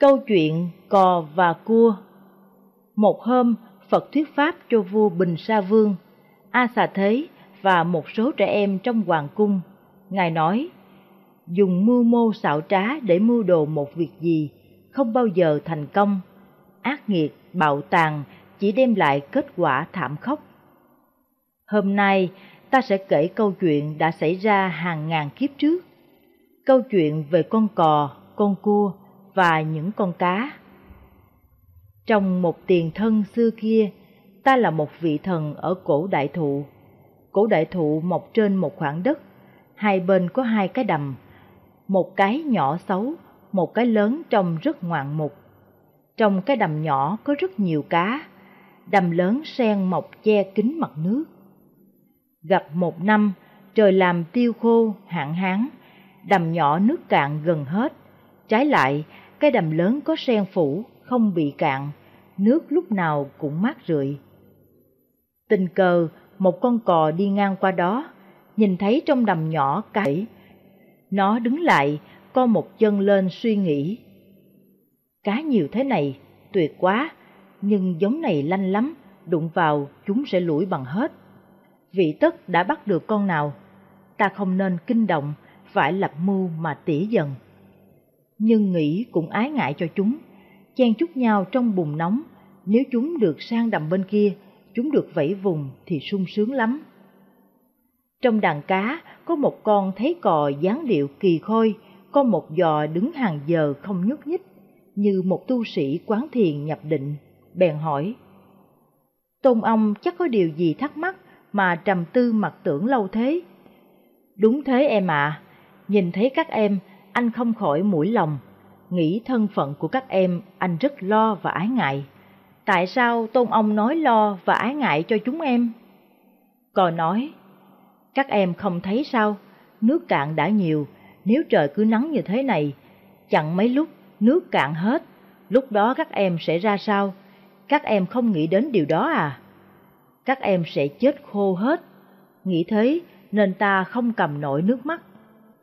Câu chuyện cò và cua Một hôm, Phật thuyết pháp cho vua Bình Sa Vương, A Xà Thế và một số trẻ em trong hoàng cung. Ngài nói, dùng mưu mô xảo trá để mưu đồ một việc gì, không bao giờ thành công. Ác nghiệt, bạo tàn chỉ đem lại kết quả thảm khốc. Hôm nay, ta sẽ kể câu chuyện đã xảy ra hàng ngàn kiếp trước. Câu chuyện về con cò, con cua và những con cá. Trong một tiền thân xưa kia, ta là một vị thần ở cổ đại thụ. Cổ đại thụ mọc trên một khoảng đất, hai bên có hai cái đầm, một cái nhỏ xấu, một cái lớn trông rất ngoạn mục. Trong cái đầm nhỏ có rất nhiều cá, đầm lớn sen mọc che kín mặt nước. Gặp một năm, trời làm tiêu khô, hạn hán, đầm nhỏ nước cạn gần hết. Trái lại, cái đầm lớn có sen phủ, không bị cạn, nước lúc nào cũng mát rượi. Tình cờ, một con cò đi ngang qua đó, nhìn thấy trong đầm nhỏ cái. Nó đứng lại, co một chân lên suy nghĩ. Cá nhiều thế này, tuyệt quá, nhưng giống này lanh lắm, đụng vào chúng sẽ lủi bằng hết. Vị tất đã bắt được con nào, ta không nên kinh động, phải lập mưu mà tỉ dần. Nhưng nghĩ cũng ái ngại cho chúng, chen chúc nhau trong bùn nóng, nếu chúng được sang đầm bên kia, chúng được vẫy vùng thì sung sướng lắm. Trong đàn cá có một con thấy cò dáng điệu kỳ khôi, có một giò đứng hàng giờ không nhúc nhích, như một tu sĩ quán thiền nhập định, bèn hỏi. Tôn ông chắc có điều gì thắc mắc mà trầm tư mặt tưởng lâu thế? Đúng thế em ạ, nhìn thấy các em, anh không khỏi mũi lòng, nghĩ thân phận của các em anh rất lo và ái ngại. Tại sao tôn ông nói lo và ái ngại cho chúng em? Cò nói, các em không thấy sao, nước cạn đã nhiều, nếu trời cứ nắng như thế này, chẳng mấy lúc nước cạn hết, lúc đó các em sẽ ra sao? Các em không nghĩ đến điều đó à? Các em sẽ chết khô hết. Nghĩ thế nên ta không cầm nổi nước mắt.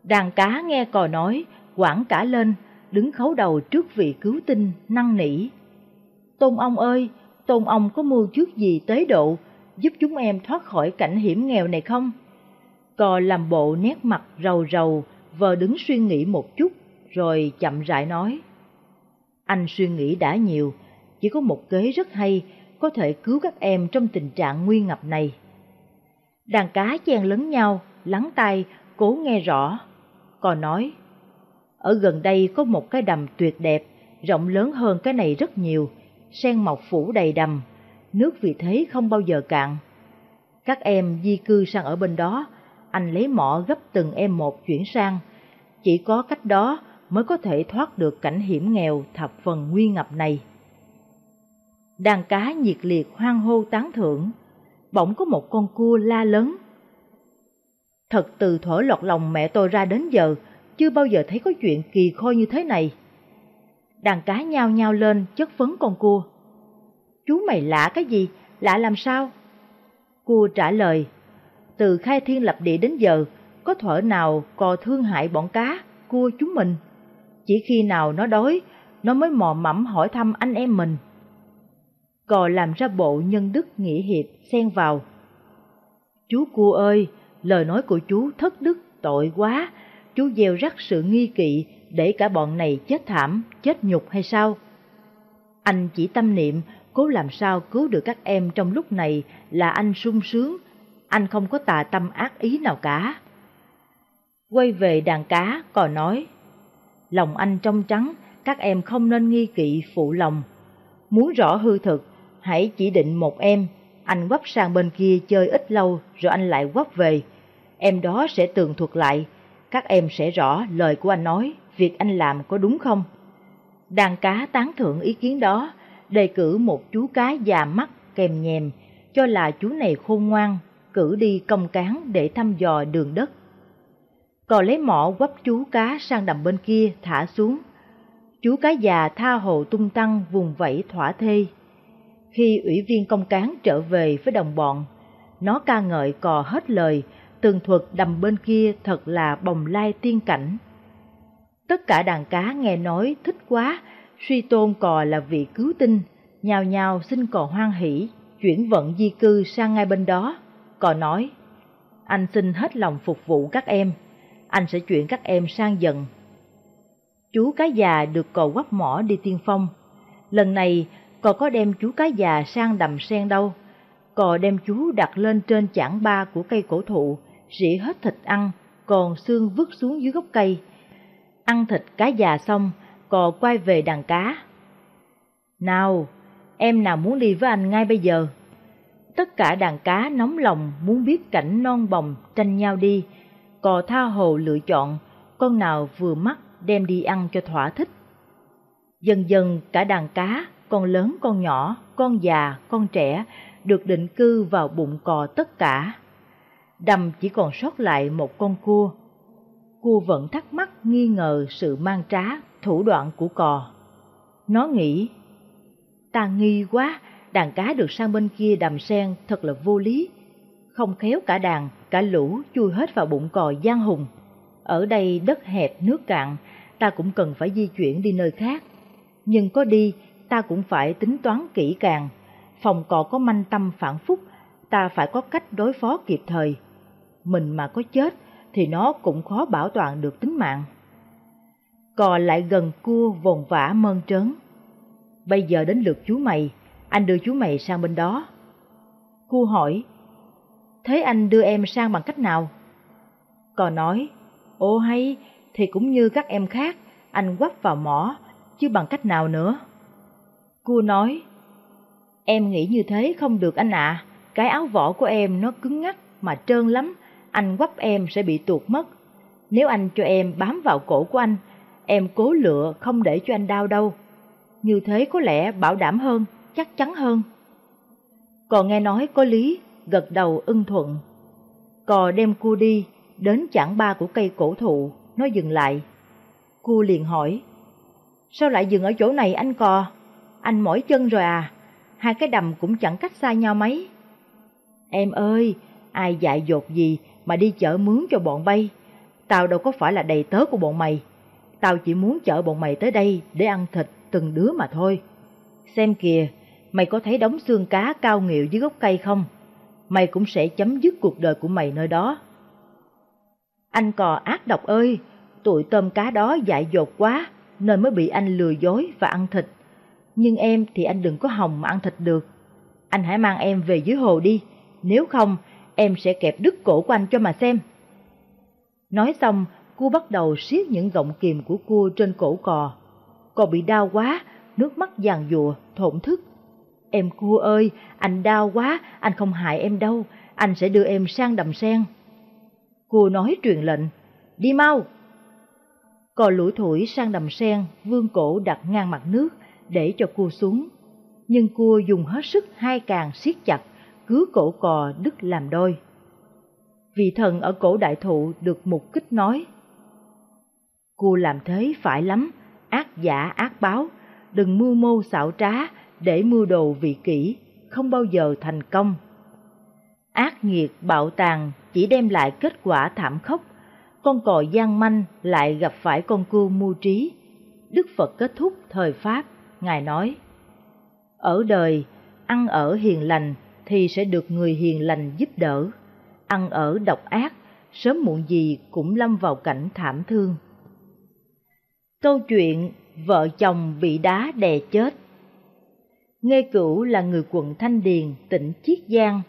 Đàn cá nghe cò nói, quảng cả lên, đứng khấu đầu trước vị cứu tinh, năn nỉ. Tôn ông ơi, tôn ông có mưu trước gì tế độ, giúp chúng em thoát khỏi cảnh hiểm nghèo này không? Cò làm bộ nét mặt rầu rầu, vờ đứng suy nghĩ một chút, rồi chậm rãi nói. Anh suy nghĩ đã nhiều, chỉ có một kế rất hay, có thể cứu các em trong tình trạng nguy ngập này. Đàn cá chen lấn nhau, lắng tay, cố nghe rõ. Còn nói, ở gần đây có một cái đầm tuyệt đẹp, rộng lớn hơn cái này rất nhiều, sen mọc phủ đầy đầm, nước vì thế không bao giờ cạn. Các em di cư sang ở bên đó, anh lấy mỏ gấp từng em một chuyển sang. Chỉ có cách đó mới có thể thoát được cảnh hiểm nghèo thập phần nguy ngập này. Đàn cá nhiệt liệt hoang hô tán thưởng, bỗng có một con cua la lớn. Thật từ thổi lọt lòng mẹ tôi ra đến giờ, chưa bao giờ thấy có chuyện kỳ khôi như thế này. Đàn cá nhao nhao lên chất vấn con cua. Chú mày lạ cái gì? Lạ làm sao? Cua trả lời, từ khai thiên lập địa đến giờ, có thở nào cò thương hại bọn cá, cua chúng mình. Chỉ khi nào nó đói, nó mới mò mẫm hỏi thăm anh em mình. Cò làm ra bộ nhân đức nghĩa hiệp xen vào. Chú cua ơi, lời nói của chú thất đức tội quá, chú gieo rắc sự nghi kỵ để cả bọn này chết thảm, chết nhục hay sao? Anh chỉ tâm niệm cố làm sao cứu được các em trong lúc này là anh sung sướng, anh không có tà tâm ác ý nào cả. Quay về đàn cá, còn nói, lòng anh trong trắng, các em không nên nghi kỵ phụ lòng. Muốn rõ hư thực, hãy chỉ định một em, anh quắp sang bên kia chơi ít lâu rồi anh lại quắp về. Em đó sẽ tường thuật lại, các em sẽ rõ lời của anh nói, việc anh làm có đúng không? Đàn cá tán thưởng ý kiến đó, đề cử một chú cá già mắt kèm nhèm, cho là chú này khôn ngoan, cử đi công cán để thăm dò đường đất. Còn lấy mỏ quắp chú cá sang đầm bên kia thả xuống. Chú cá già tha hồ tung tăng vùng vẫy thỏa thê. Khi ủy viên công cán trở về với đồng bọn, nó ca ngợi cò hết lời, tường thuật đầm bên kia thật là bồng lai tiên cảnh. Tất cả đàn cá nghe nói thích quá, suy tôn cò là vị cứu tinh, nhào nhào xin cò hoan hỷ, chuyển vận di cư sang ngay bên đó. Cò nói, anh xin hết lòng phục vụ các em, anh sẽ chuyển các em sang dần. Chú cá già được cò quắp mỏ đi tiên phong. Lần này, cò có đem chú cá già sang đầm sen đâu. Cò đem chú đặt lên trên chảng ba của cây cổ thụ, rỉ hết thịt ăn, còn xương vứt xuống dưới gốc cây. Ăn thịt cá già xong, cò quay về đàn cá. Nào, em nào muốn đi với anh ngay bây giờ? Tất cả đàn cá nóng lòng muốn biết cảnh non bồng tranh nhau đi, cò tha hồ lựa chọn, con nào vừa mắt đem đi ăn cho thỏa thích. Dần dần cả đàn cá, con lớn con nhỏ, con già, con trẻ, được định cư vào bụng cò tất cả. Đầm chỉ còn sót lại một con cua. Cua vẫn thắc mắc nghi ngờ sự mang trá, thủ đoạn của cò. Nó nghĩ, ta nghi quá, đàn cá được sang bên kia đầm sen thật là vô lý. Không khéo cả đàn, cả lũ chui hết vào bụng cò giang hùng. Ở đây đất hẹp nước cạn, ta cũng cần phải di chuyển đi nơi khác. Nhưng có đi, ta cũng phải tính toán kỹ càng. Phòng cò có manh tâm phản phúc, ta phải có cách đối phó kịp thời. Mình mà có chết, thì nó cũng khó bảo toàn được tính mạng. Cò lại gần cua vồn vã mơn trớn. Bây giờ đến lượt chú mày, anh đưa chú mày sang bên đó. Cua hỏi, thế anh đưa em sang bằng cách nào? Cò nói, ô hay, thì cũng như các em khác, anh quắp vào mỏ, chứ bằng cách nào nữa. Cua nói, em nghĩ như thế không được anh ạ, cái áo vỏ của em nó cứng ngắc mà trơn lắm, anh quắp em sẽ bị tuột mất. Nếu anh cho em bám vào cổ của anh, em cố lựa không để cho anh đau đâu. Như thế có lẽ bảo đảm hơn, chắc chắn hơn. Còn nghe nói có lý, gật đầu ưng thuận. Cò đem cua đi, đến chảng ba của cây cổ thụ, nó dừng lại. Cua liền hỏi, sao lại dừng ở chỗ này anh cò? Anh mỏi chân rồi à? Hai cái đầm cũng chẳng cách xa nhau mấy. Em ơi, ai dạy dột gì mà đi chở mướn cho bọn bay? Tao đâu có phải là đầy tớ của bọn mày. Tao chỉ muốn chở bọn mày tới đây để ăn thịt từng đứa mà thôi. Xem kìa, mày có thấy đống xương cá cao nghịu dưới gốc cây không? Mày cũng sẽ chấm dứt cuộc đời của mày nơi đó. Anh cò ác độc ơi, tụi tôm cá đó dại dột quá, nên mới bị anh lừa dối và ăn thịt. Nhưng em thì anh đừng có hòng mà ăn thịt được. Anh hãy mang em về dưới hồ đi, nếu không em sẽ kẹp đứt cổ của anh cho mà xem. Nói xong, cua bắt đầu siết những gọng kìm của cua trên cổ cò. Cò bị đau quá, nước mắt giàn dùa thổn thức. Em cua ơi, anh đau quá, anh không hại em đâu, anh sẽ đưa em sang đầm sen. Cua nói truyền lệnh, đi mau. Cò lủi thủi sang đầm sen, vương cổ đặt ngang mặt nước để cho cua xuống. Nhưng cua dùng hết sức hai càng siết chặt, cứ cổ cò đứt làm đôi. Vị thần ở cổ đại thụ được mục kích nói, Cô làm thế phải lắm, ác giả ác báo, đừng mưu mô xảo trá để mưu đồ vị kỷ, không bao giờ thành công. Ác nghiệt bạo tàn chỉ đem lại kết quả thảm khốc, con cò gian manh lại gặp phải con cua mưu trí. Đức Phật kết thúc thời Pháp, Ngài nói, Ở đời, ăn ở hiền lành thì sẽ được người hiền lành giúp đỡ, ăn ở độc ác, sớm muộn gì cũng lâm vào cảnh thảm thương. Câu chuyện vợ chồng bị đá đè chết Nghe Cửu là người quận Thanh Điền, tỉnh Chiết Giang.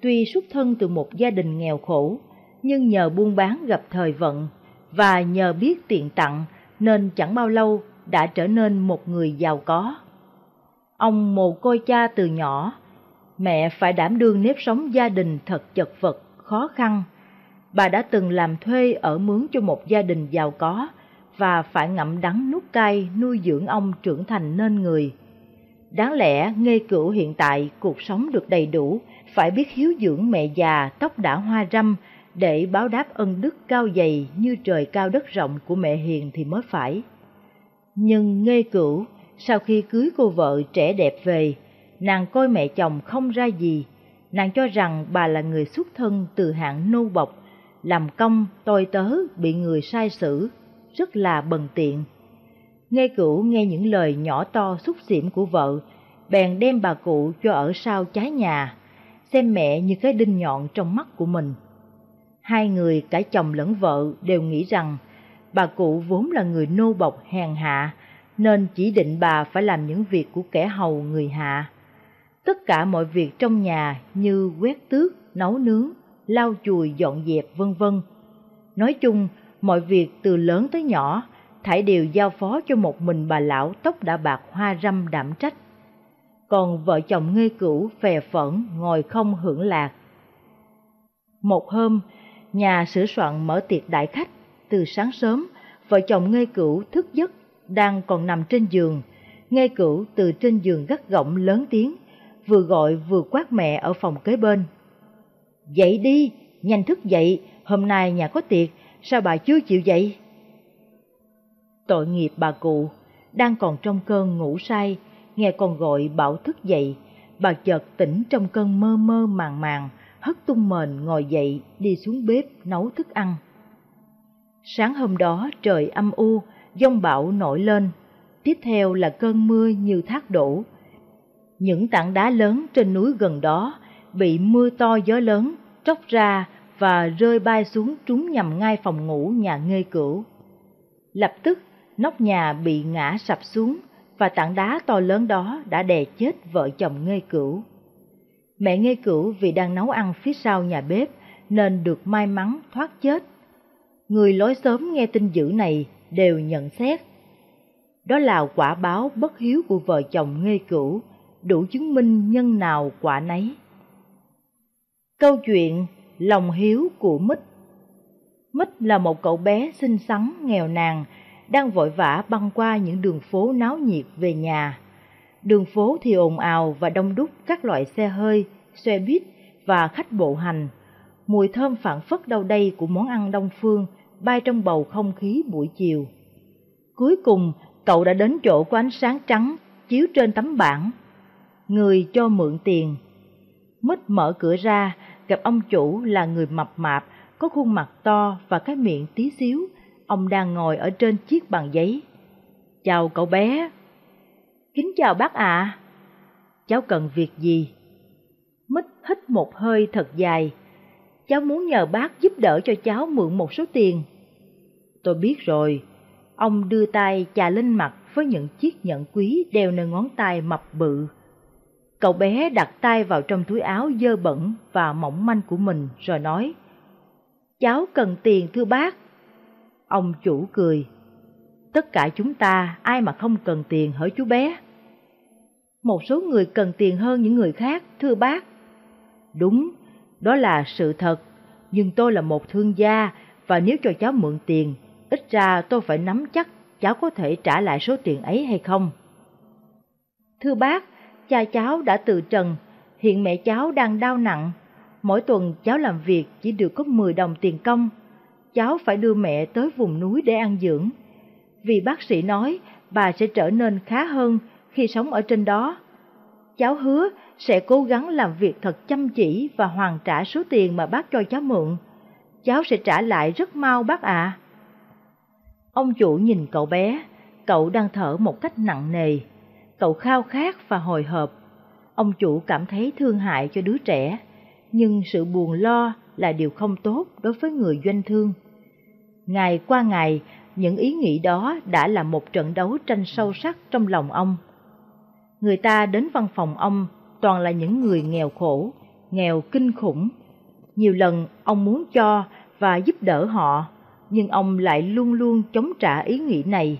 Tuy xuất thân từ một gia đình nghèo khổ, nhưng nhờ buôn bán gặp thời vận và nhờ biết tiện tặng nên chẳng bao lâu đã trở nên một người giàu có. Ông mồ côi cha từ nhỏ, mẹ phải đảm đương nếp sống gia đình thật chật vật, khó khăn. Bà đã từng làm thuê ở mướn cho một gia đình giàu có và phải ngậm đắng nuốt cay nuôi dưỡng ông trưởng thành nên người. Đáng lẽ ngây cửu hiện tại cuộc sống được đầy đủ, phải biết hiếu dưỡng mẹ già tóc đã hoa râm để báo đáp ân đức cao dày như trời cao đất rộng của mẹ hiền thì mới phải. Nhưng ngây cửu, sau khi cưới cô vợ trẻ đẹp về, nàng coi mẹ chồng không ra gì, nàng cho rằng bà là người xuất thân từ hạng nô bộc, làm công, tôi tớ, bị người sai xử, rất là bần tiện. Nghe cửu nghe những lời nhỏ to xúc xỉm của vợ, bèn đem bà cụ cho ở sau trái nhà, xem mẹ như cái đinh nhọn trong mắt của mình. Hai người cả chồng lẫn vợ đều nghĩ rằng bà cụ vốn là người nô bộc hèn hạ, nên chỉ định bà phải làm những việc của kẻ hầu người hạ. Tất cả mọi việc trong nhà như quét tước, nấu nướng, lau chùi, dọn dẹp vân vân. Nói chung, mọi việc từ lớn tới nhỏ, thải đều giao phó cho một mình bà lão tóc đã bạc hoa râm đảm trách. Còn vợ chồng ngây cửu phè phẫn ngồi không hưởng lạc. Một hôm, nhà sửa soạn mở tiệc đại khách, từ sáng sớm, vợ chồng ngây cửu thức giấc, đang còn nằm trên giường. Ngây cửu từ trên giường gắt gỏng lớn tiếng, vừa gọi vừa quát mẹ ở phòng kế bên. Dậy đi, nhanh thức dậy, hôm nay nhà có tiệc, sao bà chưa chịu dậy? Tội nghiệp bà cụ, đang còn trong cơn ngủ say, nghe con gọi bảo thức dậy, bà chợt tỉnh trong cơn mơ mơ màng màng, hất tung mền ngồi dậy đi xuống bếp nấu thức ăn. Sáng hôm đó trời âm u, giông bão nổi lên, tiếp theo là cơn mưa như thác đổ. Những tảng đá lớn trên núi gần đó bị mưa to gió lớn tróc ra và rơi bay xuống trúng nhằm ngay phòng ngủ nhà nghê cửu. Lập tức, nóc nhà bị ngã sập xuống và tảng đá to lớn đó đã đè chết vợ chồng nghê cửu. Mẹ nghê cửu vì đang nấu ăn phía sau nhà bếp nên được may mắn thoát chết. Người lối sớm nghe tin dữ này đều nhận xét. Đó là quả báo bất hiếu của vợ chồng nghê cửu, đủ chứng minh nhân nào quả nấy. Câu chuyện Lòng hiếu của Mít Mít là một cậu bé xinh xắn, nghèo nàn, đang vội vã băng qua những đường phố náo nhiệt về nhà. Đường phố thì ồn ào và đông đúc các loại xe hơi, xe buýt và khách bộ hành. Mùi thơm phản phất đâu đây của món ăn đông phương bay trong bầu không khí buổi chiều. Cuối cùng, cậu đã đến chỗ của ánh sáng trắng chiếu trên tấm bảng. Người cho mượn tiền. Mít mở cửa ra, gặp ông chủ là người mập mạp, có khuôn mặt to và cái miệng tí xíu. Ông đang ngồi ở trên chiếc bàn giấy. Chào cậu bé. Kính chào bác ạ. Cháu cần việc gì? Mít hít một hơi thật dài. Cháu muốn nhờ bác giúp đỡ cho cháu mượn một số tiền. Tôi biết rồi. Ông đưa tay chà lên mặt với những chiếc nhẫn quý đeo nơi ngón tay mập bự. Cậu bé đặt tay vào trong túi áo dơ bẩn và mỏng manh của mình rồi nói Cháu cần tiền thưa bác. Ông chủ cười. Tất cả chúng ta ai mà không cần tiền hỡi chú bé. Một số người cần tiền hơn những người khác, thưa bác. Đúng, đó là sự thật, nhưng tôi là một thương gia và nếu cho cháu mượn tiền, ít ra tôi phải nắm chắc cháu có thể trả lại số tiền ấy hay không. Thưa bác, cha cháu đã từ trần, hiện mẹ cháu đang đau nặng. Mỗi tuần cháu làm việc chỉ được có 10 đồng tiền công. Cháu phải đưa mẹ tới vùng núi để ăn dưỡng. Vì bác sĩ nói bà sẽ trở nên khá hơn khi sống ở trên đó. Cháu hứa sẽ cố gắng làm việc thật chăm chỉ và hoàn trả số tiền mà bác cho cháu mượn. Cháu sẽ trả lại rất mau bác ạ. Ông chủ nhìn cậu bé, cậu đang thở một cách nặng nề cậu khao khát và hồi hộp. Ông chủ cảm thấy thương hại cho đứa trẻ, nhưng sự buồn lo là điều không tốt đối với người doanh thương. Ngày qua ngày, những ý nghĩ đó đã là một trận đấu tranh sâu sắc trong lòng ông. Người ta đến văn phòng ông toàn là những người nghèo khổ, nghèo kinh khủng. Nhiều lần ông muốn cho và giúp đỡ họ, nhưng ông lại luôn luôn chống trả ý nghĩ này.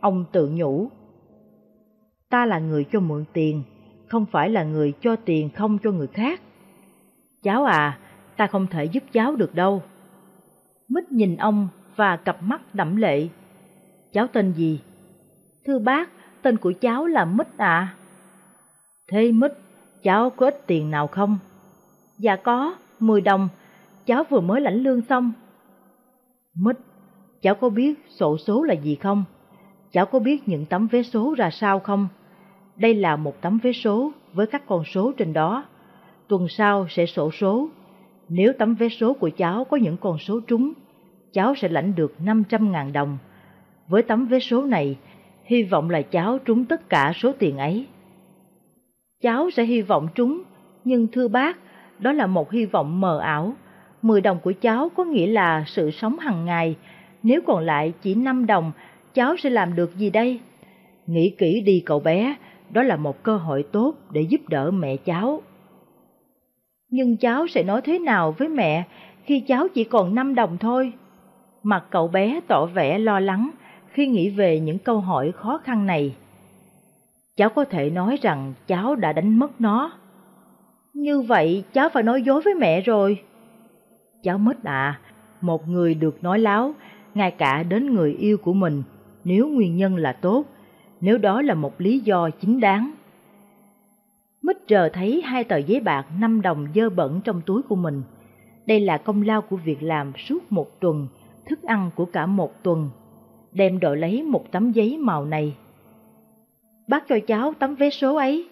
Ông tự nhủ, ta là người cho mượn tiền, không phải là người cho tiền không cho người khác. Cháu à, ta không thể giúp cháu được đâu. Mít nhìn ông và cặp mắt đẫm lệ. Cháu tên gì? Thưa bác, tên của cháu là Mít à. Thế Mít, cháu có ít tiền nào không? Dạ có, 10 đồng, cháu vừa mới lãnh lương xong. Mít, cháu có biết sổ số là gì không? Cháu có biết những tấm vé số ra sao không? Đây là một tấm vé số với các con số trên đó. Tuần sau sẽ sổ số. Nếu tấm vé số của cháu có những con số trúng, cháu sẽ lãnh được 500.000 đồng. Với tấm vé số này, hy vọng là cháu trúng tất cả số tiền ấy. Cháu sẽ hy vọng trúng, nhưng thưa bác, đó là một hy vọng mờ ảo. 10 đồng của cháu có nghĩa là sự sống hàng ngày, nếu còn lại chỉ 5 đồng, cháu sẽ làm được gì đây? Nghĩ kỹ đi cậu bé, đó là một cơ hội tốt để giúp đỡ mẹ cháu. Nhưng cháu sẽ nói thế nào với mẹ khi cháu chỉ còn 5 đồng thôi? Mặt cậu bé tỏ vẻ lo lắng khi nghĩ về những câu hỏi khó khăn này. Cháu có thể nói rằng cháu đã đánh mất nó. Như vậy cháu phải nói dối với mẹ rồi. Cháu mất à, một người được nói láo, ngay cả đến người yêu của mình, nếu nguyên nhân là tốt, nếu đó là một lý do chính đáng. Mít trờ thấy hai tờ giấy bạc 5 đồng dơ bẩn trong túi của mình. Đây là công lao của việc làm suốt một tuần, thức ăn của cả một tuần. Đem đổi lấy một tấm giấy màu này. Bác cho cháu tấm vé số ấy.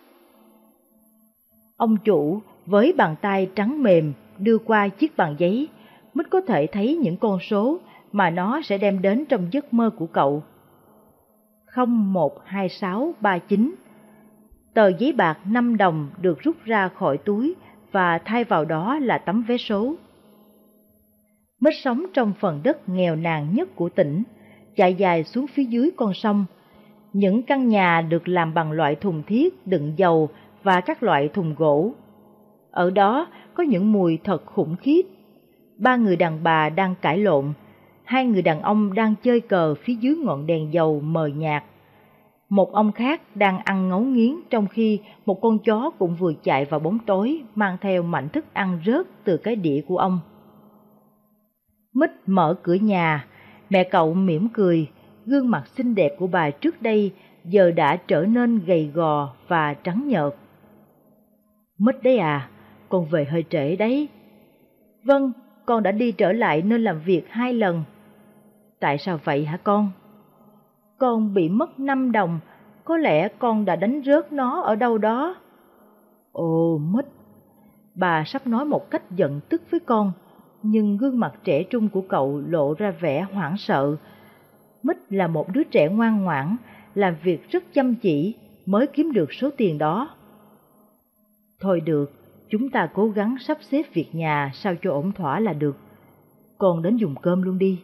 Ông chủ với bàn tay trắng mềm đưa qua chiếc bàn giấy, Mít có thể thấy những con số mà nó sẽ đem đến trong giấc mơ của cậu. 012639 Tờ giấy bạc 5 đồng được rút ra khỏi túi và thay vào đó là tấm vé số. Mít sống trong phần đất nghèo nàn nhất của tỉnh, chạy dài xuống phía dưới con sông. Những căn nhà được làm bằng loại thùng thiết đựng dầu và các loại thùng gỗ. Ở đó có những mùi thật khủng khiếp. Ba người đàn bà đang cãi lộn, hai người đàn ông đang chơi cờ phía dưới ngọn đèn dầu mờ nhạt. Một ông khác đang ăn ngấu nghiến trong khi một con chó cũng vừa chạy vào bóng tối mang theo mảnh thức ăn rớt từ cái đĩa của ông. Mít mở cửa nhà, mẹ cậu mỉm cười, gương mặt xinh đẹp của bà trước đây giờ đã trở nên gầy gò và trắng nhợt. Mít đấy à, con về hơi trễ đấy. Vâng, con đã đi trở lại nơi làm việc hai lần. Tại sao vậy hả con? Con bị mất năm đồng, có lẽ con đã đánh rớt nó ở đâu đó. Ồ, mít. Bà sắp nói một cách giận tức với con, nhưng gương mặt trẻ trung của cậu lộ ra vẻ hoảng sợ. Mít là một đứa trẻ ngoan ngoãn, làm việc rất chăm chỉ mới kiếm được số tiền đó. Thôi được, chúng ta cố gắng sắp xếp việc nhà sao cho ổn thỏa là được. Con đến dùng cơm luôn đi.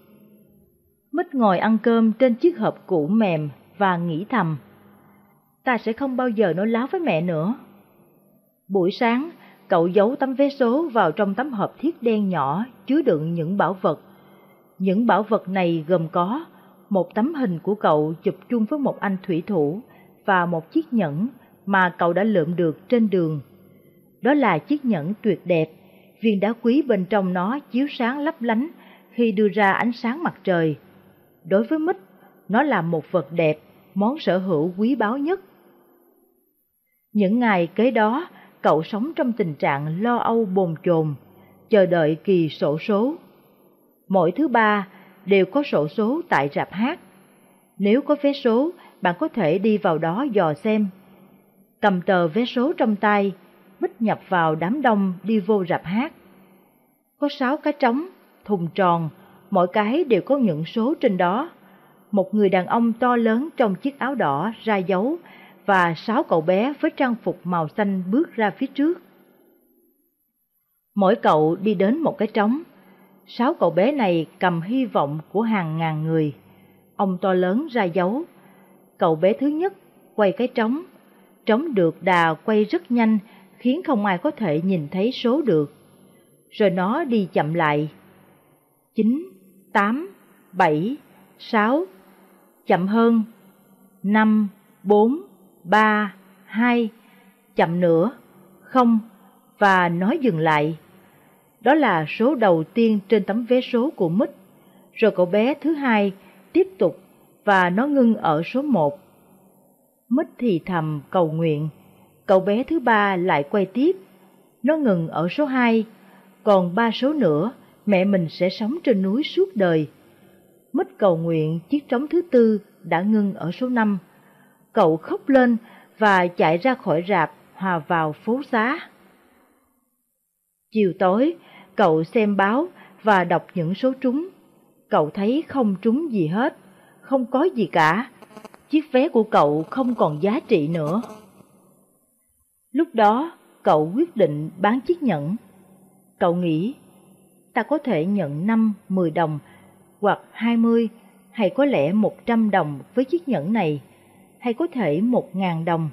Mít ngồi ăn cơm trên chiếc hộp cũ mềm và nghĩ thầm. Ta sẽ không bao giờ nói láo với mẹ nữa. Buổi sáng, cậu giấu tấm vé số vào trong tấm hộp thiết đen nhỏ chứa đựng những bảo vật. Những bảo vật này gồm có một tấm hình của cậu chụp chung với một anh thủy thủ và một chiếc nhẫn mà cậu đã lượm được trên đường. Đó là chiếc nhẫn tuyệt đẹp, viên đá quý bên trong nó chiếu sáng lấp lánh khi đưa ra ánh sáng mặt trời. Đối với Mít, nó là một vật đẹp, món sở hữu quý báu nhất. Những ngày kế đó, cậu sống trong tình trạng lo âu bồn chồn, chờ đợi kỳ sổ số. Mỗi thứ ba đều có sổ số tại rạp hát. Nếu có vé số, bạn có thể đi vào đó dò xem. Cầm tờ vé số trong tay, Bích nhập vào đám đông đi vô rạp hát. Có sáu cái trống, thùng tròn, mỗi cái đều có những số trên đó. Một người đàn ông to lớn trong chiếc áo đỏ ra dấu và sáu cậu bé với trang phục màu xanh bước ra phía trước. Mỗi cậu đi đến một cái trống. Sáu cậu bé này cầm hy vọng của hàng ngàn người. Ông to lớn ra dấu. Cậu bé thứ nhất quay cái trống. Trống được đà quay rất nhanh khiến không ai có thể nhìn thấy số được. Rồi nó đi chậm lại. 9, 8, 7, 6, chậm hơn. 5, 4, 3, 2, chậm nữa, không, và nói dừng lại. Đó là số đầu tiên trên tấm vé số của Mít. Rồi cậu bé thứ hai tiếp tục và nó ngưng ở số 1. Mít thì thầm cầu nguyện, cậu bé thứ ba lại quay tiếp. Nó ngừng ở số 2, còn ba số nữa mẹ mình sẽ sống trên núi suốt đời. Mít cầu nguyện chiếc trống thứ tư đã ngưng ở số 5. Cậu khóc lên và chạy ra khỏi rạp hòa vào phố xá. Chiều tối, cậu xem báo và đọc những số trúng. Cậu thấy không trúng gì hết, không có gì cả. chiếc vé của cậu không còn giá trị nữa. Lúc đó, cậu quyết định bán chiếc nhẫn. Cậu nghĩ, ta có thể nhận 5, 10 đồng, hoặc 20, hay có lẽ 100 đồng với chiếc nhẫn này, hay có thể 1.000 đồng.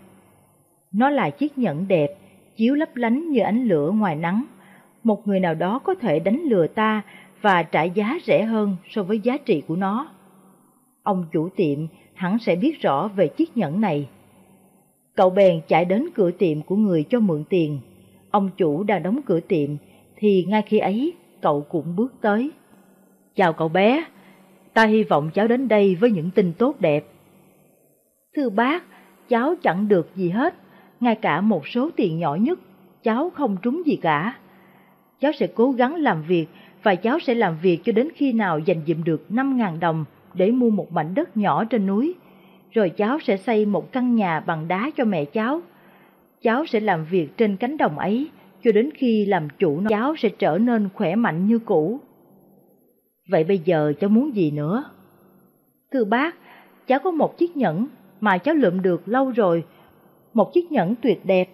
Nó là chiếc nhẫn đẹp, chiếu lấp lánh như ánh lửa ngoài nắng. Một người nào đó có thể đánh lừa ta và trả giá rẻ hơn so với giá trị của nó. Ông chủ tiệm hẳn sẽ biết rõ về chiếc nhẫn này. Cậu bèn chạy đến cửa tiệm của người cho mượn tiền. Ông chủ đang đóng cửa tiệm, thì ngay khi ấy cậu cũng bước tới. Chào cậu bé, ta hy vọng cháu đến đây với những tin tốt đẹp. Thưa bác, cháu chẳng được gì hết, ngay cả một số tiền nhỏ nhất, cháu không trúng gì cả. Cháu sẽ cố gắng làm việc và cháu sẽ làm việc cho đến khi nào dành dụm được 5.000 đồng để mua một mảnh đất nhỏ trên núi. Rồi cháu sẽ xây một căn nhà bằng đá cho mẹ cháu. Cháu sẽ làm việc trên cánh đồng ấy cho đến khi làm chủ nó, cháu sẽ trở nên khỏe mạnh như cũ. Vậy bây giờ cháu muốn gì nữa? Thưa bác, cháu có một chiếc nhẫn mà cháu lượm được lâu rồi, một chiếc nhẫn tuyệt đẹp.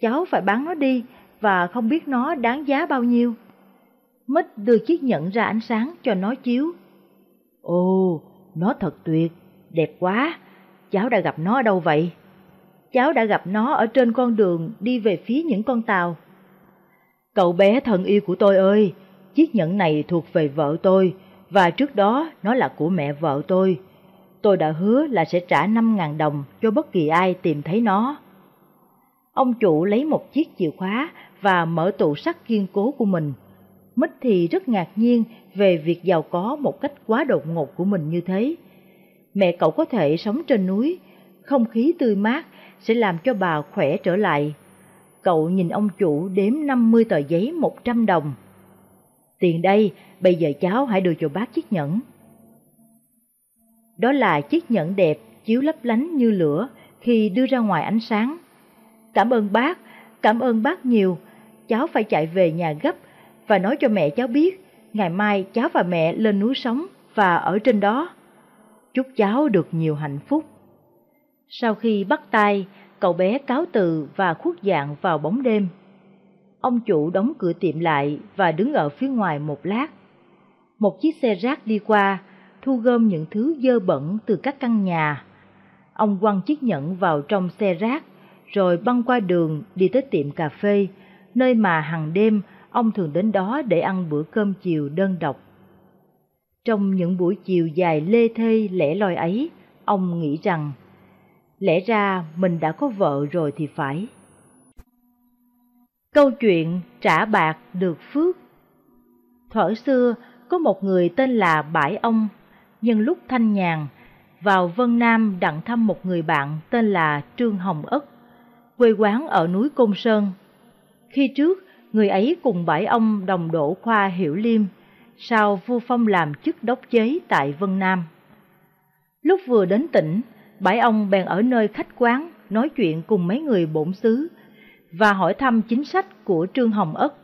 Cháu phải bán nó đi và không biết nó đáng giá bao nhiêu. Mít đưa chiếc nhẫn ra ánh sáng cho nó chiếu. Ồ, nó thật tuyệt, đẹp quá, cháu đã gặp nó ở đâu vậy? Cháu đã gặp nó ở trên con đường đi về phía những con tàu. Cậu bé thân yêu của tôi ơi, chiếc nhẫn này thuộc về vợ tôi, và trước đó nó là của mẹ vợ tôi. Tôi đã hứa là sẽ trả 5.000 đồng cho bất kỳ ai tìm thấy nó. Ông chủ lấy một chiếc chìa khóa và mở tủ sắt kiên cố của mình. Mít thì rất ngạc nhiên về việc giàu có một cách quá đột ngột của mình như thế. Mẹ cậu có thể sống trên núi, không khí tươi mát sẽ làm cho bà khỏe trở lại. Cậu nhìn ông chủ đếm 50 tờ giấy 100 đồng. Tiền đây, bây giờ cháu hãy đưa cho bác chiếc nhẫn. Đó là chiếc nhẫn đẹp, chiếu lấp lánh như lửa khi đưa ra ngoài ánh sáng. Cảm ơn bác, cảm ơn bác nhiều. Cháu phải chạy về nhà gấp và nói cho mẹ cháu biết, ngày mai cháu và mẹ lên núi sống và ở trên đó. Chúc cháu được nhiều hạnh phúc. Sau khi bắt tay, cậu bé cáo từ và khuất dạng vào bóng đêm. Ông chủ đóng cửa tiệm lại và đứng ở phía ngoài một lát. Một chiếc xe rác đi qua, thu gom những thứ dơ bẩn từ các căn nhà. Ông quăng chiếc nhẫn vào trong xe rác, rồi băng qua đường đi tới tiệm cà phê, nơi mà hàng đêm ông thường đến đó để ăn bữa cơm chiều đơn độc. Trong những buổi chiều dài lê thê lẻ loi ấy, ông nghĩ rằng, lẽ ra mình đã có vợ rồi thì phải. Câu chuyện trả bạc được phước Thuở xưa, có một người tên là Bãi Ông, nhân lúc thanh nhàn, vào Vân Nam đặng thăm một người bạn tên là Trương Hồng Ất, quê quán ở núi Côn Sơn. Khi trước, người ấy cùng Bãi Ông đồng đổ khoa Hiểu Liêm, sau vua phong làm chức đốc chế tại Vân Nam. Lúc vừa đến tỉnh, Bãi Ông bèn ở nơi khách quán nói chuyện cùng mấy người bổn xứ và hỏi thăm chính sách của Trương Hồng Ất.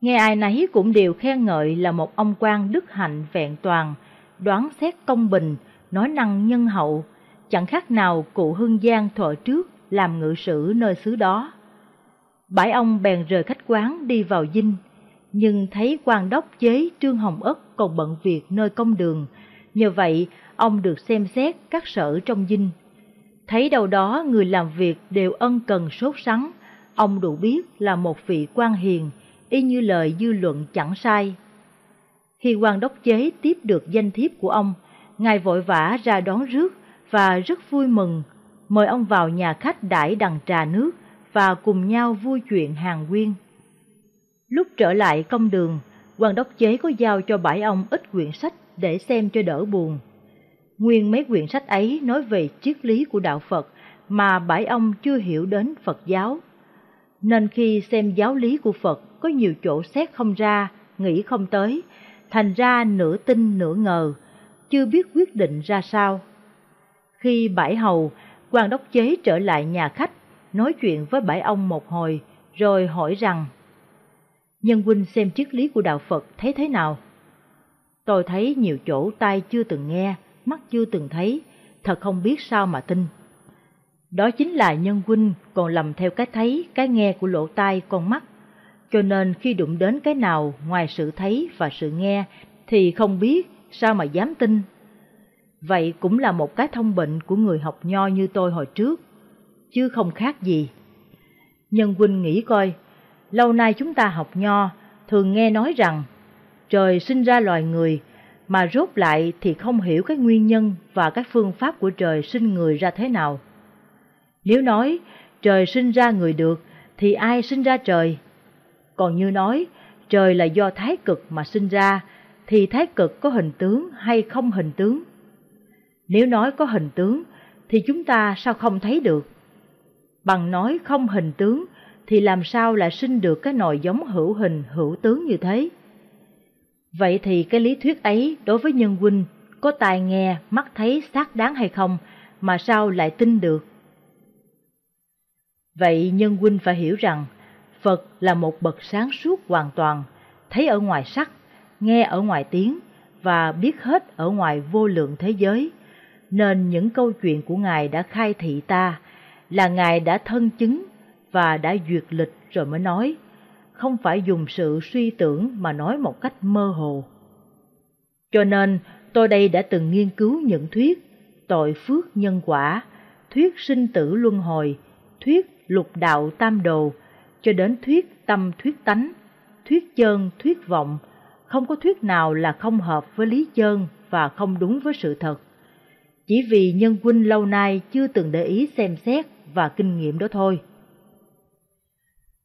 Nghe ai nấy cũng đều khen ngợi là một ông quan đức hạnh vẹn toàn, đoán xét công bình, nói năng nhân hậu, chẳng khác nào cụ Hưng Giang thuở trước làm ngự sử nơi xứ đó. Bãi ông bèn rời khách quán đi vào dinh, nhưng thấy quan đốc chế Trương Hồng Ất còn bận việc nơi công đường, nhờ vậy ông được xem xét các sở trong dinh. Thấy đâu đó người làm việc đều ân cần sốt sắng, ông đủ biết là một vị quan hiền, y như lời dư luận chẳng sai. Khi quan đốc chế tiếp được danh thiếp của ông, ngài vội vã ra đón rước và rất vui mừng, mời ông vào nhà khách đãi đằng trà nước và cùng nhau vui chuyện hàng quyên. Lúc trở lại công đường, quan đốc chế có giao cho bãi ông ít quyển sách để xem cho đỡ buồn. Nguyên mấy quyển sách ấy nói về triết lý của đạo Phật mà bãi ông chưa hiểu đến Phật giáo. Nên khi xem giáo lý của Phật có nhiều chỗ xét không ra, nghĩ không tới, thành ra nửa tin nửa ngờ, chưa biết quyết định ra sao. Khi bãi hầu, quan đốc chế trở lại nhà khách, nói chuyện với bãi ông một hồi, rồi hỏi rằng, Nhân huynh xem triết lý của đạo Phật thấy thế nào? Tôi thấy nhiều chỗ tai chưa từng nghe, mắt chưa từng thấy, thật không biết sao mà tin. Đó chính là nhân huynh còn lầm theo cái thấy, cái nghe của lỗ tai, con mắt. Cho nên khi đụng đến cái nào ngoài sự thấy và sự nghe thì không biết sao mà dám tin. Vậy cũng là một cái thông bệnh của người học nho như tôi hồi trước, chứ không khác gì. Nhân huynh nghĩ coi, lâu nay chúng ta học nho thường nghe nói rằng trời sinh ra loài người mà rốt lại thì không hiểu cái nguyên nhân và cái phương pháp của trời sinh người ra thế nào. Nếu nói trời sinh ra người được, thì ai sinh ra trời? Còn như nói, trời là do thái cực mà sinh ra, thì thái cực có hình tướng hay không hình tướng? Nếu nói có hình tướng, thì chúng ta sao không thấy được? Bằng nói không hình tướng, thì làm sao lại sinh được cái nồi giống hữu hình, hữu tướng như thế? Vậy thì cái lý thuyết ấy đối với nhân huynh có tai nghe, mắt thấy xác đáng hay không mà sao lại tin được? Vậy nhân huynh phải hiểu rằng Phật là một bậc sáng suốt hoàn toàn, thấy ở ngoài sắc, nghe ở ngoài tiếng và biết hết ở ngoài vô lượng thế giới. Nên những câu chuyện của Ngài đã khai thị ta là Ngài đã thân chứng và đã duyệt lịch rồi mới nói, không phải dùng sự suy tưởng mà nói một cách mơ hồ. Cho nên, tôi đây đã từng nghiên cứu những thuyết tội phước nhân quả, thuyết sinh tử luân hồi, thuyết lục đạo tam đồ, cho đến thuyết tâm thuyết tánh, thuyết chân thuyết vọng, không có thuyết nào là không hợp với lý chân và không đúng với sự thật. Chỉ vì nhân huynh lâu nay chưa từng để ý xem xét và kinh nghiệm đó thôi.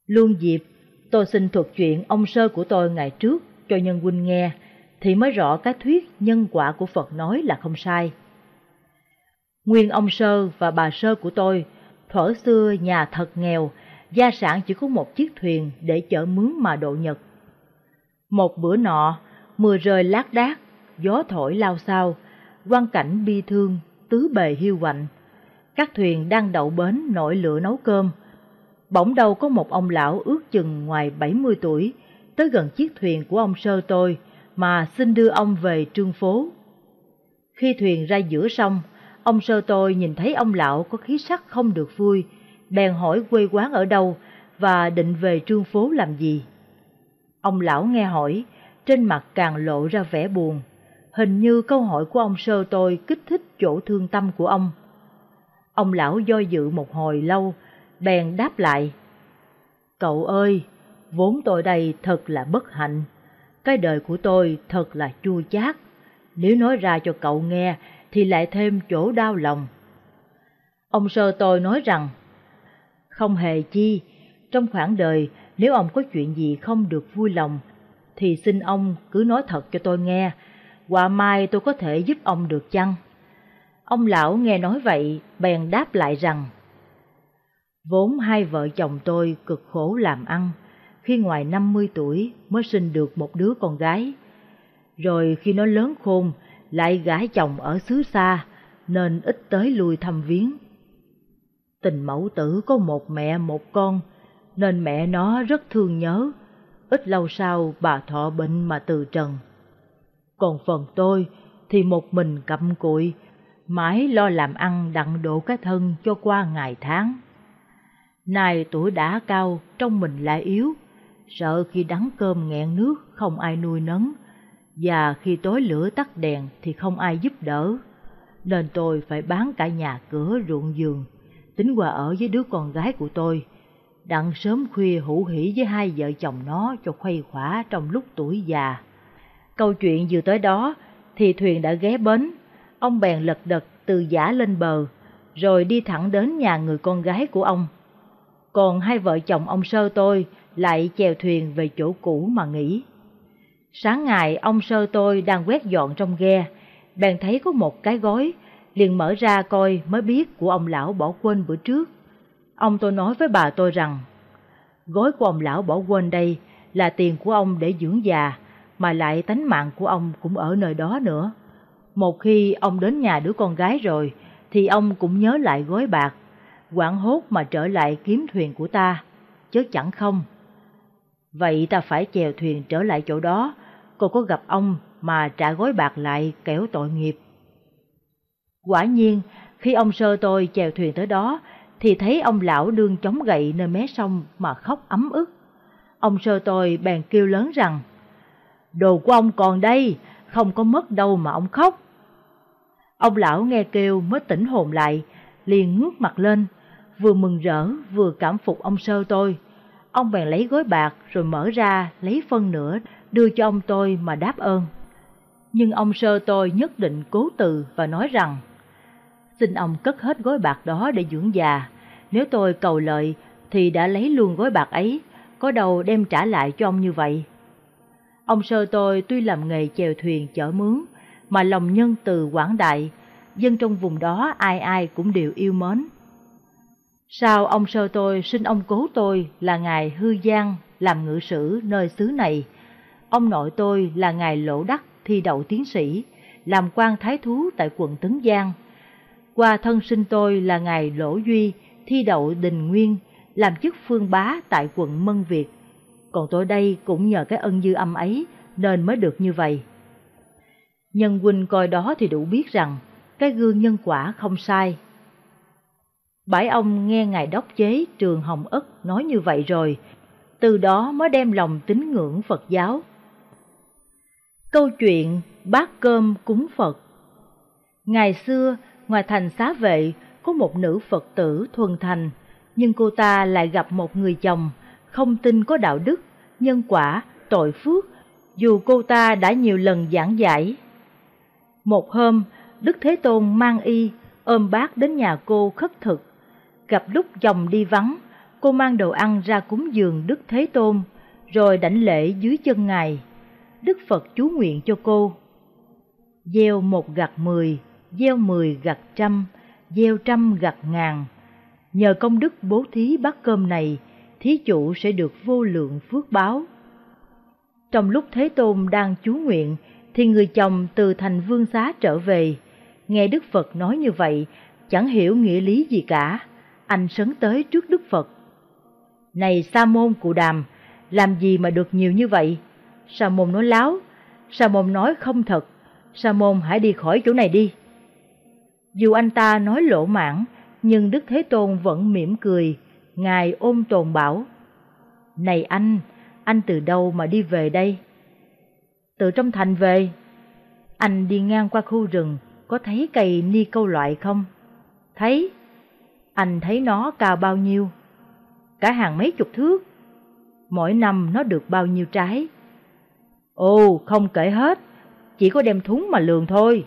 Luôn diệp tôi xin thuật chuyện ông sơ của tôi ngày trước cho nhân huynh nghe, thì mới rõ cái thuyết nhân quả của Phật nói là không sai. Nguyên ông sơ và bà sơ của tôi, thuở xưa nhà thật nghèo, gia sản chỉ có một chiếc thuyền để chở mướn mà độ nhật. Một bữa nọ, mưa rơi lác đác, gió thổi lao sao, quang cảnh bi thương, tứ bề hiu quạnh. Các thuyền đang đậu bến nổi lửa nấu cơm, bỗng đâu có một ông lão ước chừng ngoài 70 tuổi, tới gần chiếc thuyền của ông sơ tôi mà xin đưa ông về trương phố. Khi thuyền ra giữa sông, ông sơ tôi nhìn thấy ông lão có khí sắc không được vui, bèn hỏi quê quán ở đâu và định về trương phố làm gì. Ông lão nghe hỏi, trên mặt càng lộ ra vẻ buồn. Hình như câu hỏi của ông sơ tôi kích thích chỗ thương tâm của ông. Ông lão do dự một hồi lâu, bèn đáp lại. Cậu ơi, vốn tôi đây thật là bất hạnh. Cái đời của tôi thật là chua chát. Nếu nói ra cho cậu nghe thì lại thêm chỗ đau lòng. Ông sơ tôi nói rằng, không hề chi, trong khoảng đời nếu ông có chuyện gì không được vui lòng, thì xin ông cứ nói thật cho tôi nghe, quả mai tôi có thể giúp ông được chăng? Ông lão nghe nói vậy, bèn đáp lại rằng, Vốn hai vợ chồng tôi cực khổ làm ăn, khi ngoài 50 tuổi mới sinh được một đứa con gái. Rồi khi nó lớn khôn, lại gả chồng ở xứ xa, nên ít tới lui thăm viếng. Tình mẫu tử có một mẹ một con, nên mẹ nó rất thương nhớ. Ít lâu sau bà thọ bệnh mà từ trần. Còn phần tôi thì một mình cặm cụi, mãi lo làm ăn đặng độ cái thân cho qua ngày tháng nay tuổi đã cao, trong mình lại yếu, sợ khi đắng cơm nghẹn nước không ai nuôi nấng, và khi tối lửa tắt đèn thì không ai giúp đỡ, nên tôi phải bán cả nhà cửa ruộng giường, tính qua ở với đứa con gái của tôi, đặng sớm khuya hữu hỉ với hai vợ chồng nó cho khuây khỏa trong lúc tuổi già. Câu chuyện vừa tới đó thì thuyền đã ghé bến, ông bèn lật đật từ giả lên bờ, rồi đi thẳng đến nhà người con gái của ông. Còn hai vợ chồng ông Sơ tôi lại chèo thuyền về chỗ cũ mà nghỉ. Sáng ngày ông Sơ tôi đang quét dọn trong ghe, bèn thấy có một cái gói, liền mở ra coi mới biết của ông lão bỏ quên bữa trước. Ông tôi nói với bà tôi rằng, gói của ông lão bỏ quên đây là tiền của ông để dưỡng già, mà lại tánh mạng của ông cũng ở nơi đó nữa. Một khi ông đến nhà đứa con gái rồi, thì ông cũng nhớ lại gói bạc, quảng hốt mà trở lại kiếm thuyền của ta, chứ chẳng không. Vậy ta phải chèo thuyền trở lại chỗ đó, cô có gặp ông mà trả gói bạc lại kéo tội nghiệp. Quả nhiên, khi ông sơ tôi chèo thuyền tới đó, thì thấy ông lão đương chống gậy nơi mé sông mà khóc ấm ức. Ông sơ tôi bèn kêu lớn rằng, Đồ của ông còn đây, không có mất đâu mà ông khóc. Ông lão nghe kêu mới tỉnh hồn lại, liền ngước mặt lên, vừa mừng rỡ vừa cảm phục ông sơ tôi. Ông bèn lấy gói bạc rồi mở ra lấy phân nửa đưa cho ông tôi mà đáp ơn. Nhưng ông sơ tôi nhất định cố từ và nói rằng Xin ông cất hết gói bạc đó để dưỡng già, nếu tôi cầu lợi thì đã lấy luôn gói bạc ấy, có đâu đem trả lại cho ông như vậy. Ông sơ tôi tuy làm nghề chèo thuyền chở mướn, mà lòng nhân từ quảng đại, dân trong vùng đó ai ai cũng đều yêu mến. Sao ông sơ tôi xin ông cố tôi là ngài Hư Giang làm ngự sử nơi xứ này, ông nội tôi là ngài Lỗ Đắc thi đậu tiến sĩ, làm quan thái thú tại quận Tấn Giang. Qua thân sinh tôi là ngài Lỗ Duy thi đậu Đình Nguyên, làm chức phương bá tại quận Mân Việt. Còn tôi đây cũng nhờ cái ân dư âm ấy nên mới được như vậy. Nhân huynh coi đó thì đủ biết rằng cái gương nhân quả không sai. Bãi ông nghe ngài đốc chế trường Hồng Ất nói như vậy rồi, từ đó mới đem lòng tín ngưỡng Phật giáo. Câu chuyện bát cơm cúng Phật Ngày xưa, ngoài thành xá vệ, có một nữ Phật tử thuần thành, nhưng cô ta lại gặp một người chồng, không tin có đạo đức, nhân quả, tội phước, dù cô ta đã nhiều lần giảng giải. Một hôm, Đức Thế Tôn mang y, ôm bác đến nhà cô khất thực. Gặp lúc chồng đi vắng, cô mang đồ ăn ra cúng dường Đức Thế Tôn, rồi đảnh lễ dưới chân Ngài. Đức Phật chú nguyện cho cô. Gieo một gặt mười, gieo mười gặt trăm, gieo trăm gặt ngàn. Nhờ công đức bố thí bát cơm này, thí chủ sẽ được vô lượng phước báo. Trong lúc Thế Tôn đang chú nguyện, thì người chồng từ thành vương xá trở về. Nghe Đức Phật nói như vậy, chẳng hiểu nghĩa lý gì cả. Anh sấn tới trước Đức Phật. Này Sa môn cụ đàm, làm gì mà được nhiều như vậy? Sa môn nói láo, Sa môn nói không thật, Sa môn hãy đi khỏi chỗ này đi. Dù anh ta nói lỗ mãn, nhưng Đức Thế Tôn vẫn mỉm cười, Ngài ôm tồn bảo. Này anh, anh từ đâu mà đi về đây? Từ trong thành về. Anh đi ngang qua khu rừng, có thấy cây ni câu loại không? Thấy. Anh thấy nó cao bao nhiêu? Cả hàng mấy chục thước. Mỗi năm nó được bao nhiêu trái? Ồ, không kể hết, chỉ có đem thúng mà lường thôi.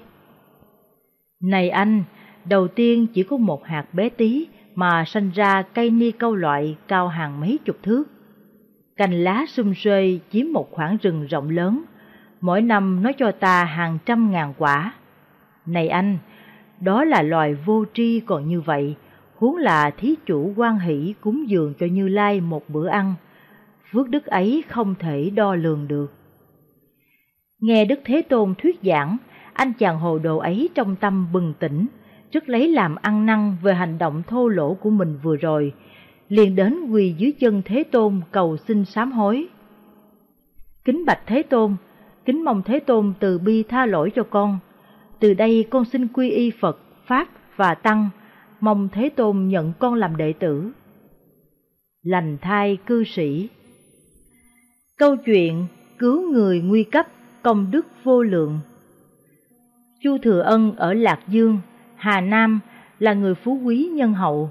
Này anh, đầu tiên chỉ có một hạt bé tí mà sanh ra cây ni câu loại cao hàng mấy chục thước. Cành lá sum xuê chiếm một khoảng rừng rộng lớn, mỗi năm nó cho ta hàng trăm ngàn quả. Này anh, đó là loài vô tri còn như vậy, huống là thí chủ quan hỷ cúng dường cho Như Lai một bữa ăn. Phước đức ấy không thể đo lường được. Nghe Đức Thế Tôn thuyết giảng, anh chàng hồ đồ ấy trong tâm bừng tỉnh, rất lấy làm ăn năn về hành động thô lỗ của mình vừa rồi, liền đến quỳ dưới chân Thế Tôn cầu xin sám hối. Kính bạch Thế Tôn, kính mong Thế Tôn từ bi tha lỗi cho con. Từ đây con xin quy y Phật, Pháp và Tăng, mong Thế Tôn nhận con làm đệ tử. Lành thai cư sĩ Câu chuyện cứu người nguy cấp, công đức vô lượng Chu Thừa Ân ở Lạc Dương, Hà Nam là người phú quý nhân hậu.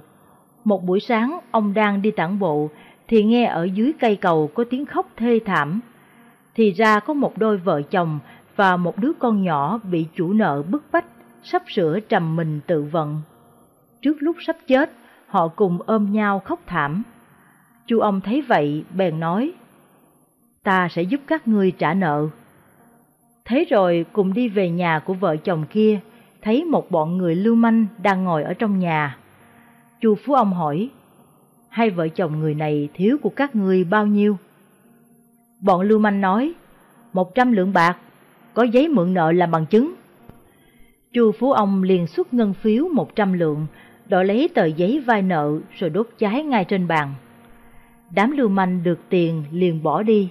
Một buổi sáng ông đang đi tản bộ thì nghe ở dưới cây cầu có tiếng khóc thê thảm. Thì ra có một đôi vợ chồng và một đứa con nhỏ bị chủ nợ bức bách, sắp sửa trầm mình tự vận. Trước lúc sắp chết, họ cùng ôm nhau khóc thảm. Chu ông thấy vậy bèn nói, ta sẽ giúp các ngươi trả nợ. Thế rồi cùng đi về nhà của vợ chồng kia, thấy một bọn người lưu manh đang ngồi ở trong nhà. Chu Phú Ông hỏi, hai vợ chồng người này thiếu của các ngươi bao nhiêu? Bọn lưu manh nói, một trăm lượng bạc, có giấy mượn nợ làm bằng chứng. Chu Phú Ông liền xuất ngân phiếu một trăm lượng, đổi lấy tờ giấy vai nợ rồi đốt cháy ngay trên bàn. Đám lưu manh được tiền liền bỏ đi,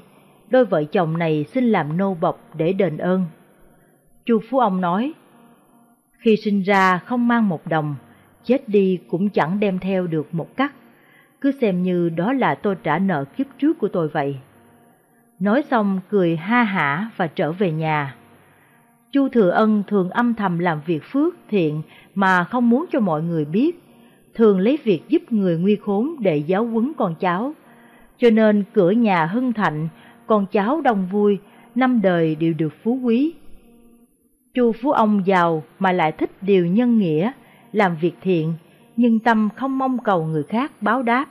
đôi vợ chồng này xin làm nô bộc để đền ơn. Chu Phú Ông nói, Khi sinh ra không mang một đồng, chết đi cũng chẳng đem theo được một cắt. Cứ xem như đó là tôi trả nợ kiếp trước của tôi vậy. Nói xong cười ha hả và trở về nhà. Chu Thừa Ân thường âm thầm làm việc phước thiện mà không muốn cho mọi người biết, thường lấy việc giúp người nguy khốn để giáo huấn con cháu. Cho nên cửa nhà hưng thạnh, con cháu đông vui, năm đời đều được phú quý. Chu Phú Ông giàu mà lại thích điều nhân nghĩa, làm việc thiện, nhưng tâm không mong cầu người khác báo đáp.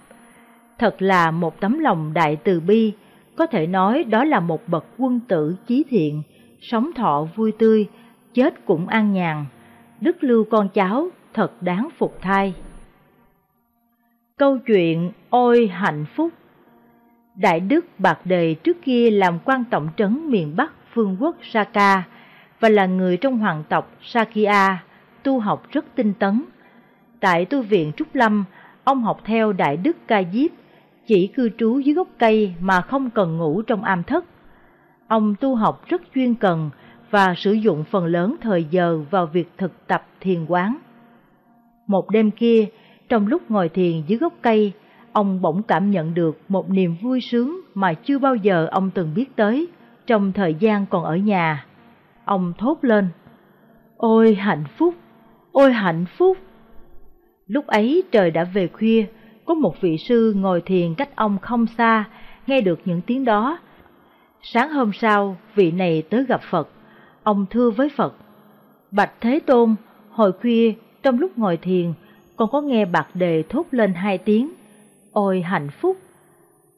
Thật là một tấm lòng đại từ bi, có thể nói đó là một bậc quân tử chí thiện, sống thọ vui tươi, chết cũng an nhàn. Đức lưu con cháu thật đáng phục thai. Câu chuyện Ôi hạnh phúc Đại đức Bạc Đề trước kia làm quan tổng trấn miền Bắc phương quốc Saka và là người trong hoàng tộc Sakya, tu học rất tinh tấn. Tại tu viện Trúc Lâm, ông học theo Đại đức Ca Diếp, chỉ cư trú dưới gốc cây mà không cần ngủ trong am thất. Ông tu học rất chuyên cần và sử dụng phần lớn thời giờ vào việc thực tập thiền quán. Một đêm kia, trong lúc ngồi thiền dưới gốc cây, ông bỗng cảm nhận được một niềm vui sướng mà chưa bao giờ ông từng biết tới trong thời gian còn ở nhà. Ông thốt lên, Ôi hạnh phúc, ôi hạnh phúc! Lúc ấy trời đã về khuya, có một vị sư ngồi thiền cách ông không xa, nghe được những tiếng đó. Sáng hôm sau, vị này tới gặp Phật, ông thưa với Phật, Bạch Thế Tôn, hồi khuya trong lúc ngồi thiền, con có nghe bạc đề thốt lên hai tiếng, ôi hạnh phúc.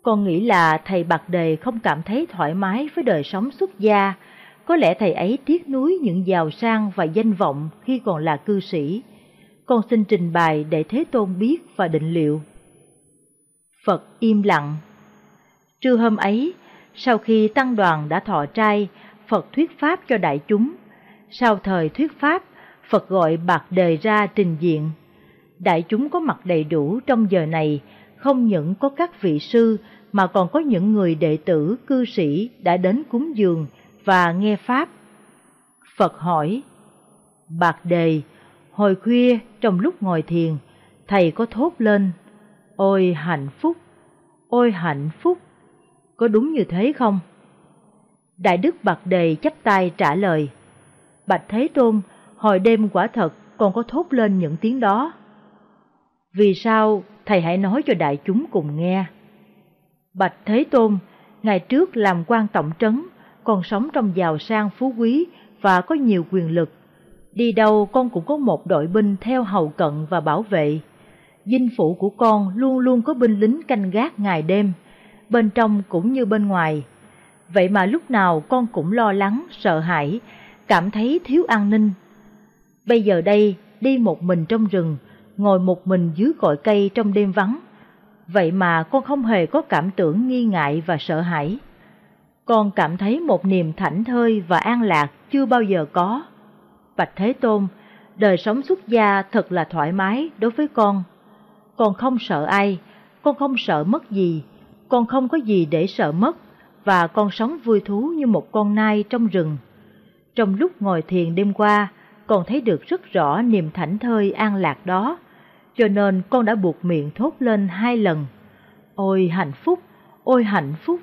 Con nghĩ là thầy bạc đề không cảm thấy thoải mái với đời sống xuất gia, có lẽ thầy ấy tiếc nuối những giàu sang và danh vọng khi còn là cư sĩ. Con xin trình bày để Thế Tôn biết và định liệu. Phật im lặng. Trưa hôm ấy, sau khi tăng đoàn đã thọ trai, Phật thuyết pháp cho đại chúng. Sau thời thuyết pháp, Phật gọi bạc đề ra trình diện. Đại chúng có mặt đầy đủ trong giờ này, không những có các vị sư mà còn có những người đệ tử cư sĩ đã đến cúng dường và nghe pháp. Phật hỏi: Bạc đề, hồi khuya trong lúc ngồi thiền, thầy có thốt lên: Ôi hạnh phúc, ôi hạnh phúc. Có đúng như thế không? Đại đức Bạc Đề chắp tay trả lời. Bạch Thế Tôn, hồi đêm quả thật còn có thốt lên những tiếng đó. Vì sao thầy hãy nói cho đại chúng cùng nghe? Bạch Thế Tôn, ngày trước làm quan tổng trấn, còn sống trong giàu sang phú quý và có nhiều quyền lực. Đi đâu con cũng có một đội binh theo hầu cận và bảo vệ. Dinh phủ của con luôn luôn có binh lính canh gác ngày đêm, bên trong cũng như bên ngoài. Vậy mà lúc nào con cũng lo lắng, sợ hãi, cảm thấy thiếu an ninh. Bây giờ đây, đi một mình trong rừng, ngồi một mình dưới cội cây trong đêm vắng. Vậy mà con không hề có cảm tưởng nghi ngại và sợ hãi. Con cảm thấy một niềm thảnh thơi và an lạc chưa bao giờ có. Bạch Thế Tôn, đời sống xuất gia thật là thoải mái đối với con. Con không sợ ai, con không sợ mất gì, con không có gì để sợ mất, và con sống vui thú như một con nai trong rừng. Trong lúc ngồi thiền đêm qua, con thấy được rất rõ niềm thảnh thơi an lạc đó, cho nên con đã buộc miệng thốt lên hai lần. Ôi hạnh phúc, ôi hạnh phúc,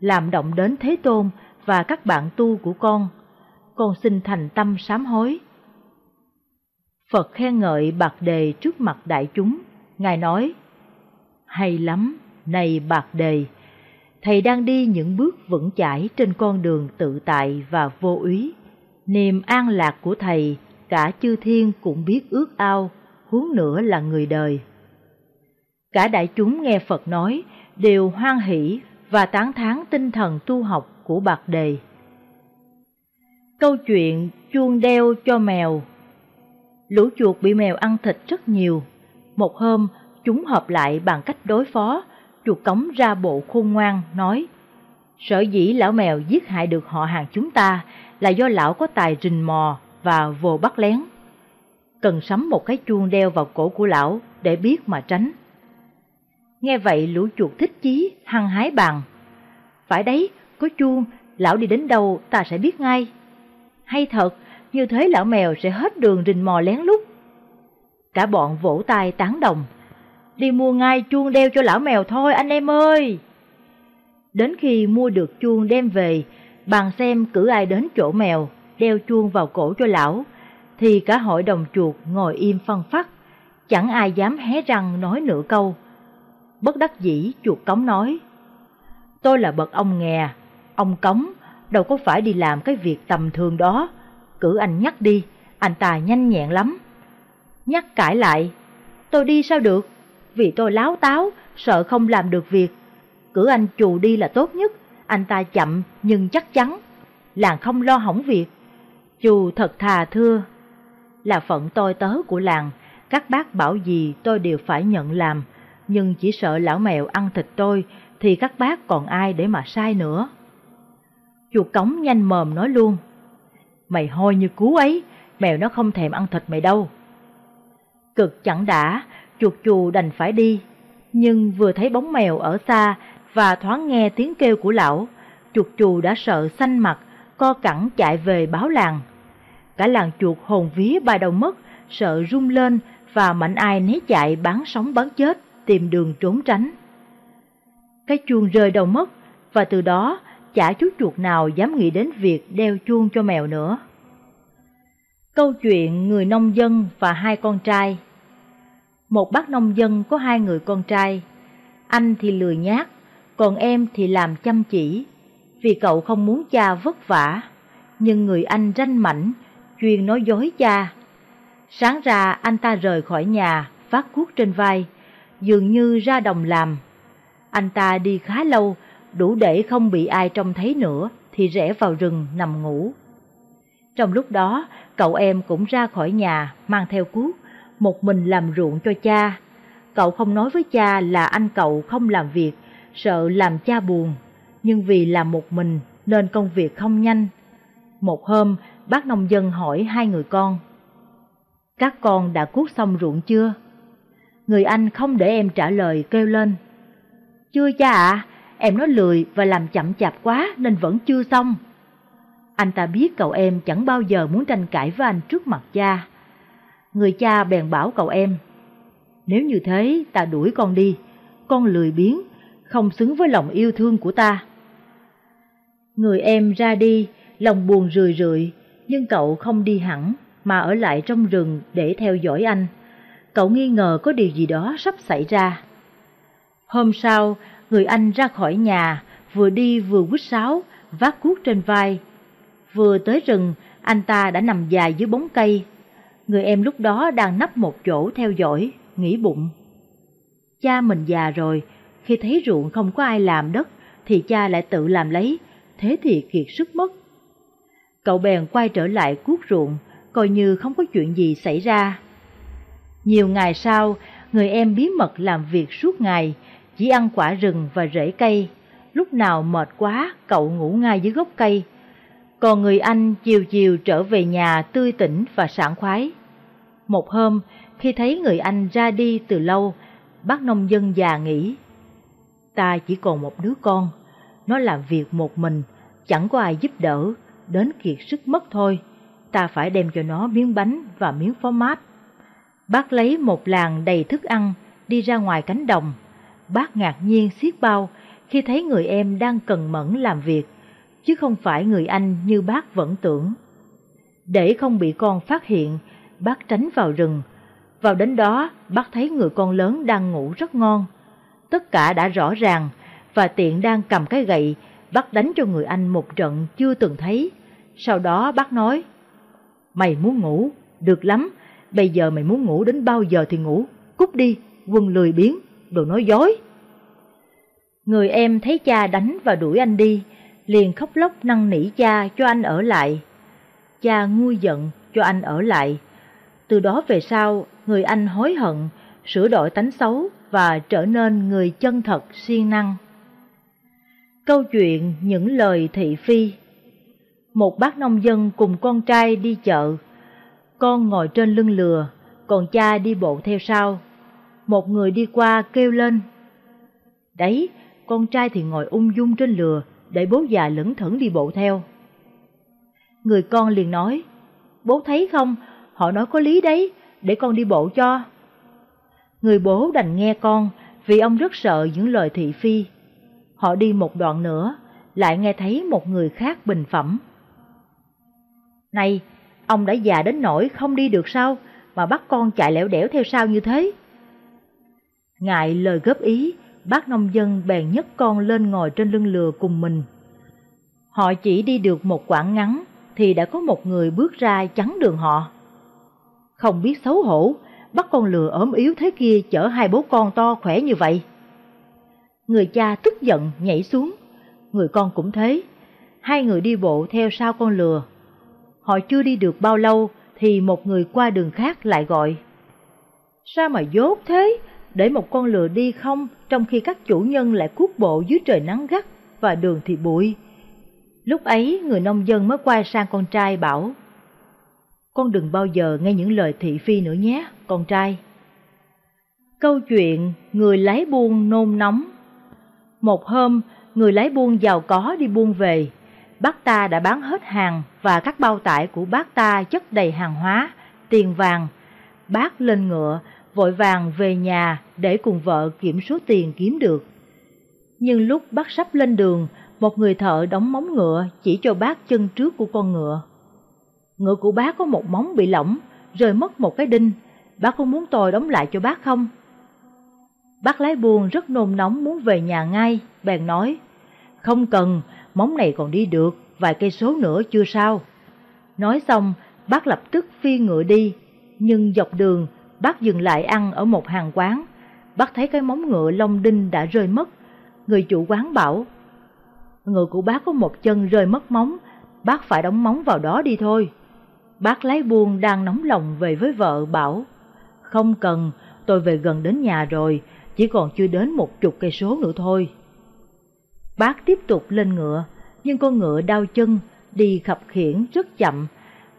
làm động đến Thế Tôn và các bạn tu của con. Con xin thành tâm sám hối. Phật khen ngợi bạc đề trước mặt đại chúng, Ngài nói, Hay lắm, này bạc đề, Thầy đang đi những bước vững chãi trên con đường tự tại và vô úy. Niềm an lạc của Thầy, cả chư thiên cũng biết ước ao, huống nữa là người đời. Cả đại chúng nghe Phật nói đều hoan hỷ và tán thán tinh thần tu học của Bạc Đề. Câu chuyện chuông đeo cho mèo Lũ chuột bị mèo ăn thịt rất nhiều. Một hôm, chúng hợp lại bằng cách đối phó, chuột cống ra bộ khôn ngoan, nói Sở dĩ lão mèo giết hại được họ hàng chúng ta là do lão có tài rình mò và vồ bắt lén. Cần sắm một cái chuông đeo vào cổ của lão để biết mà tránh. Nghe vậy lũ chuột thích chí, hăng hái bàn. Phải đấy, có chuông, lão đi đến đâu ta sẽ biết ngay. Hay thật, như thế lão mèo sẽ hết đường rình mò lén lút. Cả bọn vỗ tay tán đồng. Đi mua ngay chuông đeo cho lão mèo thôi anh em ơi! Đến khi mua được chuông đem về, bàn xem cử ai đến chỗ mèo, đeo chuông vào cổ cho lão, thì cả hội đồng chuột ngồi im phân phát, chẳng ai dám hé răng nói nửa câu. Bất đắc dĩ chuột cống nói, tôi là bậc ông nghè, ông cống, đâu có phải đi làm cái việc tầm thường đó, cử anh nhắc đi, anh ta nhanh nhẹn lắm. Nhắc cãi lại, tôi đi sao được, vì tôi láo táo, sợ không làm được việc. Cử anh chù đi là tốt nhất, anh ta chậm nhưng chắc chắn, làng không lo hỏng việc. Chù thật thà thưa, là phận tôi tớ của làng, các bác bảo gì tôi đều phải nhận làm, nhưng chỉ sợ lão mèo ăn thịt tôi thì các bác còn ai để mà sai nữa. Chuột cống nhanh mồm nói luôn, mày hôi như cú ấy, mèo nó không thèm ăn thịt mày đâu. Cực chẳng đã, chuột chù đành phải đi, nhưng vừa thấy bóng mèo ở xa và thoáng nghe tiếng kêu của lão, chuột chù đã sợ xanh mặt, co cẳng chạy về báo làng. Cả làng chuột hồn vía bay đầu mất, sợ rung lên và mạnh ai né chạy bán sống bán chết, tìm đường trốn tránh. Cái chuông rơi đầu mất, và từ đó chả chú chuột nào dám nghĩ đến việc đeo chuông cho mèo nữa. Câu chuyện người nông dân và hai con trai một bác nông dân có hai người con trai, anh thì lười nhát, còn em thì làm chăm chỉ, vì cậu không muốn cha vất vả, nhưng người anh ranh mảnh, chuyên nói dối cha. Sáng ra anh ta rời khỏi nhà, vác cuốc trên vai, dường như ra đồng làm. Anh ta đi khá lâu, đủ để không bị ai trông thấy nữa, thì rẽ vào rừng nằm ngủ. Trong lúc đó, cậu em cũng ra khỏi nhà, mang theo cuốc, một mình làm ruộng cho cha. Cậu không nói với cha là anh cậu không làm việc, sợ làm cha buồn, nhưng vì làm một mình nên công việc không nhanh. Một hôm, bác nông dân hỏi hai người con. Các con đã cuốc xong ruộng chưa? Người anh không để em trả lời kêu lên. Chưa cha ạ, em nói lười và làm chậm chạp quá nên vẫn chưa xong. Anh ta biết cậu em chẳng bao giờ muốn tranh cãi với anh trước mặt cha. Người cha bèn bảo cậu em, nếu như thế ta đuổi con đi, con lười biếng, không xứng với lòng yêu thương của ta. Người em ra đi, lòng buồn rười rượi, nhưng cậu không đi hẳn mà ở lại trong rừng để theo dõi anh. Cậu nghi ngờ có điều gì đó sắp xảy ra. Hôm sau, người anh ra khỏi nhà, vừa đi vừa quýt sáo, vác cuốc trên vai. Vừa tới rừng, anh ta đã nằm dài dưới bóng cây. Người em lúc đó đang nấp một chỗ theo dõi, nghĩ bụng. Cha mình già rồi, khi thấy ruộng không có ai làm đất, thì cha lại tự làm lấy, thế thì kiệt sức mất. Cậu bèn quay trở lại cuốc ruộng, coi như không có chuyện gì xảy ra. Nhiều ngày sau, người em bí mật làm việc suốt ngày, chỉ ăn quả rừng và rễ cây. Lúc nào mệt quá, cậu ngủ ngay dưới gốc cây. Còn người anh chiều chiều trở về nhà tươi tỉnh và sảng khoái. Một hôm, khi thấy người anh ra đi từ lâu, bác nông dân già nghĩ, ta chỉ còn một đứa con, nó làm việc một mình, chẳng có ai giúp đỡ, đến kiệt sức mất thôi, ta phải đem cho nó miếng bánh và miếng phó mát. Bác lấy một làng đầy thức ăn, đi ra ngoài cánh đồng. Bác ngạc nhiên xiết bao khi thấy người em đang cần mẫn làm việc, chứ không phải người anh như bác vẫn tưởng. Để không bị con phát hiện, bác tránh vào rừng. Vào đến đó, bác thấy người con lớn đang ngủ rất ngon. Tất cả đã rõ ràng, và tiện đang cầm cái gậy, bác đánh cho người anh một trận chưa từng thấy. Sau đó bác nói, Mày muốn ngủ, được lắm, bây giờ mày muốn ngủ đến bao giờ thì ngủ, cút đi, quân lười biếng, đồ nói dối. Người em thấy cha đánh và đuổi anh đi, liền khóc lóc năn nỉ cha cho anh ở lại. Cha nguôi giận cho anh ở lại. Từ đó về sau, người anh hối hận, sửa đổi tánh xấu và trở nên người chân thật siêng năng. Câu chuyện những lời thị phi Một bác nông dân cùng con trai đi chợ. Con ngồi trên lưng lừa, còn cha đi bộ theo sau. Một người đi qua kêu lên. Đấy, con trai thì ngồi ung dung trên lừa, để bố già lững thững đi bộ theo. Người con liền nói, bố thấy không, họ nói có lý đấy, để con đi bộ cho. Người bố đành nghe con, vì ông rất sợ những lời thị phi. Họ đi một đoạn nữa, lại nghe thấy một người khác bình phẩm. Này, ông đã già đến nỗi không đi được sao, mà bắt con chạy lẻo đẻo theo sau như thế? Ngại lời góp ý, bác nông dân bèn nhấc con lên ngồi trên lưng lừa cùng mình. Họ chỉ đi được một quãng ngắn, thì đã có một người bước ra chắn đường họ. Không biết xấu hổ, bắt con lừa ốm yếu thế kia chở hai bố con to khỏe như vậy. Người cha tức giận nhảy xuống, người con cũng thế. Hai người đi bộ theo sau con lừa. Họ chưa đi được bao lâu thì một người qua đường khác lại gọi. Sao mà dốt thế, để một con lừa đi không trong khi các chủ nhân lại cuốc bộ dưới trời nắng gắt và đường thì bụi. Lúc ấy người nông dân mới quay sang con trai bảo Con đừng bao giờ nghe những lời thị phi nữa nhé, con trai. Câu chuyện người lái buôn nôn nóng Một hôm, người lái buôn giàu có đi buôn về. Bác ta đã bán hết hàng và các bao tải của bác ta chất đầy hàng hóa, tiền vàng. Bác lên ngựa, vội vàng về nhà để cùng vợ kiểm số tiền kiếm được. Nhưng lúc bác sắp lên đường, một người thợ đóng móng ngựa chỉ cho bác chân trước của con ngựa. Ngựa của bác có một móng bị lỏng, rơi mất một cái đinh, bác có muốn tôi đóng lại cho bác không? Bác lái buồn rất nôn nóng muốn về nhà ngay, bèn nói, không cần, móng này còn đi được, vài cây số nữa chưa sao. Nói xong, bác lập tức phi ngựa đi, nhưng dọc đường, bác dừng lại ăn ở một hàng quán. Bác thấy cái móng ngựa lông đinh đã rơi mất. Người chủ quán bảo, ngựa của bác có một chân rơi mất móng, bác phải đóng móng vào đó đi thôi. Bác lái buôn đang nóng lòng về với vợ bảo, không cần, tôi về gần đến nhà rồi, chỉ còn chưa đến một chục cây số nữa thôi. Bác tiếp tục lên ngựa, nhưng con ngựa đau chân, đi khập khiển rất chậm.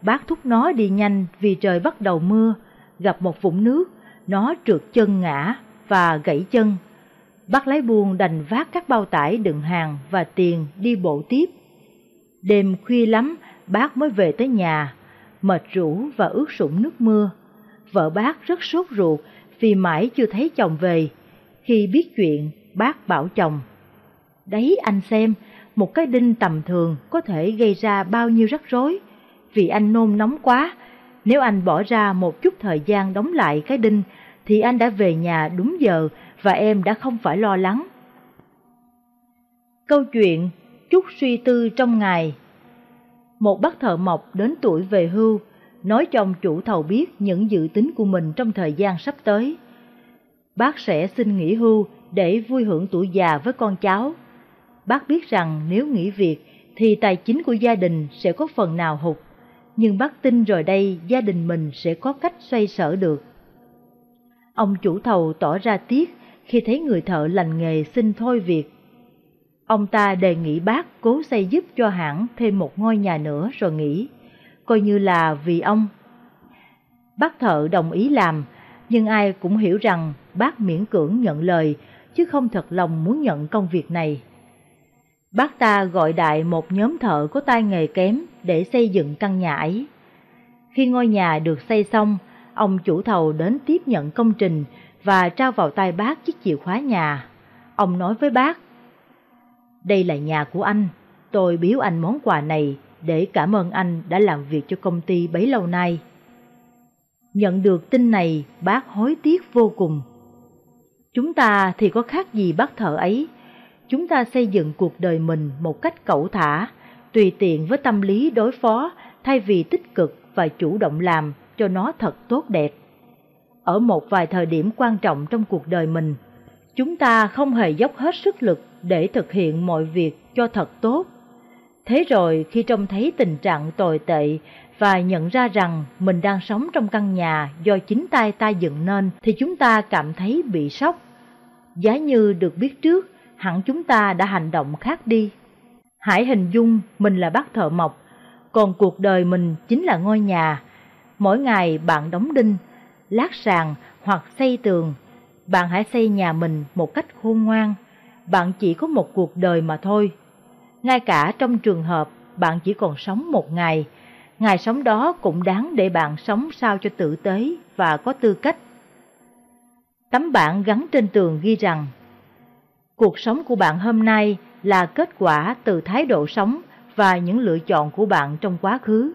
Bác thúc nó đi nhanh vì trời bắt đầu mưa, gặp một vũng nước, nó trượt chân ngã và gãy chân. Bác lái buôn đành vác các bao tải đựng hàng và tiền đi bộ tiếp. Đêm khuya lắm, bác mới về tới nhà, mệt rũ và ướt sũng nước mưa. Vợ bác rất sốt ruột vì mãi chưa thấy chồng về. Khi biết chuyện, bác bảo chồng. Đấy anh xem, một cái đinh tầm thường có thể gây ra bao nhiêu rắc rối. Vì anh nôn nóng quá, nếu anh bỏ ra một chút thời gian đóng lại cái đinh, thì anh đã về nhà đúng giờ và em đã không phải lo lắng. Câu chuyện chút suy tư trong ngày Một bác thợ mộc đến tuổi về hưu, nói cho ông chủ thầu biết những dự tính của mình trong thời gian sắp tới. Bác sẽ xin nghỉ hưu để vui hưởng tuổi già với con cháu. Bác biết rằng nếu nghỉ việc thì tài chính của gia đình sẽ có phần nào hụt, nhưng bác tin rồi đây gia đình mình sẽ có cách xoay sở được. Ông chủ thầu tỏ ra tiếc khi thấy người thợ lành nghề xin thôi việc. Ông ta đề nghị bác cố xây giúp cho hãng thêm một ngôi nhà nữa rồi nghỉ, coi như là vì ông. Bác thợ đồng ý làm, nhưng ai cũng hiểu rằng bác miễn cưỡng nhận lời, chứ không thật lòng muốn nhận công việc này. Bác ta gọi đại một nhóm thợ có tay nghề kém để xây dựng căn nhà ấy. Khi ngôi nhà được xây xong, ông chủ thầu đến tiếp nhận công trình và trao vào tay bác chiếc chìa khóa nhà. Ông nói với bác, Đây là nhà của anh, tôi biếu anh món quà này để cảm ơn anh đã làm việc cho công ty bấy lâu nay. Nhận được tin này, bác hối tiếc vô cùng. Chúng ta thì có khác gì bác thợ ấy, chúng ta xây dựng cuộc đời mình một cách cẩu thả, tùy tiện với tâm lý đối phó thay vì tích cực và chủ động làm cho nó thật tốt đẹp. Ở một vài thời điểm quan trọng trong cuộc đời mình, chúng ta không hề dốc hết sức lực để thực hiện mọi việc cho thật tốt. Thế rồi khi trông thấy tình trạng tồi tệ và nhận ra rằng mình đang sống trong căn nhà do chính tay ta dựng nên thì chúng ta cảm thấy bị sốc. Giá như được biết trước, hẳn chúng ta đã hành động khác đi. Hãy hình dung mình là bác thợ mộc, còn cuộc đời mình chính là ngôi nhà Mỗi ngày bạn đóng đinh, lát sàn hoặc xây tường, bạn hãy xây nhà mình một cách khôn ngoan. Bạn chỉ có một cuộc đời mà thôi. Ngay cả trong trường hợp bạn chỉ còn sống một ngày, ngày sống đó cũng đáng để bạn sống sao cho tử tế và có tư cách. Tấm bảng gắn trên tường ghi rằng, cuộc sống của bạn hôm nay là kết quả từ thái độ sống và những lựa chọn của bạn trong quá khứ.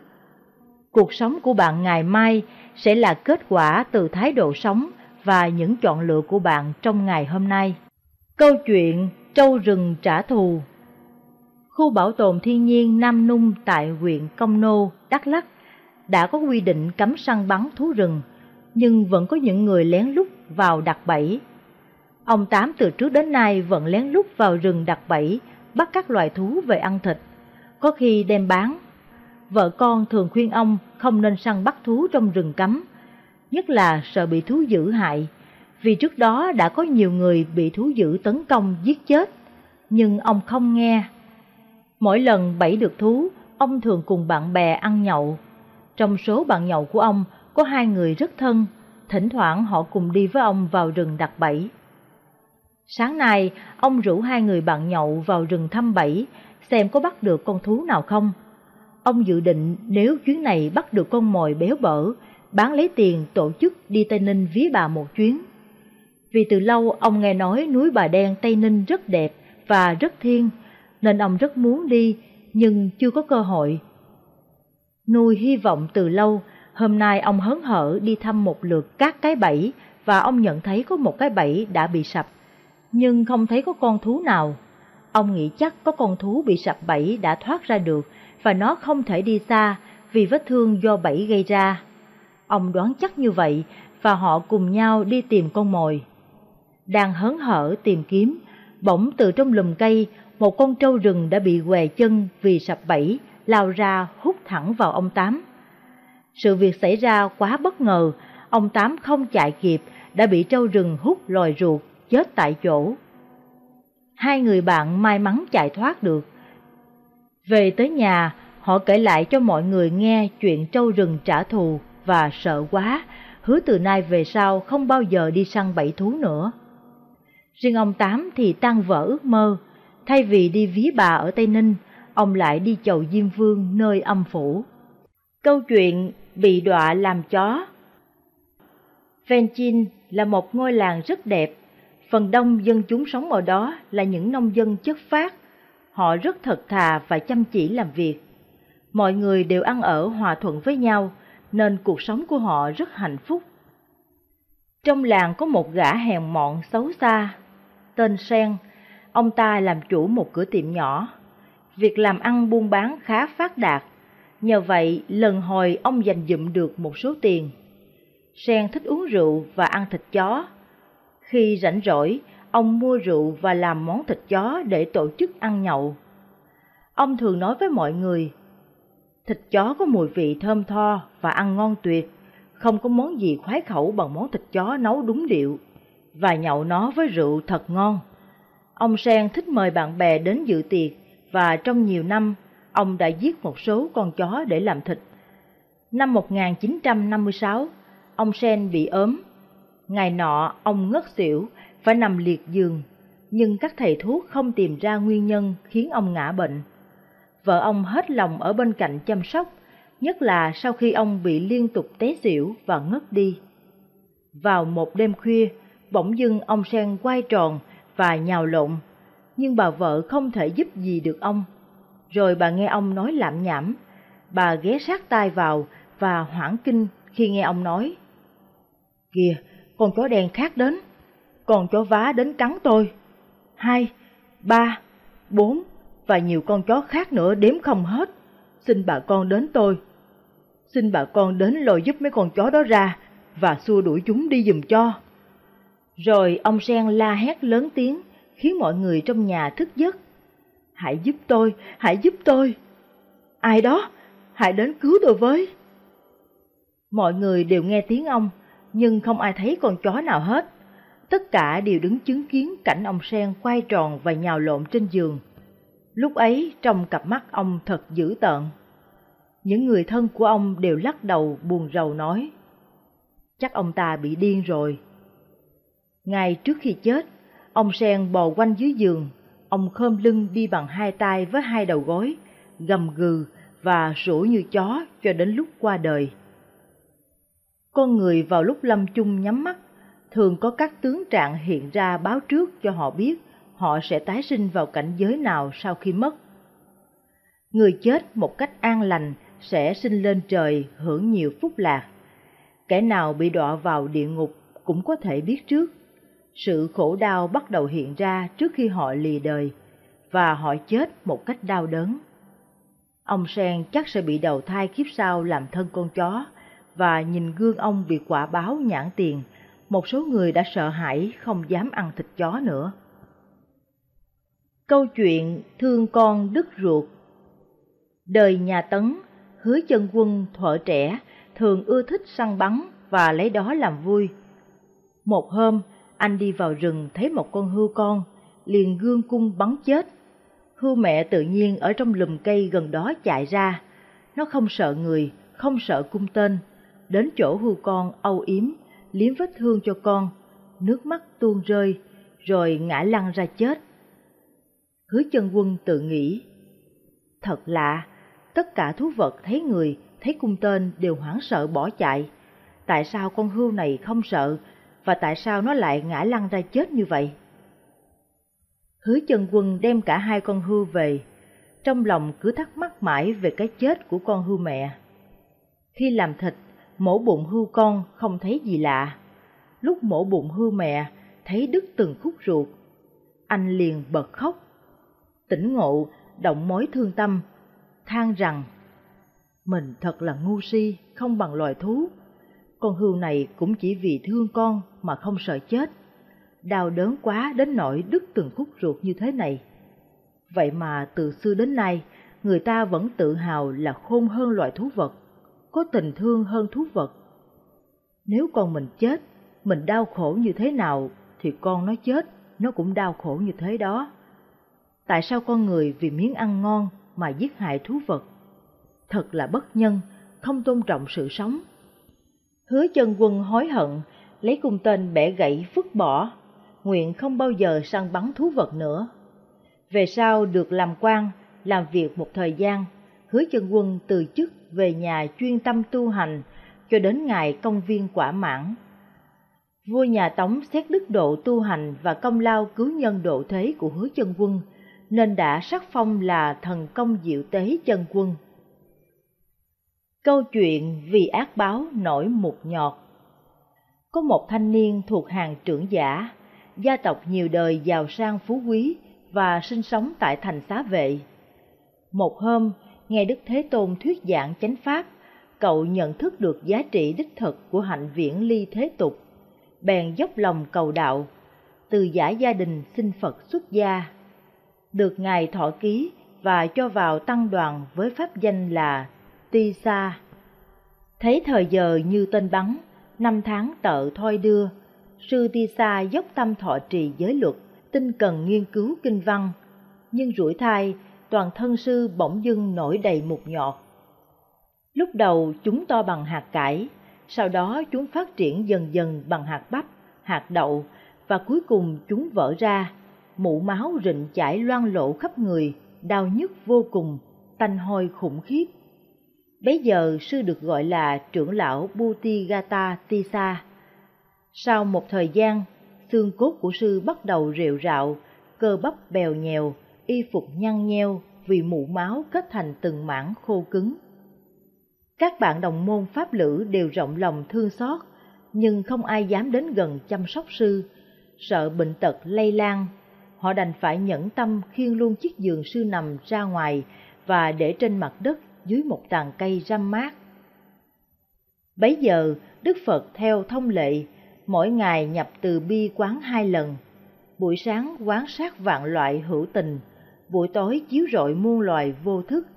Cuộc sống của bạn ngày mai sẽ là kết quả từ thái độ sống và những chọn lựa của bạn trong ngày hôm nay. Câu chuyện Trâu rừng trả thù Khu bảo tồn thiên nhiên Nam Nung tại huyện Công Nô, Đắk Lắk đã có quy định cấm săn bắn thú rừng, nhưng vẫn có những người lén lút vào đặt bẫy. Ông Tám từ trước đến nay vẫn lén lút vào rừng đặt bẫy, bắt các loài thú về ăn thịt, có khi đem bán. Vợ con thường khuyên ông không nên săn bắt thú trong rừng cấm, nhất là sợ bị thú dữ hại, vì trước đó đã có nhiều người bị thú dữ tấn công giết chết, nhưng ông không nghe. Mỗi lần bẫy được thú, ông thường cùng bạn bè ăn nhậu. Trong số bạn nhậu của ông có hai người rất thân, thỉnh thoảng họ cùng đi với ông vào rừng đặt bẫy. Sáng nay, ông rủ hai người bạn nhậu vào rừng thăm bẫy, xem có bắt được con thú nào không. Ông dự định nếu chuyến này bắt được con mồi béo bở, bán lấy tiền tổ chức đi Tây Ninh ví bà một chuyến. Vì từ lâu ông nghe nói núi Bà Đen Tây Ninh rất đẹp và rất thiên, nên ông rất muốn đi nhưng chưa có cơ hội. Nuôi hy vọng từ lâu, hôm nay ông hớn hở đi thăm một lượt các cái bẫy và ông nhận thấy có một cái bẫy đã bị sập, nhưng không thấy có con thú nào. Ông nghĩ chắc có con thú bị sập bẫy đã thoát ra được và nó không thể đi xa vì vết thương do bẫy gây ra. Ông đoán chắc như vậy và họ cùng nhau đi tìm con mồi. Đang hớn hở tìm kiếm, bỗng từ trong lùm cây, một con trâu rừng đã bị què chân vì sập bẫy, lao ra hút thẳng vào ông Tám. Sự việc xảy ra quá bất ngờ, ông Tám không chạy kịp, đã bị trâu rừng hút lòi ruột, chết tại chỗ. Hai người bạn may mắn chạy thoát được. Về tới nhà, họ kể lại cho mọi người nghe chuyện trâu rừng trả thù và sợ quá, hứa từ nay về sau không bao giờ đi săn bẫy thú nữa. Riêng ông Tám thì tan vỡ ước mơ, thay vì đi ví bà ở Tây Ninh, ông lại đi chầu Diêm Vương nơi âm phủ. Câu chuyện bị đọa làm chó Venchin là một ngôi làng rất đẹp, phần đông dân chúng sống ở đó là những nông dân chất phát, họ rất thật thà và chăm chỉ làm việc. Mọi người đều ăn ở hòa thuận với nhau, nên cuộc sống của họ rất hạnh phúc. Trong làng có một gã hèn mọn xấu xa, tên Sen, ông ta làm chủ một cửa tiệm nhỏ. Việc làm ăn buôn bán khá phát đạt, nhờ vậy lần hồi ông giành dụm được một số tiền. Sen thích uống rượu và ăn thịt chó. Khi rảnh rỗi, ông mua rượu và làm món thịt chó để tổ chức ăn nhậu. Ông thường nói với mọi người, thịt chó có mùi vị thơm tho và ăn ngon tuyệt, không có món gì khoái khẩu bằng món thịt chó nấu đúng điệu, và nhậu nó với rượu thật ngon. Ông Sen thích mời bạn bè đến dự tiệc và trong nhiều năm, ông đã giết một số con chó để làm thịt. Năm 1956, ông Sen bị ốm. Ngày nọ, ông ngất xỉu, phải nằm liệt giường, nhưng các thầy thuốc không tìm ra nguyên nhân khiến ông ngã bệnh. Vợ ông hết lòng ở bên cạnh chăm sóc, nhất là sau khi ông bị liên tục té xỉu và ngất đi. Vào một đêm khuya, bỗng dưng ông Sen quay tròn và nhào lộn, nhưng bà vợ không thể giúp gì được ông. Rồi bà nghe ông nói lạm nhảm, bà ghé sát tai vào và hoảng kinh khi nghe ông nói. Kìa, con chó đen khác đến, con chó vá đến cắn tôi. Hai, ba, bốn và nhiều con chó khác nữa đếm không hết. Xin bà con đến tôi. Xin bà con đến lôi giúp mấy con chó đó ra và xua đuổi chúng đi giùm cho. Rồi ông Sen la hét lớn tiếng, khiến mọi người trong nhà thức giấc. Hãy giúp tôi, hãy giúp tôi. Ai đó, hãy đến cứu tôi với. Mọi người đều nghe tiếng ông, nhưng không ai thấy con chó nào hết. Tất cả đều đứng chứng kiến cảnh ông Sen quay tròn và nhào lộn trên giường. Lúc ấy trong cặp mắt ông thật dữ tợn. Những người thân của ông đều lắc đầu buồn rầu nói. Chắc ông ta bị điên rồi. Ngay trước khi chết, ông Sen bò quanh dưới giường, ông khom lưng đi bằng hai tay với hai đầu gối, gầm gừ và rủ như chó cho đến lúc qua đời. Con người vào lúc lâm chung nhắm mắt, thường có các tướng trạng hiện ra báo trước cho họ biết họ sẽ tái sinh vào cảnh giới nào sau khi mất. Người chết một cách an lành sẽ sinh lên trời hưởng nhiều phúc lạc. Kẻ nào bị đọa vào địa ngục cũng có thể biết trước. Sự khổ đau bắt đầu hiện ra trước khi họ lìa đời, và họ chết một cách đau đớn. Ông Sen chắc sẽ bị đầu thai kiếp sau làm thân con chó, và nhìn gương ông bị quả báo nhãn tiền, một số người đã sợ hãi không dám ăn thịt chó nữa. Câu chuyện thương con đứt ruột Đời nhà Tấn, hứa chân quân thuở trẻ thường ưa thích săn bắn và lấy đó làm vui. Một hôm, anh đi vào rừng thấy một con hươu con, liền gương cung bắn chết. Hươu mẹ tự nhiên ở trong lùm cây gần đó chạy ra. Nó không sợ người, không sợ cung tên. Đến chỗ hươu con âu yếm, liếm vết thương cho con, nước mắt tuôn rơi, rồi ngã lăn ra chết. Hứa chân quân tự nghĩ, thật lạ, tất cả thú vật thấy người, thấy cung tên đều hoảng sợ bỏ chạy. Tại sao con hươu này không sợ, và tại sao nó lại ngã lăn ra chết như vậy? Hứa chân quân đem cả hai con hươu về, trong lòng cứ thắc mắc mãi về cái chết của con hươu mẹ. Khi làm thịt, mổ bụng hưu con không thấy gì lạ. Lúc mổ bụng hưu mẹ, thấy đứt từng khúc ruột. Anh liền bật khóc. Tỉnh ngộ, động mối thương tâm, than rằng mình thật là ngu si, không bằng loài thú. Con hưu này cũng chỉ vì thương con mà không sợ chết. Đau đớn quá đến nỗi đứt từng khúc ruột như thế này. Vậy mà từ xưa đến nay, người ta vẫn tự hào là khôn hơn loài thú vật, có tình thương hơn thú vật. Nếu con mình chết, mình đau khổ như thế nào thì con nó chết, nó cũng đau khổ như thế đó. Tại sao con người vì miếng ăn ngon mà giết hại thú vật? Thật là bất nhân, không tôn trọng sự sống. Hứa chân quân hối hận, lấy cung tên bẻ gãy vứt bỏ, nguyện không bao giờ săn bắn thú vật nữa. Về sau được làm quan, làm việc một thời gian, hứa chân quân từ chức về nhà chuyên tâm tu hành cho đến ngày công viên quả mãn. Vua nhà Tống xét đức độ tu hành và công lao cứu nhân độ thế của hứa chân quân, nên đã sắc phong là thần công diệu tế chân quân. Câu chuyện vì ác báo nổi một nhọt Có một thanh niên thuộc hàng trưởng giả, gia tộc nhiều đời giàu sang phú quý và sinh sống tại thành xá vệ. Một hôm, nghe Đức Thế Tôn thuyết giảng chánh pháp, cậu nhận thức được giá trị đích thực của hạnh viễn ly thế tục, bèn dốc lòng cầu đạo, từ giả gia đình xin Phật xuất gia. Được Ngài thọ ký và cho vào tăng đoàn với pháp danh là Ti Sa. Thấy thời giờ như tên bắn, năm tháng tợ thoi đưa, sư Ti Sa dốc tâm thọ trì giới luật, tinh cần nghiên cứu kinh văn, nhưng rủi thai, toàn thân sư bỗng dưng nổi đầy mục nhọt. Lúc đầu chúng to bằng hạt cải, sau đó chúng phát triển dần dần bằng hạt bắp, hạt đậu và cuối cùng chúng vỡ ra, mụ máu rịnh chảy loang lộ khắp người, đau nhức vô cùng, tanh hôi khủng khiếp. Bấy giờ sư được gọi là trưởng lão Butigata Tisa. Sau một thời gian, xương cốt của sư bắt đầu rệu rạo, cơ bắp bèo nhèo, y phục nhăn nheo vì mụ máu kết thành từng mảng khô cứng. Các bạn đồng môn pháp lữ đều rộng lòng thương xót, nhưng không ai dám đến gần chăm sóc sư, sợ bệnh tật lây lan. Họ đành phải nhẫn tâm khiêng luôn chiếc giường sư nằm ra ngoài và để trên mặt đất dưới một tàn cây răm mát. Bấy giờ, Đức Phật theo thông lệ, mỗi ngày nhập từ bi quán hai lần. Buổi sáng quán sát vạn loại hữu tình, buổi tối chiếu rọi muôn loài vô thức.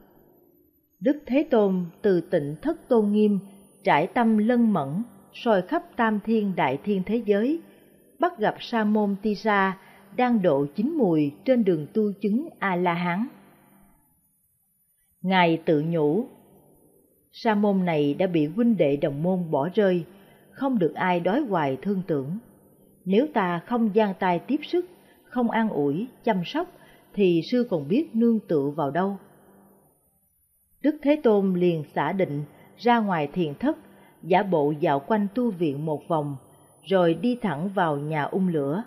Đức Thế Tôn từ tịnh thất tôn nghiêm, trải tâm lân mẫn, soi khắp tam thiên đại thiên thế giới, bắt gặp Sa môn Ti Sa đang độ chín mùi trên đường tu chứng A-la-hán. Ngài tự nhủ, sa môn này đã bị huynh đệ đồng môn bỏ rơi, không được ai đói hoài thương tưởng. Nếu ta không gian tay tiếp sức, không an ủi, chăm sóc, thì sư còn biết nương tựa vào đâu. Đức Thế Tôn liền xả định ra ngoài thiền thất, giả bộ dạo quanh tu viện một vòng, rồi đi thẳng vào nhà ung lửa.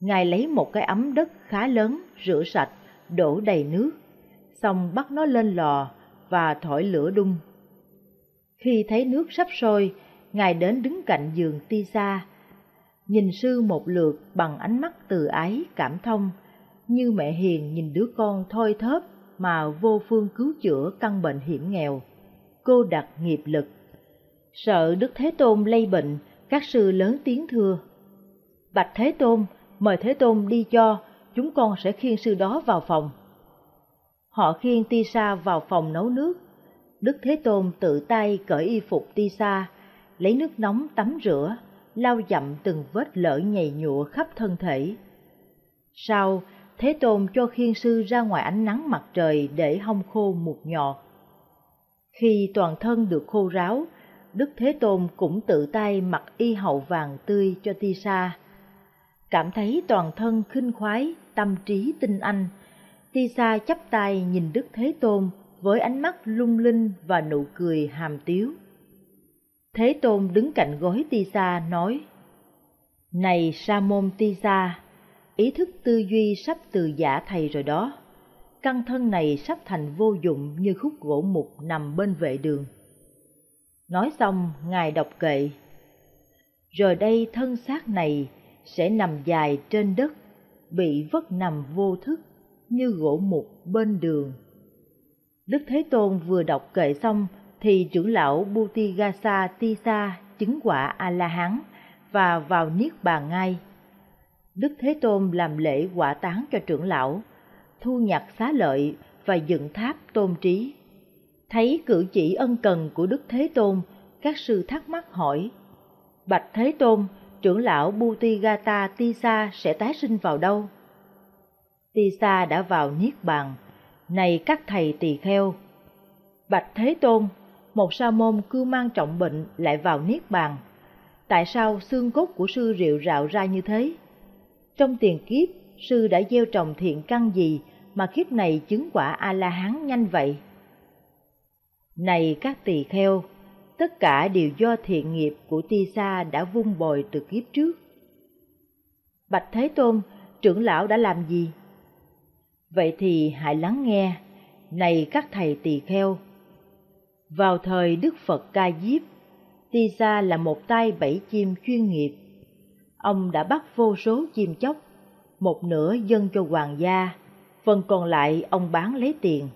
Ngài lấy một cái ấm đất khá lớn, rửa sạch, đổ đầy nước, xong bắt nó lên lò và thổi lửa đun. Khi thấy nước sắp sôi, Ngài đến đứng cạnh giường Tisa, nhìn sư một lượt bằng ánh mắt từ ái cảm thông, như mẹ hiền nhìn đứa con thoi thóp mà vô phương cứu chữa căn bệnh hiểm nghèo, cô đặt nghiệp lực. Sợ Đức Thế Tôn lây bệnh, các sư lớn tiếng thưa. Bạch Thế Tôn, mời Thế Tôn đi cho, chúng con sẽ khiêng sư đó vào phòng. Họ khiêng Ti Sa vào phòng nấu nước. Đức Thế Tôn tự tay cởi y phục Ti Sa, lấy nước nóng tắm rửa, lau dặm từng vết lở nhầy nhụa khắp thân thể. Sau, Thế Tôn cho khiên sư ra ngoài ánh nắng mặt trời để hong khô một nhọt. Khi toàn thân được khô ráo, Đức Thế Tôn cũng tự tay mặc y hậu vàng tươi cho Ti Sa. Cảm thấy toàn thân khinh khoái, tâm trí tinh anh, Ti Sa chắp tay nhìn Đức Thế Tôn với ánh mắt lung linh và nụ cười hàm tiếu. Thế Tôn đứng cạnh gối Ti Sa nói, Này Sa môn Ti Sa, ý thức tư duy sắp từ giả thầy rồi đó. Căn thân này sắp thành vô dụng như khúc gỗ mục nằm bên vệ đường. Nói xong, Ngài đọc kệ. Rồi đây thân xác này sẽ nằm dài trên đất, bị vất nằm vô thức như gỗ mục bên đường. Đức Thế Tôn vừa đọc kệ xong thì trưởng lão Butigasa Tisa chứng quả A-la-hán và vào Niết Bàn ngay. Đức Thế Tôn làm lễ quả tán cho trưởng lão, thu nhặt xá lợi và dựng tháp tôn trí. Thấy cử chỉ ân cần của Đức Thế Tôn, các sư thắc mắc hỏi, Bạch Thế Tôn, trưởng lão Butigata Tisa sẽ tái sinh vào đâu? Tisa đã vào Niết Bàn, này các thầy tỳ kheo. Bạch Thế Tôn, một sa môn cư mang trọng bệnh lại vào Niết Bàn. Tại sao xương cốt của sư rượu rạo ra như thế? Trong tiền kiếp, sư đã gieo trồng thiện căn gì mà kiếp này chứng quả A-la-hán nhanh vậy? Này các tỳ kheo, tất cả đều do thiện nghiệp của Ti Sa đã vung bồi từ kiếp trước. Bạch Thế Tôn, trưởng lão đã làm gì? Vậy thì hãy lắng nghe, này các thầy tỳ kheo. Vào thời Đức Phật Ca Diếp, Ti Sa là một tay bảy chim chuyên nghiệp ông đã bắt vô số chim chóc, một nửa dâng cho hoàng gia, phần còn lại ông bán lấy tiền.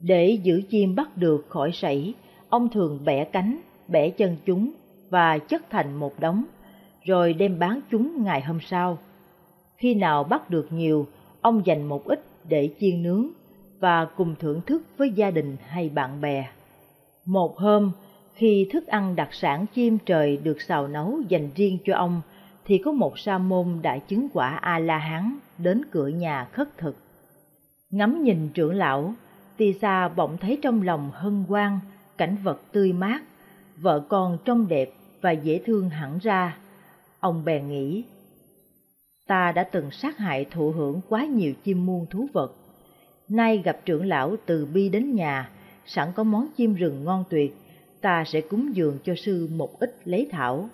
Để giữ chim bắt được khỏi sảy, ông thường bẻ cánh, bẻ chân chúng và chất thành một đống, rồi đem bán chúng ngày hôm sau. Khi nào bắt được nhiều, ông dành một ít để chiên nướng và cùng thưởng thức với gia đình hay bạn bè. Một hôm, khi thức ăn đặc sản chim trời được xào nấu dành riêng cho ông, thì có một sa môn đại chứng quả A-la-hán đến cửa nhà khất thực. Ngắm nhìn trưởng lão, tỳ xa bỗng thấy trong lòng hân hoan, cảnh vật tươi mát, vợ con trông đẹp và dễ thương hẳn ra. Ông bèn nghĩ, ta đã từng sát hại thụ hưởng quá nhiều chim muôn thú vật. Nay gặp trưởng lão từ bi đến nhà, sẵn có món chim rừng ngon tuyệt, ta sẽ cúng dường cho sư một ít lấy thảo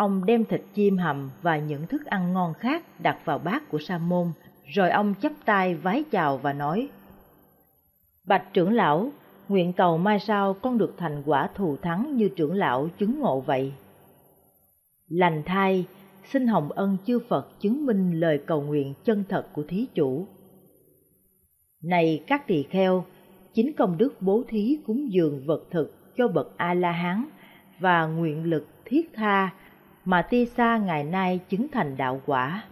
Ông đem thịt chim hầm và những thức ăn ngon khác đặt vào bát của Sa môn, rồi ông chắp tay vái chào và nói: Bạch trưởng lão, nguyện cầu mai sau con được thành quả thù thắng như trưởng lão chứng ngộ vậy. Lành thai, xin hồng ân chư Phật chứng minh lời cầu nguyện chân thật của thí chủ. Này các tỳ kheo, chính công đức bố thí cúng dường vật thực cho bậc A-la-hán và nguyện lực thiết tha mà Ti Sa ngày nay chứng thành đạo quả.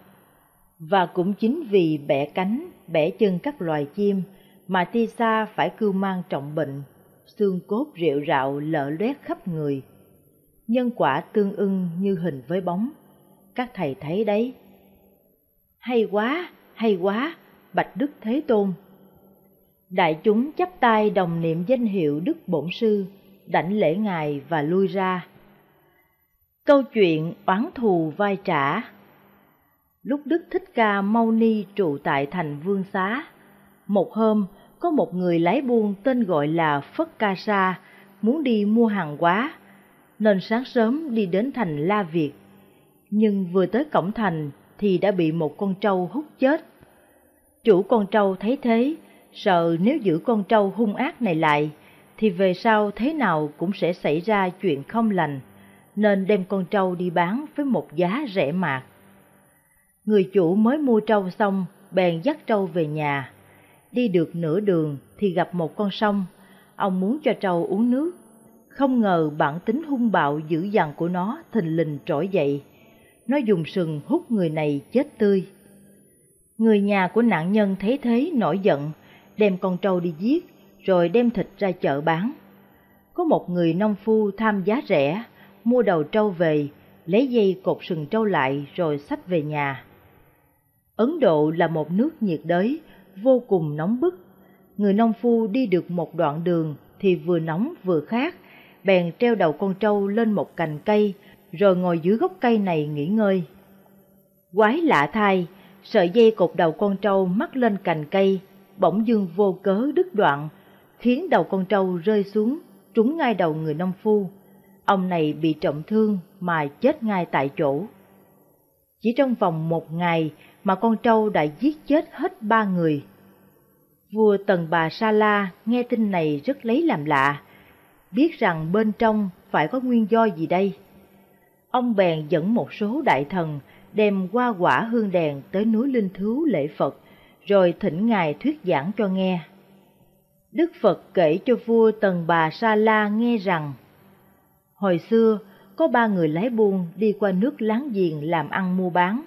Và cũng chính vì bẻ cánh, bẻ chân các loài chim mà Ti Sa phải cưu mang trọng bệnh, xương cốt rệu rạo lở loét khắp người. Nhân quả tương ưng như hình với bóng, các thầy thấy đấy. Hay quá, hay quá, Bạch Đức Thế Tôn. Đại chúng chắp tay đồng niệm danh hiệu Đức Bổn Sư, đảnh lễ Ngài và lui ra. Câu chuyện oán thù vai trả Lúc Đức Thích Ca Mâu Ni trụ tại thành Vương Xá, một hôm, có một người lái buôn tên gọi là Phất Ca Sa muốn đi mua hàng hóa, nên sáng sớm đi đến thành La Việt. Nhưng vừa tới cổng thành thì đã bị một con trâu hút chết. Chủ con trâu thấy thế, sợ nếu giữ con trâu hung ác này lại, thì về sau thế nào cũng sẽ xảy ra chuyện không lành, nên đem con trâu đi bán với một giá rẻ mạt. Người chủ mới mua trâu xong, bèn dắt trâu về nhà. Đi được nửa đường thì gặp một con sông, ông muốn cho trâu uống nước. Không ngờ bản tính hung bạo dữ dằn của nó thình lình trỗi dậy. Nó dùng sừng hút người này chết tươi. Người nhà của nạn nhân thấy thế nổi giận, đem con trâu đi giết, rồi đem thịt ra chợ bán. Có một người nông phu tham giá rẻ, mua đầu trâu về, lấy dây cột sừng trâu lại rồi xách về nhà. Ấn Độ là một nước nhiệt đới, vô cùng nóng bức. Người nông phu đi được một đoạn đường thì vừa nóng vừa khát, bèn treo đầu con trâu lên một cành cây, rồi ngồi dưới gốc cây này nghỉ ngơi. Quái lạ thay, sợi dây cột đầu con trâu mắc lên cành cây, bỗng dưng vô cớ đứt đoạn, khiến đầu con trâu rơi xuống, trúng ngay đầu người nông phu. Ông này bị trọng thương mà chết ngay tại chỗ. Chỉ trong vòng một ngày mà con trâu đã giết chết hết ba người. Vua Tần Bà Sa La nghe tin này rất lấy làm lạ, biết rằng bên trong phải có nguyên do gì đây. Ông bèn dẫn một số đại thần đem qua quả hương đèn tới núi Linh Thứu lễ Phật, rồi thỉnh Ngài thuyết giảng cho nghe. Đức Phật kể cho vua Tần Bà Sa La nghe rằng, Hồi xưa, có ba người lái buôn đi qua nước láng giềng làm ăn mua bán.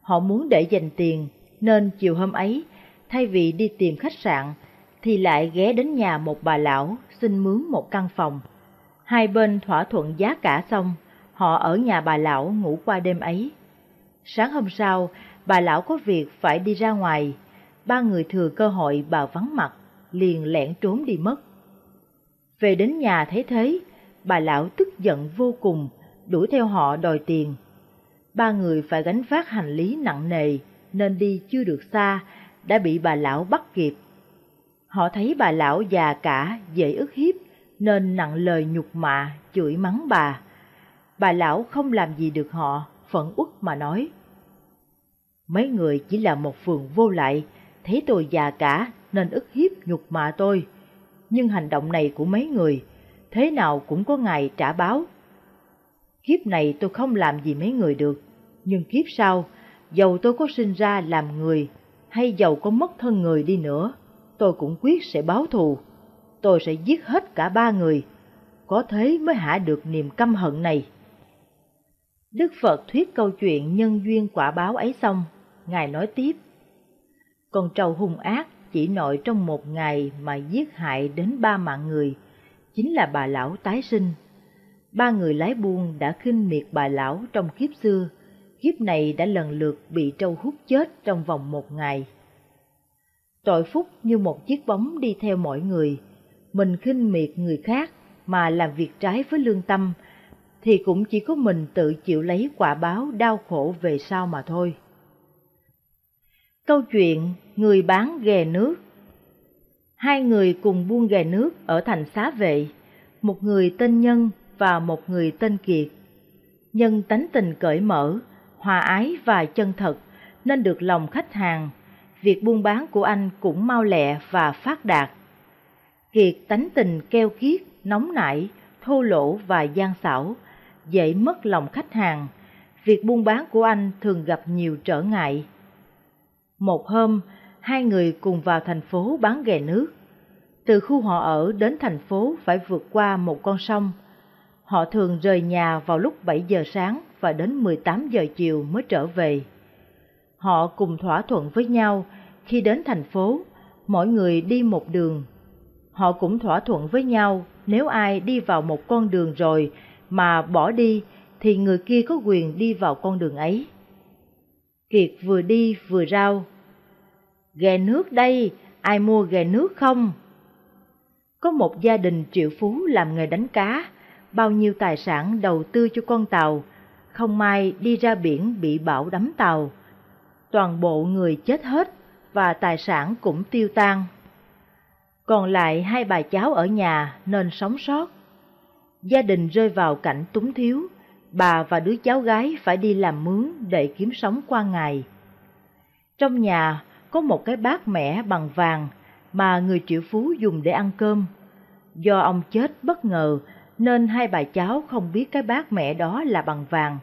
Họ muốn để dành tiền, nên chiều hôm ấy, thay vì đi tìm khách sạn, thì lại ghé đến nhà một bà lão xin mướn một căn phòng. Hai bên thỏa thuận giá cả xong, họ ở nhà bà lão ngủ qua đêm ấy. Sáng hôm sau, bà lão có việc phải đi ra ngoài, ba người thừa cơ hội bà vắng mặt, liền lẻn trốn đi mất. Về đến nhà thấy thế, bà lão tức giận vô cùng, đuổi theo họ đòi tiền. Ba người phải gánh vác hành lý nặng nề, nên đi chưa được xa, đã bị bà lão bắt kịp. Họ thấy bà lão già cả, dễ ức hiếp, nên nặng lời nhục mạ, chửi mắng bà. Bà lão không làm gì được họ, phẫn uất mà nói. Mấy người chỉ là một phường vô lại, thấy tôi già cả nên ức hiếp nhục mạ tôi. Nhưng hành động này của mấy người, thế nào cũng có ngày trả báo. Kiếp này tôi không làm gì mấy người được, nhưng kiếp sau, dầu tôi có sinh ra làm người, hay dầu có mất thân người đi nữa, tôi cũng quyết sẽ báo thù. Tôi sẽ giết hết cả ba người, có thế mới hạ được niềm căm hận này. Đức Phật thuyết câu chuyện nhân duyên quả báo ấy xong, Ngài nói tiếp. Con trâu hung ác chỉ nội trong một ngày mà giết hại đến ba mạng người, chính là bà lão tái sinh. Ba người lái buôn đã khinh miệt bà lão trong kiếp xưa, kiếp này đã lần lượt bị trâu hút chết trong vòng một ngày. Tội phúc như một chiếc bóng đi theo mọi người, mình khinh miệt người khác mà làm việc trái với lương tâm, thì cũng chỉ có mình tự chịu lấy quả báo đau khổ về sau mà thôi. Câu chuyện người bán ghè nước Hai người cùng buôn ghè nước ở thành xá vệ, một người tên Nhân và một người tên Kiệt. Nhân tánh tình cởi mở, hòa ái và chân thật nên được lòng khách hàng. Việc buôn bán của anh cũng mau lẹ và phát đạt. Kiệt tánh tình keo kiết, nóng nảy, thô lỗ và gian xảo, dễ mất lòng khách hàng. Việc buôn bán của anh thường gặp nhiều trở ngại. Một hôm, hai người cùng vào thành phố bán ghè nước. Từ khu họ ở đến thành phố phải vượt qua một con sông. Họ thường rời nhà vào lúc 7 giờ sáng và đến 18 giờ chiều mới trở về. Họ cùng thỏa thuận với nhau khi đến thành phố, mỗi người đi một đường. Họ cũng thỏa thuận với nhau nếu ai đi vào một con đường rồi mà bỏ đi thì người kia có quyền đi vào con đường ấy. Kiệt vừa đi vừa rao. Ghè nước đây, ai mua ghè nước không? Có một gia đình triệu phú làm nghề đánh cá, bao nhiêu tài sản đầu tư cho con tàu, không may đi ra biển bị bão đắm tàu. Toàn bộ người chết hết và tài sản cũng tiêu tan. Còn lại hai bà cháu ở nhà nên sống sót. Gia đình rơi vào cảnh túng thiếu, bà và đứa cháu gái phải đi làm mướn để kiếm sống qua ngày. Trong nhà có một cái bát mẻ bằng vàng mà người triệu phú dùng để ăn cơm. Do ông chết bất ngờ nên hai bà cháu không biết cái bát mẹ đó là bằng vàng,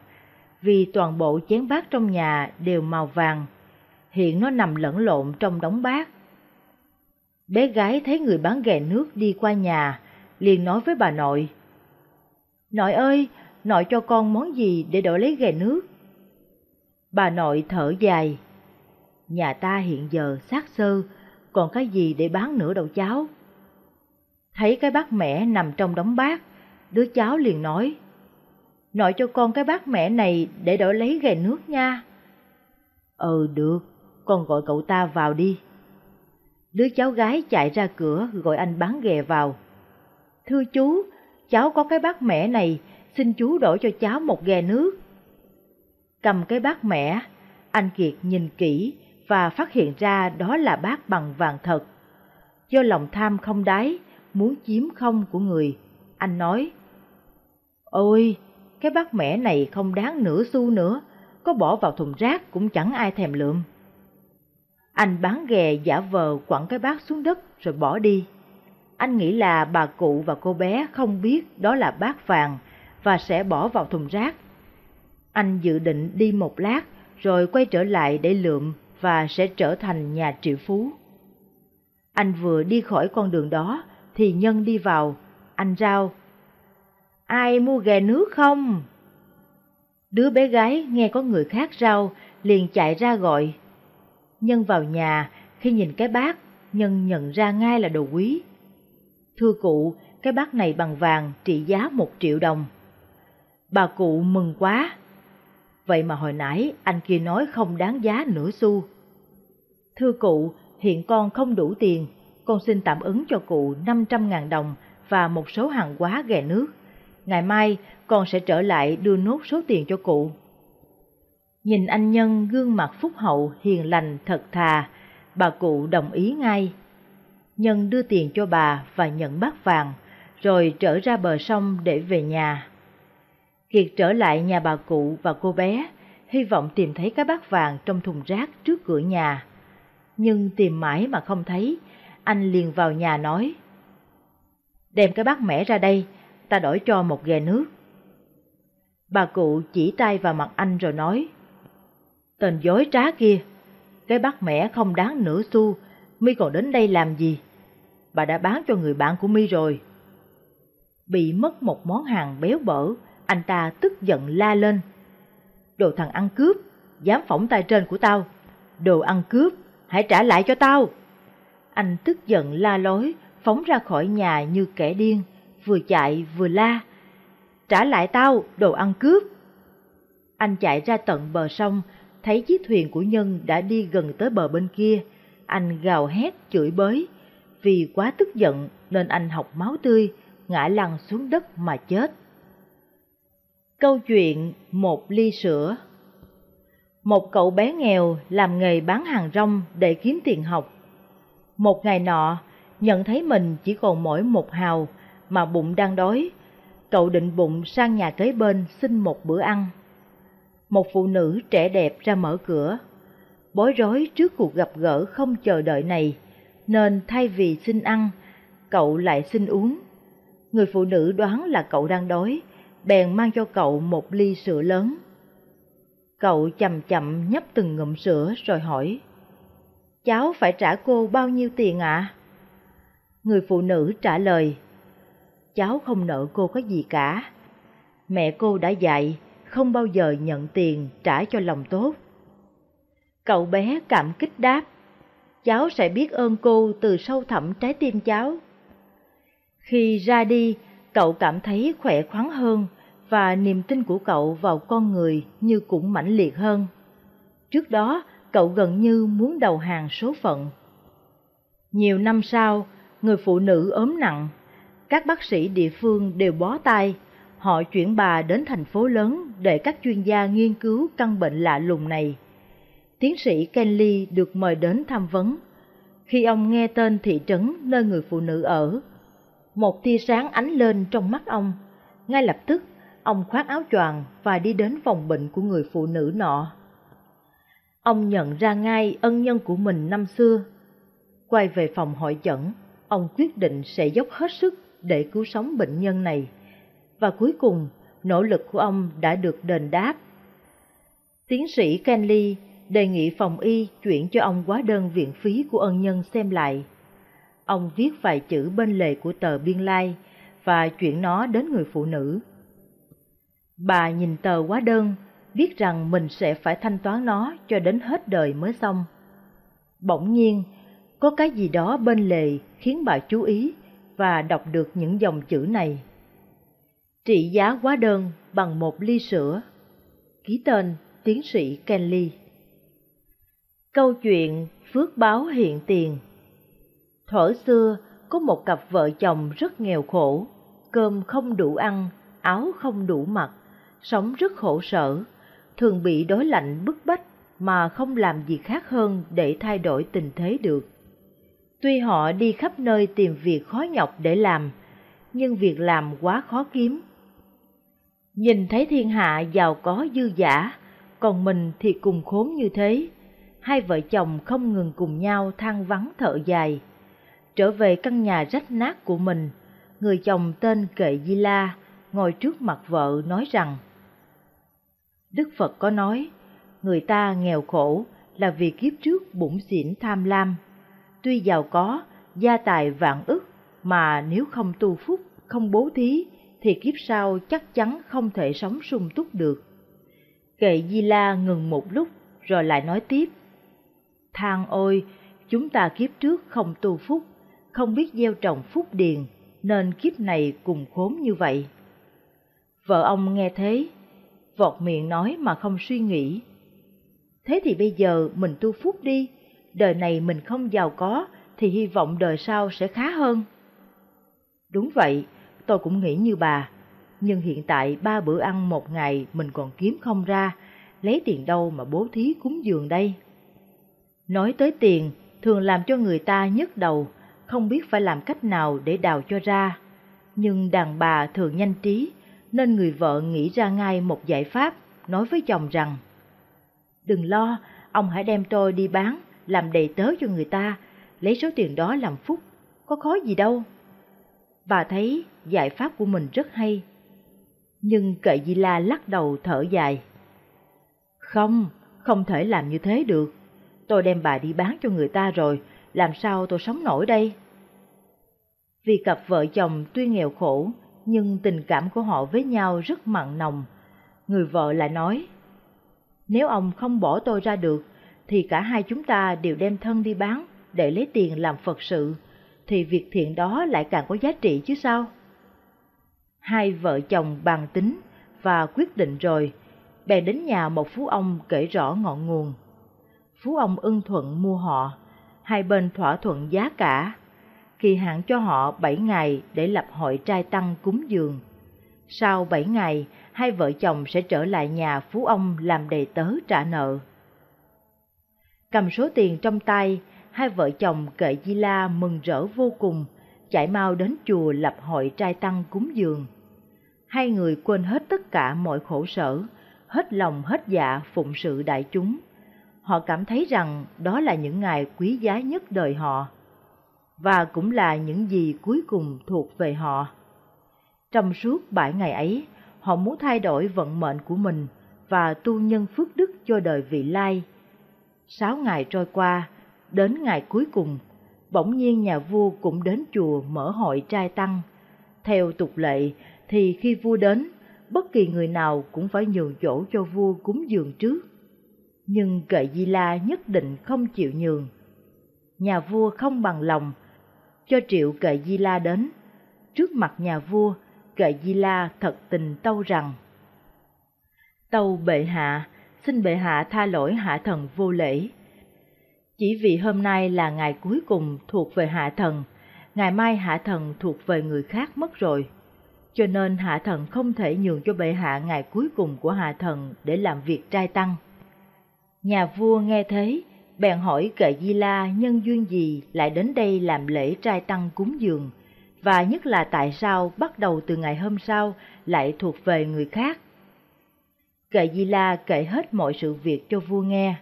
vì toàn bộ chén bát trong nhà đều màu vàng. Hiện nó nằm lẫn lộn trong đống bát. Bé gái thấy người bán ghè nước đi qua nhà, liền nói với bà nội. Nội ơi, nội cho con món gì để đổi lấy ghè nước? Bà nội thở dài. Nhà ta hiện giờ xác sơ, còn cái gì để bán nữa đâu cháu? Thấy cái bát mẹ nằm trong đống bát, đứa cháu liền nói, Nội cho con cái bát mẹ này để đổi lấy ghè nước nha. Ừ được, con gọi cậu ta vào đi. Đứa cháu gái chạy ra cửa gọi anh bán ghè vào. Thưa chú, cháu có cái bát mẹ này, xin chú đổi cho cháu một ghè nước. Cầm cái bát mẹ, anh Kiệt nhìn kỹ và phát hiện ra đó là bát bằng vàng thật. Do lòng tham không đáy, muốn chiếm không của người, anh nói, Ôi, cái bát mẻ này không đáng nửa xu nữa, có bỏ vào thùng rác cũng chẳng ai thèm lượm. Anh bán ghè giả vờ quẳng cái bát xuống đất rồi bỏ đi. Anh nghĩ là bà cụ và cô bé không biết đó là bát vàng và sẽ bỏ vào thùng rác. Anh dự định đi một lát rồi quay trở lại để lượm và sẽ trở thành nhà triệu phú. Anh vừa đi khỏi con đường đó thì Nhân đi vào, anh rao. Ai mua ghè nước không? Đứa bé gái nghe có người khác rao, liền chạy ra gọi. Nhân vào nhà, khi nhìn cái bát, Nhân nhận ra ngay là đồ quý. Thưa cụ, cái bát này bằng vàng trị giá một triệu đồng. Bà cụ mừng quá. Vậy mà hồi nãy anh kia nói không đáng giá nửa xu. Thưa cụ, hiện con không đủ tiền, con xin tạm ứng cho cụ 500.000 đồng và một số hàng hóa ghè nước. Ngày mai con sẽ trở lại đưa nốt số tiền cho cụ. Nhìn anh Nhân gương mặt phúc hậu, hiền lành, thật thà, bà cụ đồng ý ngay. Nhân đưa tiền cho bà và nhận bát vàng, rồi trở ra bờ sông để về nhà. Kiệt trở lại nhà bà cụ và cô bé, hy vọng tìm thấy cái bát vàng trong thùng rác trước cửa nhà. Nhưng tìm mãi mà không thấy, anh liền vào nhà nói. Đem cái bát mẻ ra đây, ta đổi cho một ghè nước. Bà cụ chỉ tay vào mặt anh rồi nói. Tên dối trá kia, cái bát mẻ không đáng nửa xu, mi còn đến đây làm gì? Bà đã bán cho người bạn của mi rồi. Bị mất một món hàng béo bở, anh ta tức giận la lên. Đồ thằng ăn cướp, dám phỏng tay trên của tao. Đồ ăn cướp, hãy trả lại cho tao. Anh tức giận la lối, phóng ra khỏi nhà như kẻ điên, vừa chạy vừa la. Trả lại tao, đồ ăn cướp. Anh chạy ra tận bờ sông, thấy chiếc thuyền của Nhân đã đi gần tới bờ bên kia. Anh gào hét chửi bới. Vì quá tức giận nên anh học máu tươi, ngã lăn xuống đất mà chết. Câu chuyện Một ly sữa một cậu bé nghèo làm nghề bán hàng rong để kiếm tiền học. Một ngày nọ, nhận thấy mình chỉ còn mỗi một hào mà bụng đang đói, cậu định bụng sang nhà kế bên xin một bữa ăn. Một phụ nữ trẻ đẹp ra mở cửa, bối rối trước cuộc gặp gỡ không chờ đợi này, nên thay vì xin ăn, cậu lại xin uống. Người phụ nữ đoán là cậu đang đói, bèn mang cho cậu một ly sữa lớn. Cậu chậm chậm nhấp từng ngụm sữa rồi hỏi, Cháu phải trả cô bao nhiêu tiền ạ? À? Người phụ nữ trả lời, cháu không nợ cô có gì cả. Mẹ cô đã dạy, không bao giờ nhận tiền trả cho lòng tốt. Cậu bé cảm kích đáp, cháu sẽ biết ơn cô từ sâu thẳm trái tim cháu. Khi ra đi, cậu cảm thấy khỏe khoắn hơn và niềm tin của cậu vào con người như cũng mãnh liệt hơn. Trước đó, cậu gần như muốn đầu hàng số phận. Nhiều năm sau, người phụ nữ ốm nặng, các bác sĩ địa phương đều bó tay, họ chuyển bà đến thành phố lớn để các chuyên gia nghiên cứu căn bệnh lạ lùng này. Tiến sĩ Kenley được mời đến tham vấn. Khi ông nghe tên thị trấn nơi người phụ nữ ở, một tia sáng ánh lên trong mắt ông. Ngay lập tức, ông khoác áo choàng và đi đến phòng bệnh của người phụ nữ nọ. Ông nhận ra ngay ân nhân của mình năm xưa. Quay về phòng hội chẩn, ông quyết định sẽ dốc hết sức để cứu sống bệnh nhân này. Và cuối cùng, nỗ lực của ông đã được đền đáp. Tiến sĩ Kenley đề nghị phòng y chuyển cho ông hóa đơn viện phí của ân nhân xem lại. Ông viết vài chữ bên lề của tờ biên lai và chuyển nó đến người phụ nữ. Bà nhìn tờ hóa đơn, viết rằng mình sẽ phải thanh toán nó cho đến hết đời mới xong. Bỗng nhiên, có cái gì đó bên lề khiến bà chú ý và đọc được những dòng chữ này. Trị giá hóa đơn bằng một ly sữa. Ký tên tiến sĩ Kenley. Câu chuyện phước báo hiện tiền Thở xưa, có một cặp vợ chồng rất nghèo khổ, cơm không đủ ăn, áo không đủ mặc, sống rất khổ sở, thường bị đối lạnh bức bách mà không làm gì khác hơn để thay đổi tình thế được. Tuy họ đi khắp nơi tìm việc khó nhọc để làm, nhưng việc làm quá khó kiếm. Nhìn thấy thiên hạ giàu có dư giả, còn mình thì cùng khốn như thế, hai vợ chồng không ngừng cùng nhau than vắng thở dài. Trở về căn nhà rách nát của mình, người chồng tên Kệ Di La ngồi trước mặt vợ nói rằng Đức Phật có nói, người ta nghèo khổ là vì kiếp trước bụng xỉn tham lam. Tuy giàu có, gia tài vạn ức, mà nếu không tu phúc, không bố thí, thì kiếp sau chắc chắn không thể sống sung túc được. Kệ Di La ngừng một lúc rồi lại nói tiếp. Thang ôi, chúng ta kiếp trước không tu phúc, không biết gieo trồng phúc điền, nên kiếp này cùng khốn như vậy. Vợ ông nghe thế, vọt miệng nói mà không suy nghĩ. Thế thì bây giờ mình tu phúc đi, đời này mình không giàu có thì hy vọng đời sau sẽ khá hơn. Đúng vậy, tôi cũng nghĩ như bà, nhưng hiện tại ba bữa ăn một ngày mình còn kiếm không ra, lấy tiền đâu mà bố thí cúng dường đây. Nói tới tiền, thường làm cho người ta nhức đầu, không biết phải làm cách nào để đào cho ra. Nhưng đàn bà thường nhanh trí, nên người vợ nghĩ ra ngay một giải pháp, nói với chồng rằng Đừng lo, ông hãy đem tôi đi bán, làm đầy tớ cho người ta, lấy số tiền đó làm phúc, có khó gì đâu. Bà thấy giải pháp của mình rất hay. Nhưng cậy Di La lắc đầu thở dài. Không, không thể làm như thế được. Tôi đem bà đi bán cho người ta rồi, làm sao tôi sống nổi đây? Vì cặp vợ chồng tuy nghèo khổ, nhưng tình cảm của họ với nhau rất mặn nồng. Người vợ lại nói, nếu ông không bỏ tôi ra được, thì cả hai chúng ta đều đem thân đi bán để lấy tiền làm Phật sự, thì việc thiện đó lại càng có giá trị chứ sao? Hai vợ chồng bàn tính và quyết định rồi, bèn đến nhà một phú ông kể rõ ngọn nguồn. Phú ông ưng thuận mua họ, hai bên thỏa thuận giá cả, kỳ hạn cho họ bảy ngày để lập hội trai tăng cúng dường. Sau bảy ngày, hai vợ chồng sẽ trở lại nhà phú ông làm đầy tớ trả nợ. Cầm số tiền trong tay, hai vợ chồng kệ Di La mừng rỡ vô cùng, chạy mau đến chùa lập hội trai tăng cúng dường. Hai người quên hết tất cả mọi khổ sở, hết lòng hết dạ phụng sự đại chúng. Họ cảm thấy rằng đó là những ngày quý giá nhất đời họ, và cũng là những gì cuối cùng thuộc về họ. Trong suốt bảy ngày ấy, họ muốn thay đổi vận mệnh của mình và tu nhân phước đức cho đời vị lai. Sáu ngày trôi qua, đến ngày cuối cùng, bỗng nhiên nhà vua cũng đến chùa mở hội trai tăng. Theo tục lệ thì khi vua đến, bất kỳ người nào cũng phải nhường chỗ cho vua cúng dường trước. Nhưng kệ Di La nhất định không chịu nhường. Nhà vua không bằng lòng, cho triệu kệ Di La đến. Trước mặt nhà vua, kệ Di La thật tình tâu rằng Tâu bệ hạ, xin bệ hạ tha lỗi hạ thần vô lễ. Chỉ vì hôm nay là ngày cuối cùng thuộc về hạ thần, ngày mai hạ thần thuộc về người khác mất rồi cho nên hạ thần không thể nhường cho bệ hạ ngày cuối cùng của hạ thần để làm việc trai tăng. Nhà vua nghe thế, bèn hỏi kệ Di La nhân duyên gì lại đến đây làm lễ trai tăng cúng dường, và nhất là tại sao bắt đầu từ ngày hôm sau lại thuộc về người khác. Kệ Di La kể hết mọi sự việc cho vua nghe.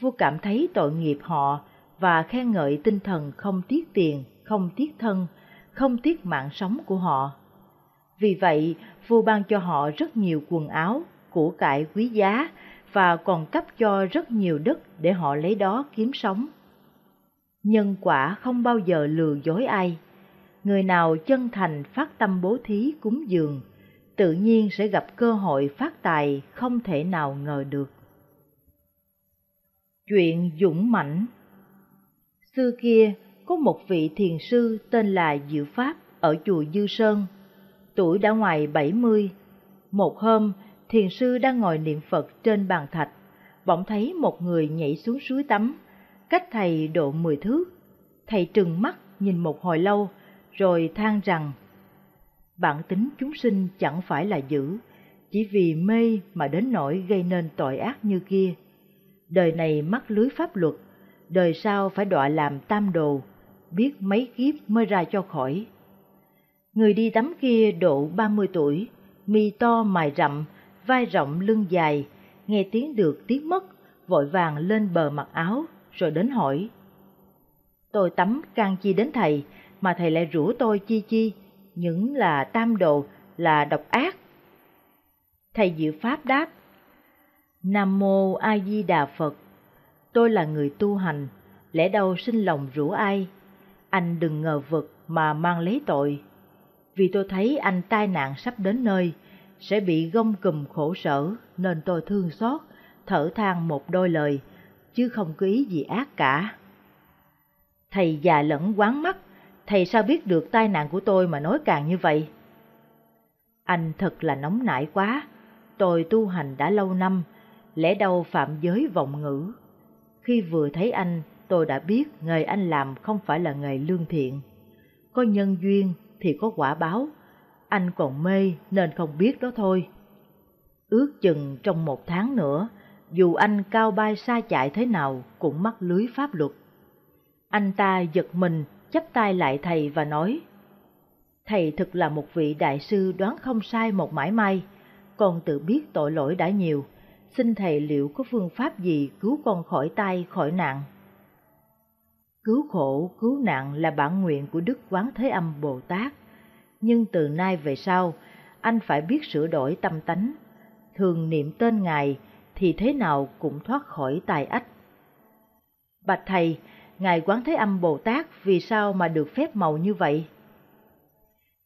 Vua cảm thấy tội nghiệp họ và khen ngợi tinh thần không tiếc tiền, không tiếc thân, không tiếc mạng sống của họ. Vì vậy, vua ban cho họ rất nhiều quần áo, của cải quý giá và còn cấp cho rất nhiều đất để họ lấy đó kiếm sống. Nhân quả không bao giờ lừa dối ai. Người nào chân thành phát tâm bố thí cúng dường, tự nhiên sẽ gặp cơ hội phát tài không thể nào ngờ được. Chuyện dũng mãnh Xưa kia, có một vị thiền sư tên là Diệu Pháp ở chùa Dư Sơn. Tuổi đã ngoài bảy mươi. Một hôm, thiền sư đang ngồi niệm Phật trên bàn thạch, bỗng thấy một người nhảy xuống suối tắm, cách thầy độ mười thước. Thầy trừng mắt nhìn một hồi lâu, rồi than rằng, bản tính chúng sinh chẳng phải là dữ, chỉ vì mê mà đến nỗi gây nên tội ác như kia. Đời này mắc lưới pháp luật, đời sau phải đọa làm tam đồ, biết mấy kiếp mới ra cho khỏi. Người đi tắm kia độ ba mươi tuổi, mi to mài rậm, vai rộng lưng dài, nghe tiếng được tiếng mất, vội vàng lên bờ mặc áo, rồi đến hỏi. Tôi tắm can chi đến thầy, mà thầy lại rủ tôi chi chi, những là tam đồ, là độc ác. Thầy Diệu Pháp đáp, Nam Mô A Di Đà Phật, tôi là người tu hành, lẽ đâu sinh lòng rủ ai, anh đừng ngờ vực mà mang lấy tội. Vì tôi thấy anh tai nạn sắp đến nơi, sẽ bị gông cùm khổ sở nên tôi thương xót, thở than một đôi lời, chứ không có ý gì ác cả. Thầy già lẫn quán mắt, thầy sao biết được tai nạn của tôi mà nói càng như vậy? Anh thật là nóng nảy quá, tôi tu hành đã lâu năm, lẽ đâu phạm giới vọng ngữ. Khi vừa thấy anh, tôi đã biết nghề anh làm không phải là nghề lương thiện. Có nhân duyên thì có quả báo, anh còn mê nên không biết đó thôi. Ước chừng trong một tháng nữa, dù anh cao bay xa chạy thế nào cũng mắc lưới pháp luật. Anh ta giật mình, chắp tay lại thầy và nói, Thầy thực là một vị đại sư đoán không sai một mãi may, con tự biết tội lỗi đã nhiều, xin thầy liệu có phương pháp gì cứu con khỏi tay khỏi nạn. Cứu khổ, cứu nạn là bản nguyện của Đức Quán Thế Âm Bồ Tát nhưng từ nay về sau, anh phải biết sửa đổi tâm tánh, thường niệm tên Ngài thì thế nào cũng thoát khỏi tài ách. Bạch Thầy, Ngài Quán Thế Âm Bồ Tát vì sao mà được phép màu như vậy?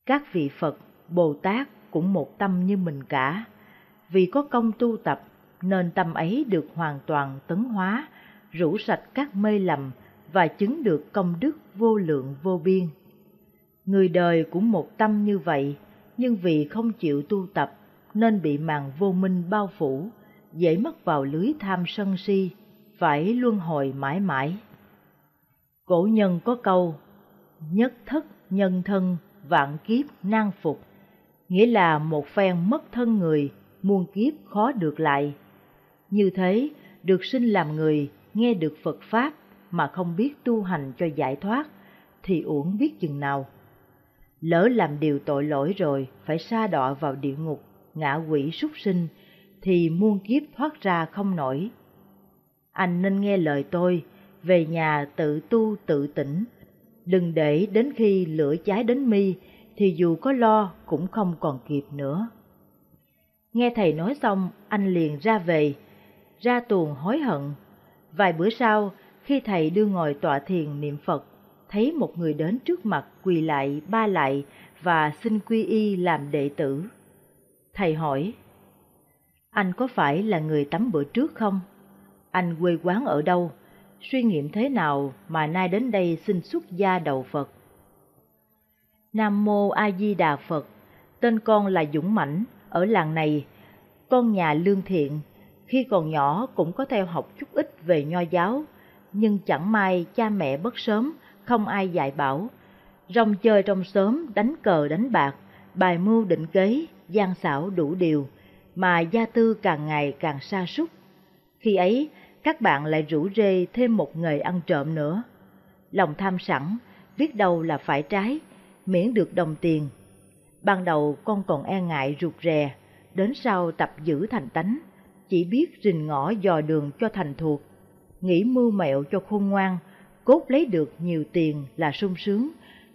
Các vị Phật, Bồ Tát cũng một tâm như mình cả, vì có công tu tập nên tâm ấy được hoàn toàn tấn hóa, rũ sạch các mê lầm và chứng được công đức vô lượng vô biên. Người đời cũng một tâm như vậy, nhưng vì không chịu tu tập nên bị màn vô minh bao phủ, dễ mất vào lưới tham sân si, phải luân hồi mãi mãi. Cổ nhân có câu, nhất thất nhân thân, vạn kiếp nan phục, nghĩa là một phen mất thân người, muôn kiếp khó được lại. Như thế, được sinh làm người, nghe được Phật Pháp mà không biết tu hành cho giải thoát, thì uổng biết chừng nào lỡ làm điều tội lỗi rồi phải sa đọa vào địa ngục, ngạ quỷ súc sinh, thì muôn kiếp thoát ra không nổi. Anh nên nghe lời tôi, về nhà tự tu tự tỉnh, đừng để đến khi lửa cháy đến mi thì dù có lo cũng không còn kịp nữa. Nghe thầy nói xong, anh liền ra về, ra tuồng hối hận. Vài bữa sau, khi thầy đưa ngồi tọa thiền niệm Phật, thấy một người đến trước mặt quỳ lại ba lại và xin quy y làm đệ tử. Thầy hỏi, anh có phải là người tắm bữa trước không? Anh quê quán ở đâu? Suy nghiệm thế nào mà nay đến đây xin xuất gia đầu Phật? Nam Mô A Di Đà Phật, tên con là Dũng Mãnh, ở làng này, con nhà lương thiện, khi còn nhỏ cũng có theo học chút ít về nho giáo, nhưng chẳng may cha mẹ bất sớm không ai dạy bảo. Rong chơi trong xóm, đánh cờ đánh bạc, bài mưu định kế, gian xảo đủ điều, mà gia tư càng ngày càng sa sút. Khi ấy, các bạn lại rủ rê thêm một nghề ăn trộm nữa. Lòng tham sẵn, biết đâu là phải trái, miễn được đồng tiền. Ban đầu con còn e ngại rụt rè, đến sau tập giữ thành tánh, chỉ biết rình ngõ dò đường cho thành thuộc, nghĩ mưu mẹo cho khôn ngoan, cốt lấy được nhiều tiền là sung sướng,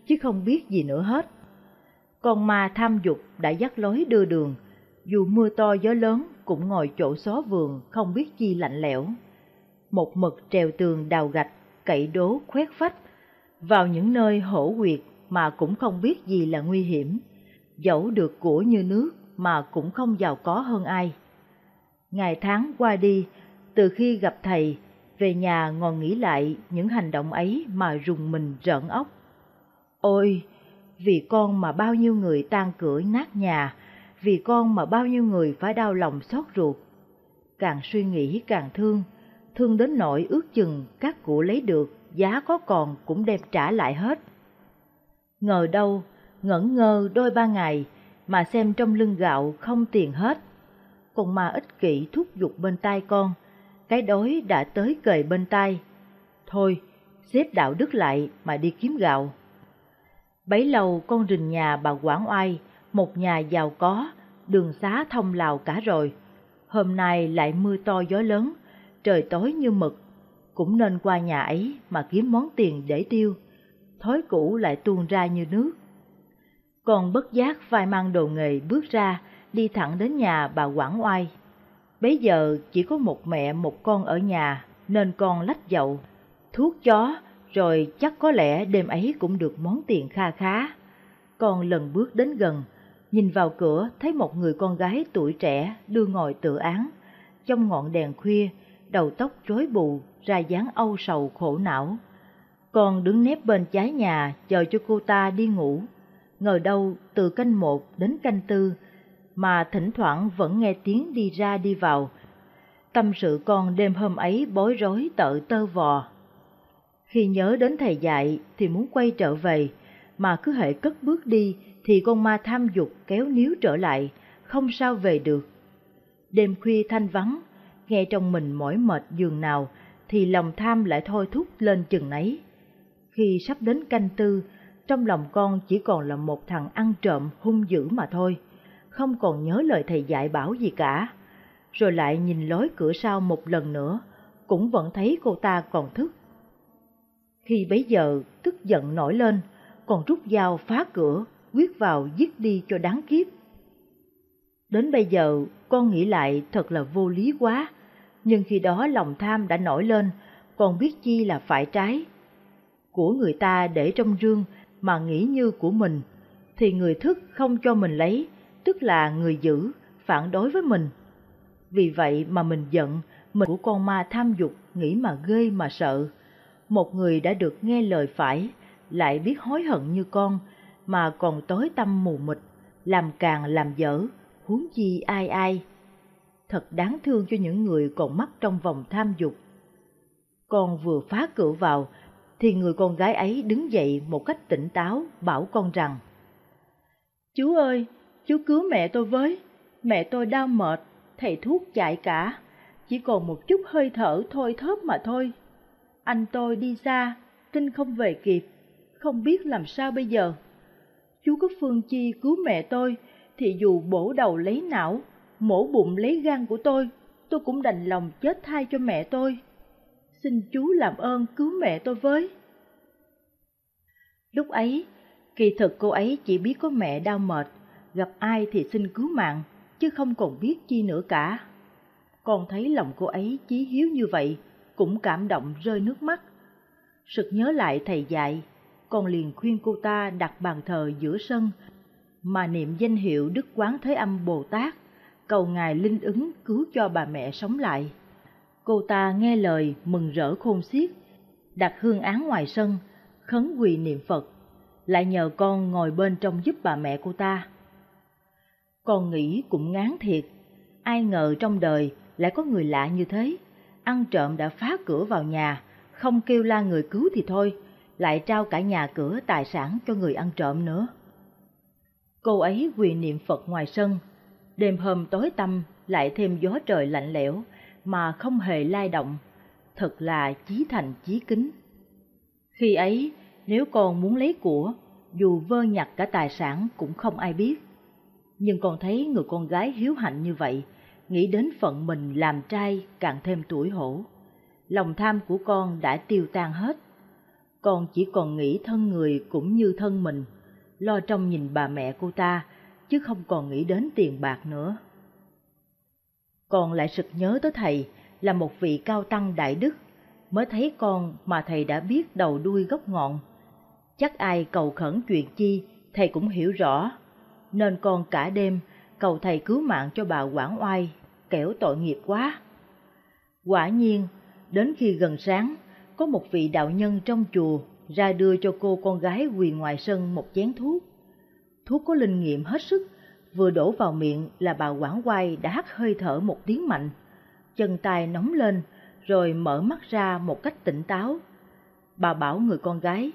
chứ không biết gì nữa hết. Con ma tham dục đã dắt lối đưa đường, dù mưa to gió lớn cũng ngồi chỗ xó vườn không biết chi lạnh lẽo. Một mực trèo tường đào gạch, cậy đố khoét phách, vào những nơi hổ quyệt mà cũng không biết gì là nguy hiểm, dẫu được của như nước mà cũng không giàu có hơn ai. Ngày tháng qua đi, từ khi gặp thầy, về nhà ngồi nghĩ lại những hành động ấy mà rùng mình rợn óc. Ôi, vì con mà bao nhiêu người tan cửa nát nhà, vì con mà bao nhiêu người phải đau lòng xót ruột. Càng suy nghĩ càng thương, thương đến nỗi ước chừng các cụ lấy được, giá có còn cũng đem trả lại hết. Ngờ đâu, ngẩn ngơ đôi ba ngày, mà xem trong lưng gạo không tiền hết. Còn mà ích kỷ thúc giục bên tai con, cái đói đã tới cời bên tai. Thôi, xếp đạo đức lại mà đi kiếm gạo. Bấy lâu con rình nhà bà Quảng Oai, một nhà giàu có, đường xá thông lào cả rồi. Hôm nay lại mưa to gió lớn, trời tối như mực, cũng nên qua nhà ấy mà kiếm món tiền để tiêu. Thói cũ lại tuôn ra như nước. Còn bất giác vai mang đồ nghề bước ra, đi thẳng đến nhà bà Quảng Oai. Bấy giờ chỉ có một mẹ một con ở nhà, nên con lách dậu, thuốc chó, rồi chắc có lẽ đêm ấy cũng được món tiền kha khá. Con lần bước đến gần, nhìn vào cửa thấy một người con gái tuổi trẻ đưa ngồi tự án, trong ngọn đèn khuya, đầu tóc rối bù, ra dáng âu sầu khổ não. Con đứng nép bên trái nhà chờ cho cô ta đi ngủ, ngờ đâu từ canh một đến canh tư, mà thỉnh thoảng vẫn nghe tiếng đi ra đi vào. Tâm sự con đêm hôm ấy bối rối tợ tơ vò. Khi nhớ đến thầy dạy thì muốn quay trở về, mà cứ hệ cất bước đi thì con ma tham dục kéo níu trở lại, không sao về được. Đêm khuya thanh vắng, nghe trong mình mỏi mệt giường nào thì lòng tham lại thôi thúc lên chừng nấy. Khi sắp đến canh tư, trong lòng con chỉ còn là một thằng ăn trộm hung dữ mà thôi, không còn nhớ lời thầy dạy bảo gì cả. Rồi lại nhìn lối cửa sau một lần nữa, cũng vẫn thấy cô ta còn thức. Khi bấy giờ tức giận nổi lên, còn rút dao phá cửa, quyết vào giết đi cho đáng kiếp. Đến bây giờ, con nghĩ lại thật là vô lý quá, nhưng khi đó lòng tham đã nổi lên, còn biết chi là phải trái. Của người ta để trong rương mà nghĩ như của mình, thì người thức không cho mình lấy, tức là người giữ, phản đối với mình. Vì vậy mà mình giận, mình của con ma tham dục nghĩ mà ghê mà sợ. Một người đã được nghe lời phải, lại biết hối hận như con, mà còn tối tâm mù mịt, làm càng làm dở, huống chi ai ai. Thật đáng thương cho những người còn mắc trong vòng tham dục. Con vừa phá cửa vào, thì người con gái ấy đứng dậy một cách tỉnh táo bảo con rằng Chú ơi, chú cứu mẹ tôi với, mẹ tôi đau mệt, thầy thuốc chạy cả, chỉ còn một chút hơi thở thôi thớp mà thôi. Anh tôi đi xa, tin không về kịp, không biết làm sao bây giờ. Chú có phương chi cứu mẹ tôi, thì dù bổ đầu lấy não, mổ bụng lấy gan của tôi, tôi cũng đành lòng chết thay cho mẹ tôi xin chú làm ơn cứu mẹ tôi với. Lúc ấy, kỳ thực cô ấy chỉ biết có mẹ đau mệt, gặp ai thì xin cứu mạng, chứ không còn biết chi nữa cả. Con thấy lòng cô ấy chí hiếu như vậy, cũng cảm động rơi nước mắt. Sực nhớ lại thầy dạy, con liền khuyên cô ta đặt bàn thờ giữa sân, mà niệm danh hiệu Đức Quán Thế Âm Bồ Tát, cầu Ngài linh ứng cứu cho bà mẹ sống lại. Cô ta nghe lời mừng rỡ khôn xiết, đặt hương án ngoài sân, khấn quỳ niệm Phật, lại nhờ con ngồi bên trong giúp bà mẹ cô ta. Con nghĩ cũng ngán thiệt, ai ngờ trong đời lại có người lạ như thế, ăn trộm đã phá cửa vào nhà, không kêu la người cứu thì thôi, lại trao cả nhà cửa tài sản cho người ăn trộm nữa. Cô ấy quỳ niệm Phật ngoài sân, đêm hôm tối tăm lại thêm gió trời lạnh lẽo, mà không hề lay động, thật là chí thành chí kính. Khi ấy, nếu con muốn lấy của, dù vơ nhặt cả tài sản cũng không ai biết. Nhưng con thấy người con gái hiếu hạnh như vậy, nghĩ đến phận mình làm trai càng thêm tuổi hổ. Lòng tham của con đã tiêu tan hết. Con chỉ còn nghĩ thân người cũng như thân mình, lo trông nhìn bà mẹ cô ta, chứ không còn nghĩ đến tiền bạc nữa. Con lại sực nhớ tới thầy là một vị cao tăng đại đức, mới thấy con mà thầy đã biết đầu đuôi gốc ngọn. Chắc ai cầu khẩn chuyện chi, thầy cũng hiểu rõ, nên con cả đêm cầu thầy cứu mạng cho bà Quảng Oai, kẻo tội nghiệp quá. Quả nhiên, đến khi gần sáng, có một vị đạo nhân trong chùa ra đưa cho cô con gái quỳ ngoài sân một chén thuốc. Thuốc có linh nghiệm hết sức, vừa đổ vào miệng là bà Quảng Oai đã hắt hơi thở một tiếng mạnh, chân tay nóng lên, rồi mở mắt ra một cách tỉnh táo. Bà bảo người con gái,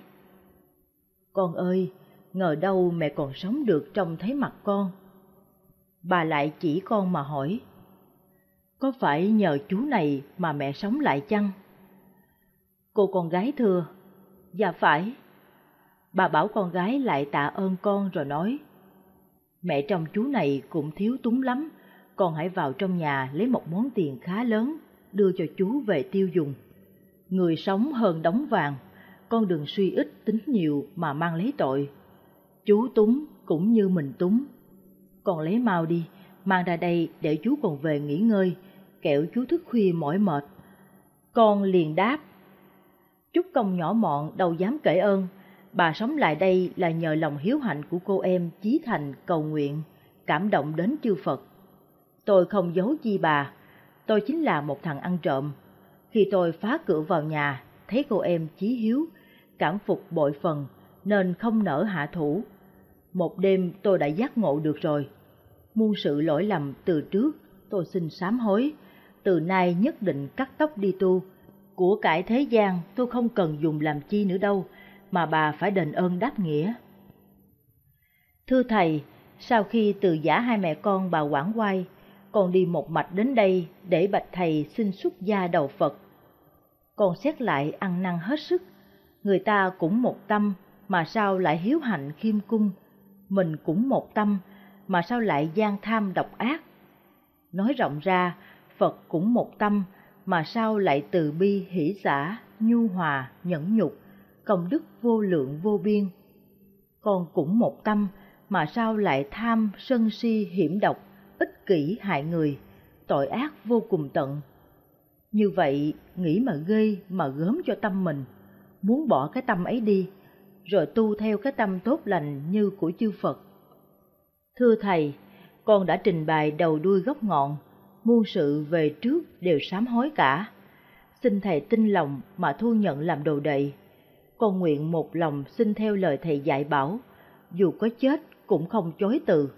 Con ơi, ngờ đâu mẹ còn sống được trông thấy mặt con. Bà lại chỉ con mà hỏi, Có phải nhờ chú này mà mẹ sống lại chăng? Cô con gái thưa, Dạ phải. Bà bảo con gái lại tạ ơn con rồi nói, Mẹ trong chú này cũng thiếu túng lắm, con hãy vào trong nhà lấy một món tiền khá lớn, đưa cho chú về tiêu dùng. Người sống hơn đóng vàng, con đừng suy ít tính nhiều mà mang lấy tội. Chú túng cũng như mình túng. còn lấy mau đi, mang ra đây để chú còn về nghỉ ngơi, kẹo chú thức khuya mỏi mệt. Con liền đáp. Chút công nhỏ mọn đâu dám kể ơn, bà sống lại đây là nhờ lòng hiếu hạnh của cô em Chí Thành cầu nguyện, cảm động đến chư Phật. Tôi không giấu chi bà, tôi chính là một thằng ăn trộm. Khi tôi phá cửa vào nhà, thấy cô em Chí Hiếu, cảm phục bội phần, nên không nỡ hạ thủ. Một đêm tôi đã giác ngộ được rồi. Muôn sự lỗi lầm từ trước, tôi xin sám hối, từ nay nhất định cắt tóc đi tu. Của cải thế gian tôi không cần dùng làm chi nữa đâu, mà bà phải đền ơn đáp nghĩa. Thưa thầy, sau khi từ giả hai mẹ con bà Quảng Quay, con đi một mạch đến đây để bạch thầy xin xuất gia đầu Phật. Con xét lại ăn năn hết sức, người ta cũng một tâm mà sao lại hiếu hạnh khiêm cung, mình cũng một tâm mà sao lại gian tham độc ác. Nói rộng ra, Phật cũng một tâm mà sao lại từ bi hỷ xả, nhu hòa, nhẫn nhục, công đức vô lượng vô biên. Con cũng một tâm mà sao lại tham sân si hiểm độc, ích kỷ hại người, tội ác vô cùng tận. Như vậy, nghĩ mà gây mà gớm cho tâm mình, muốn bỏ cái tâm ấy đi, rồi tu theo cái tâm tốt lành như của chư Phật. Thưa Thầy, con đã trình bày đầu đuôi gốc ngọn, muôn sự về trước đều sám hối cả. Xin Thầy tin lòng mà thu nhận làm đồ đệ. Con nguyện một lòng xin theo lời Thầy dạy bảo, dù có chết cũng không chối từ.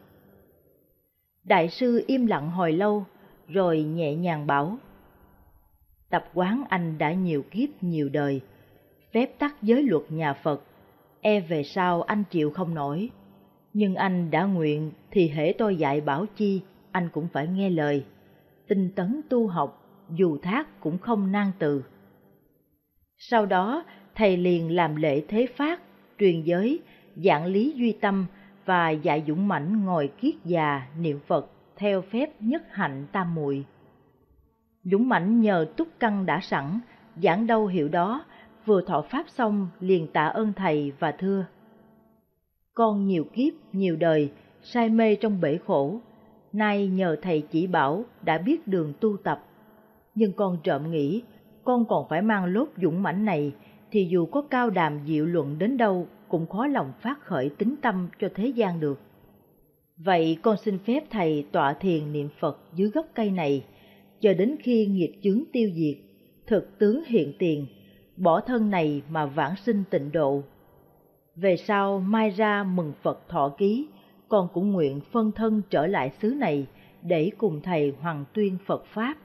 Đại sư im lặng hồi lâu, rồi nhẹ nhàng bảo. Tập quán anh đã nhiều kiếp nhiều đời, phép tắc giới luật nhà Phật, e về sau anh chịu không nổi. Nhưng anh đã nguyện thì hễ tôi dạy bảo chi, anh cũng phải nghe lời. Tinh tấn tu học, dù thác cũng không nan từ. Sau đó, thầy liền làm lễ thế phát, truyền giới, giảng lý duy tâm và dạy dũng mãnh ngồi kiết già niệm Phật theo phép nhất hạnh tam muội. Dũng mãnh nhờ túc căn đã sẵn, giảng đâu hiểu đó, vừa thọ pháp xong liền tạ ơn thầy và thưa. Con nhiều kiếp, nhiều đời, say mê trong bể khổ, nay nhờ thầy chỉ bảo đã biết đường tu tập. Nhưng con trộm nghĩ, con còn phải mang lốt dũng mãnh này, thì dù có cao đàm diệu luận đến đâu cũng khó lòng phát khởi tính tâm cho thế gian được. Vậy con xin phép thầy tọa thiền niệm Phật dưới gốc cây này, chờ đến khi nghiệp chướng tiêu diệt, thực tướng hiện tiền, bỏ thân này mà vãng sinh tịnh độ. Về sau mai ra mừng Phật thọ ký, con cũng nguyện phân thân trở lại xứ này để cùng thầy hoàng tuyên Phật Pháp.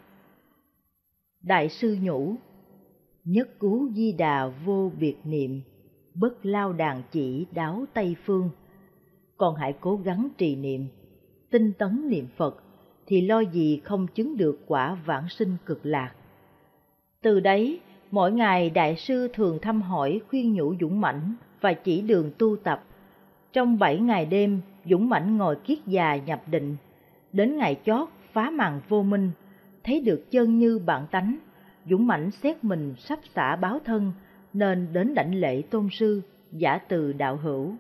Đại sư nhủ, nhất cứu di đà vô biệt niệm, bất lao đàn chỉ đáo Tây Phương. Con hãy cố gắng trì niệm, tinh tấn niệm Phật, thì lo gì không chứng được quả vãng sinh cực lạc. Từ đấy, mỗi ngày đại sư thường thăm hỏi khuyên nhủ Dũng Mãnh và chỉ đường tu tập. Trong bảy ngày đêm, Dũng Mãnh ngồi kiết già nhập định. Đến ngày chót, phá màn vô minh, thấy được chân như bản tánh, Dũng Mãnh xét mình sắp xả báo thân, nên đến đảnh lễ tôn sư, giả từ đạo hữu.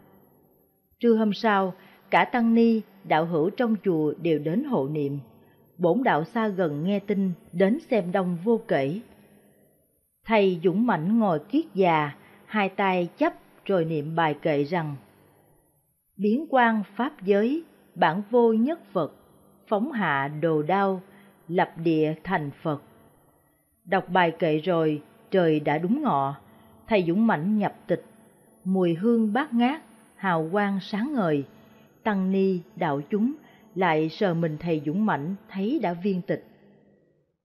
Trưa hôm sau, cả tăng ni, đạo hữu trong chùa đều đến hộ niệm. Bổn đạo xa gần nghe tin, đến xem đông vô kể. Thầy Dũng Mãnh ngồi kiết già, hai tay chấp rồi niệm bài kệ rằng Biến quan pháp giới, bản vô nhất Phật, phóng hạ đồ đao, lập địa thành Phật. Đọc bài kệ rồi, trời đã đúng ngọ, thầy Dũng Mãnh nhập tịch, mùi hương bát ngát, hào quang sáng ngời, tăng ni, đạo chúng lại sờ mình thầy Dũng Mãnh thấy đã viên tịch.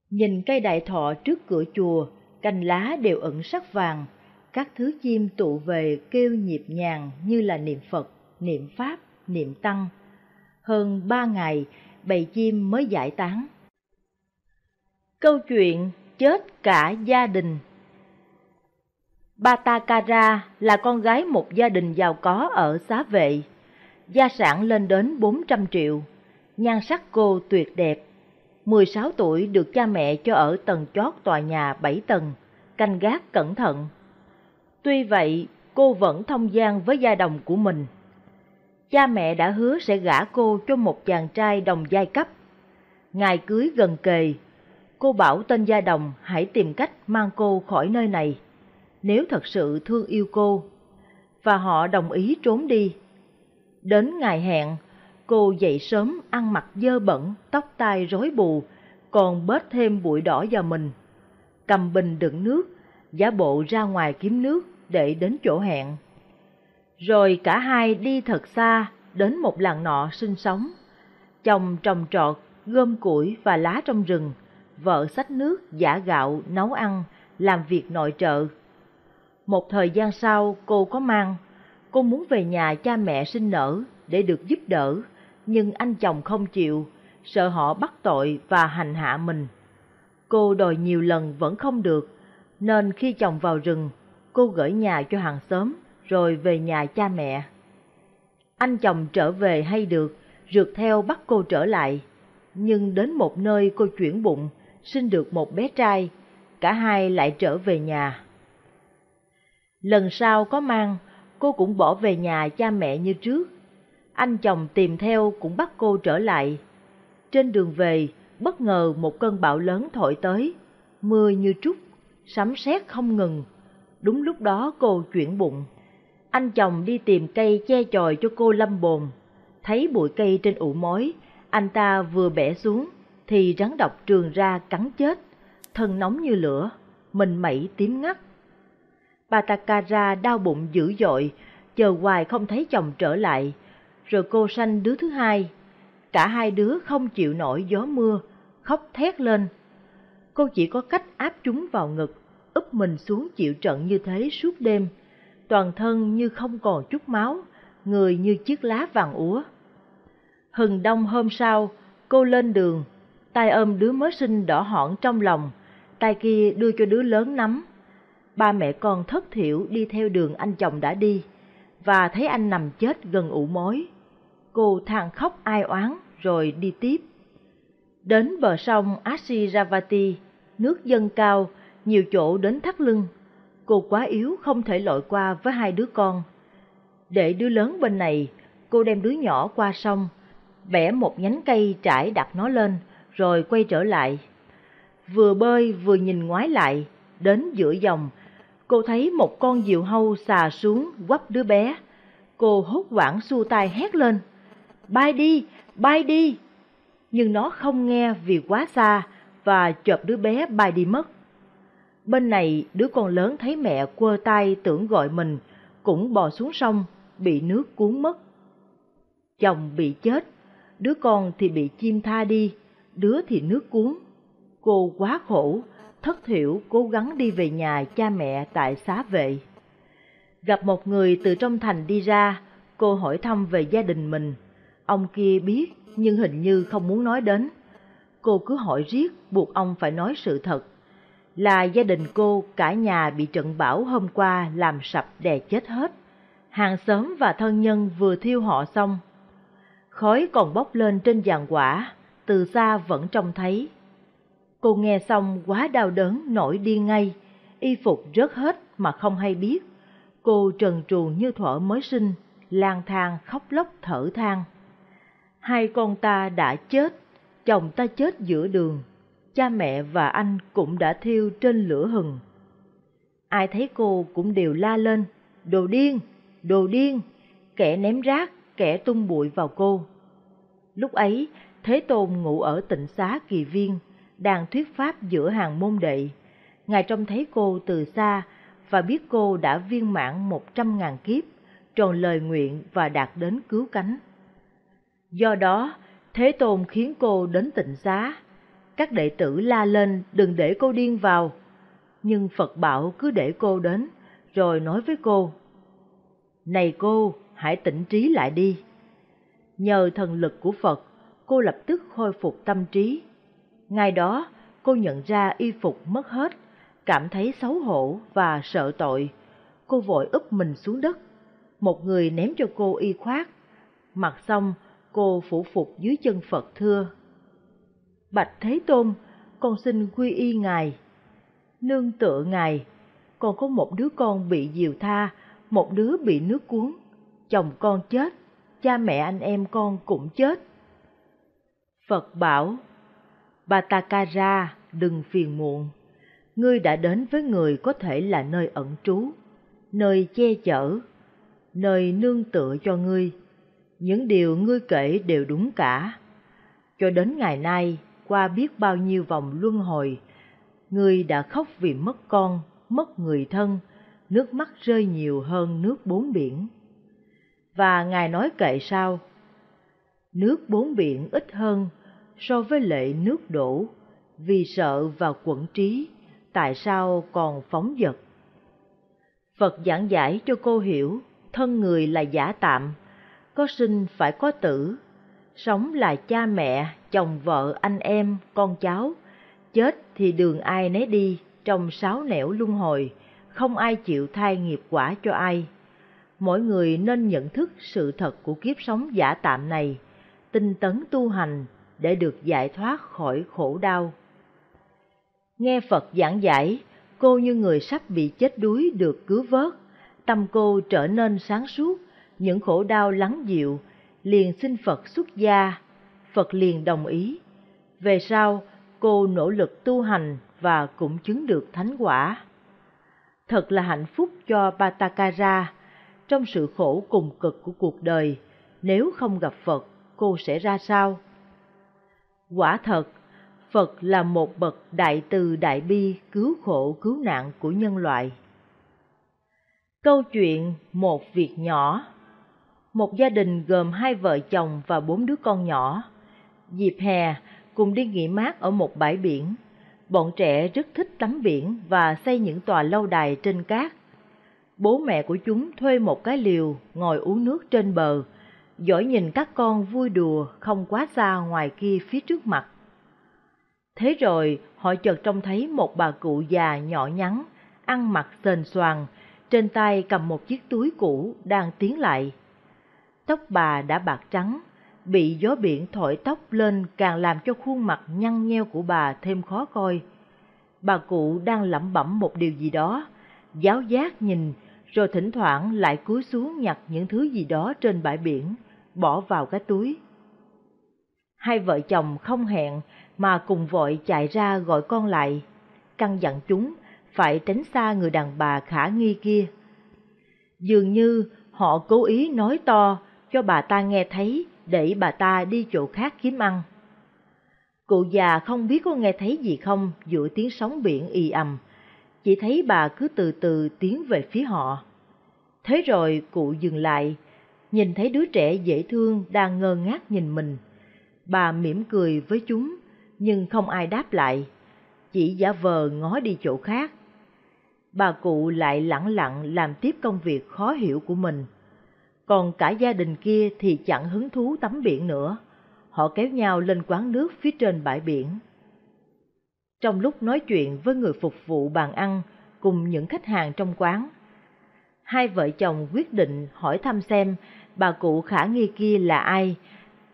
Nhìn cây đại thọ trước cửa chùa, cành lá đều ẩn sắc vàng, các thứ chim tụ về kêu nhịp nhàng như là niệm Phật, niệm Pháp, niệm Tăng. Hơn ba ngày, bầy chim mới giải tán. Câu chuyện chết cả gia đình Batakara là con gái một gia đình giàu có ở xá vệ. Gia sản lên đến 400 triệu. Nhan sắc cô tuyệt đẹp. 16 tuổi được cha mẹ cho ở tầng chót tòa nhà 7 tầng, canh gác cẩn thận. Tuy vậy, cô vẫn thông gian với gia đồng của mình. Cha mẹ đã hứa sẽ gả cô cho một chàng trai đồng giai cấp. Ngày cưới gần kề, cô bảo tên gia đồng hãy tìm cách mang cô khỏi nơi này nếu thật sự thương yêu cô, và họ đồng ý trốn đi. Đến ngày hẹn, cô dậy sớm ăn mặc dơ bẩn, tóc tai rối bù, còn bớt thêm bụi đỏ vào mình. Cầm bình đựng nước, giả bộ ra ngoài kiếm nước để đến chỗ hẹn. Rồi cả hai đi thật xa đến một làng nọ sinh sống. Chồng trồng trọt, gom củi và lá trong rừng, vợ xách nước, giả gạo, nấu ăn, làm việc nội trợ. Một thời gian sau cô có mang, cô muốn về nhà cha mẹ sinh nở để được giúp đỡ, nhưng anh chồng không chịu, sợ họ bắt tội và hành hạ mình. Cô đòi nhiều lần vẫn không được, nên khi chồng vào rừng, cô gửi nhà cho hàng xóm rồi về nhà cha mẹ. Anh chồng trở về hay được, rượt theo bắt cô trở lại, nhưng đến một nơi cô chuyển bụng, sinh được một bé trai, cả hai lại trở về nhà. Lần sau có mang, cô cũng bỏ về nhà cha mẹ như trước. Anh chồng tìm theo cũng bắt cô trở lại. Trên đường về, bất ngờ một cơn bão lớn thổi tới, mưa như trút, sấm sét không ngừng. Đúng lúc đó cô chuyển bụng. Anh chồng đi tìm cây che chòi cho cô lâm bồn. Thấy bụi cây trên ụ mối, anh ta vừa bẻ xuống, thì rắn độc trường ra cắn chết, thân nóng như lửa, mình mẩy tím ngắt. Batakara đau bụng dữ dội, chờ hoài không thấy chồng trở lại, rồi cô sanh đứa thứ hai. Cả hai đứa không chịu nổi gió mưa, khóc thét lên. Cô chỉ có cách áp chúng vào ngực, úp mình xuống chịu trận như thế suốt đêm, toàn thân như không còn chút máu, người như chiếc lá vàng úa. Hừng đông hôm sau, cô lên đường, tay ôm đứa mới sinh đỏ hỏn trong lòng, tay kia đưa cho đứa lớn nắm ba mẹ con thất thiểu đi theo đường anh chồng đã đi, và thấy anh nằm chết gần ụ mối. Cô than khóc ai oán rồi đi tiếp. Đến bờ sông Asiravati, nước dâng cao, nhiều chỗ đến thắt lưng. Cô quá yếu không thể lội qua với hai đứa con. Để đứa lớn bên này, cô đem đứa nhỏ qua sông, bẻ một nhánh cây trải đặt nó lên, rồi quay trở lại. Vừa bơi vừa nhìn ngoái lại, đến giữa dòng, cô thấy một con diều hâu xà xuống quắp đứa bé. Cô hốt hoảng xua tay hét lên, bay đi, bay đi. Nhưng nó không nghe vì quá xa và chộp đứa bé bay đi mất. Bên này đứa con lớn thấy mẹ quơ tay tưởng gọi mình, cũng bò xuống sông, bị nước cuốn mất. Chồng bị chết, đứa con thì bị chim tha đi, đứa thì nước cuốn. Cô quá khổ, thất thiểu cố gắng đi về nhà cha mẹ tại xá vệ. Gặp một người từ trong thành đi ra, cô hỏi thăm về gia đình mình. Ông kia biết nhưng hình như không muốn nói đến. Cô cứ hỏi riết buộc ông phải nói sự thật. Là gia đình cô cả nhà bị trận bão hôm qua làm sập đè chết hết. Hàng xóm và thân nhân vừa thiêu họ xong. Khói còn bốc lên trên giàn quả, từ xa vẫn trông thấy. Cô nghe xong quá đau đớn nổi điên ngay, y phục rớt hết mà không hay biết. Cô trần truồng như thuở mới sinh, lang thang khóc lóc thở than. Hai con ta đã chết, chồng ta chết giữa đường, cha mẹ và anh cũng đã thiêu trên lửa hừng. Ai thấy cô cũng đều la lên, đồ điên, đồ điên, kẻ ném rác, kẻ tung bụi vào cô. Lúc ấy, Thế Tôn ngủ ở tịnh xá kỳ viên, đang thuyết pháp giữa hàng môn đệ. Ngài trông thấy cô từ xa và biết cô đã viên mãn một trăm ngàn kiếp, tròn lời nguyện và đạt đến cứu cánh. Do đó, Thế Tôn khiến cô đến tịnh xá. Các đệ tử la lên đừng để cô điên vào. Nhưng Phật bảo cứ để cô đến, rồi nói với cô. Này cô, hãy tỉnh trí lại đi. Nhờ thần lực của Phật, cô lập tức khôi phục tâm trí. Ngay đó, cô nhận ra y phục mất hết, cảm thấy xấu hổ và sợ tội. Cô vội úp mình xuống đất. Một người ném cho cô y khoác. Mặc xong, cô phủ phục dưới chân Phật thưa. Bạch Thế Tôn, con xin quy y Ngài. Nương tựa Ngài, Con có một đứa con bị diều tha, một đứa bị nước cuốn. Chồng con chết, cha mẹ anh em con cũng chết. Phật bảo, Batakara, đừng phiền muộn. Ngươi đã đến với người có thể là nơi ẩn trú, nơi che chở, nơi nương tựa cho ngươi. Những điều ngươi kể đều đúng cả. Cho đến ngày nay, qua biết bao nhiêu vòng luân hồi, ngươi đã khóc vì mất con, mất người thân, nước mắt rơi nhiều hơn nước bốn biển. Và Ngài nói kệ sao? Nước bốn biển ít hơn so với lệ nước đổ, vì sợ và quẩn trí, tại sao còn phóng dật? Phật giảng giải cho cô hiểu, thân người là giả tạm, có sinh phải có tử, sống là cha mẹ, chồng vợ, anh em, con cháu, chết thì đường ai nấy đi trong sáu nẻo luân hồi, không ai chịu thay nghiệp quả cho ai. Mỗi người nên nhận thức sự thật của kiếp sống giả tạm này, tinh tấn tu hành để được giải thoát khỏi khổ đau. Nghe Phật giảng giải, cô như người sắp bị chết đuối được cứu vớt, tâm cô trở nên sáng suốt, những khổ đau lắng dịu, liền xin Phật xuất gia, Phật liền đồng ý. Về sau, cô nỗ lực tu hành và cũng chứng được thánh quả. Thật là hạnh phúc cho Patakara, trong sự khổ cùng cực của cuộc đời, nếu không gặp Phật, cô sẽ ra sao? Quả thật, Phật là một bậc đại từ đại bi cứu khổ cứu nạn của nhân loại. Câu chuyện Một việc nhỏ một gia đình gồm hai vợ chồng và bốn đứa con nhỏ. Dịp hè, cùng đi nghỉ mát ở một bãi biển. Bọn trẻ rất thích tắm biển và xây những tòa lâu đài trên cát. Bố mẹ của chúng thuê một cái liều ngồi uống nước trên bờ, dõi nhìn các con vui đùa không quá xa ngoài kia phía trước mặt. Thế rồi họ chợt trông thấy một bà cụ già nhỏ nhắn, ăn mặc sền soàng, trên tay cầm một chiếc túi cũ đang tiến lại. Tóc bà đã bạc trắng, bị gió biển thổi tóc lên càng làm cho khuôn mặt nhăn nheo của bà thêm khó coi. Bà cụ đang lẩm bẩm một điều gì đó, giáo giác nhìn, rồi thỉnh thoảng lại cúi xuống nhặt những thứ gì đó trên bãi biển, bỏ vào cái túi. Hai vợ chồng không hẹn mà cùng vội chạy ra gọi con lại, căn dặn chúng phải tránh xa người đàn bà khả nghi kia. Dường như họ cố ý nói to cho bà ta nghe thấy để bà ta đi chỗ khác kiếm ăn. Cụ già không biết có nghe thấy gì không giữa tiếng sóng biển ì ầm, chỉ thấy bà cứ từ từ tiến về phía họ. Thế rồi cụ dừng lại, nhìn thấy đứa trẻ dễ thương đang ngơ ngác nhìn mình. Bà mỉm cười với chúng, nhưng không ai đáp lại, chỉ giả vờ ngó đi chỗ khác. Bà cụ lại lẳng lặng làm tiếp công việc khó hiểu của mình. Còn cả gia đình kia thì chẳng hứng thú tắm biển nữa. Họ kéo nhau lên quán nước phía trên bãi biển. Trong lúc nói chuyện với người phục vụ bàn ăn cùng những khách hàng trong quán, hai vợ chồng quyết định hỏi thăm xem bà cụ khả nghi kia là ai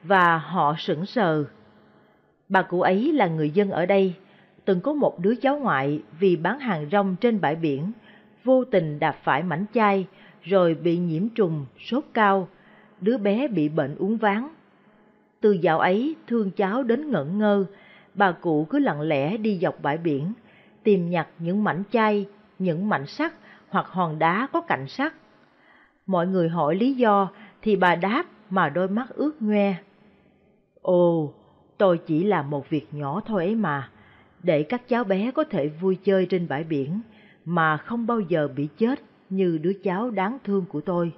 và họ sững sờ. Bà cụ ấy là người dân ở đây, từng có một đứa cháu ngoại vì bán hàng rong trên bãi biển, vô tình đạp phải mảnh chai rồi bị nhiễm trùng, sốt cao, đứa bé bị bệnh uống ván. Từ dạo ấy thương cháu đến ngẩn ngơ, bà cụ cứ lặng lẽ đi dọc bãi biển, tìm nhặt những mảnh chai, những mảnh sắt hoặc hòn đá có cạnh sắt. Mọi người hỏi lý do thì bà đáp mà đôi mắt ướt ngoe. Ồ, tôi chỉ làm một việc nhỏ thôi ấy mà, để các cháu bé có thể vui chơi trên bãi biển mà không bao giờ bị chết như đứa cháu đáng thương của tôi.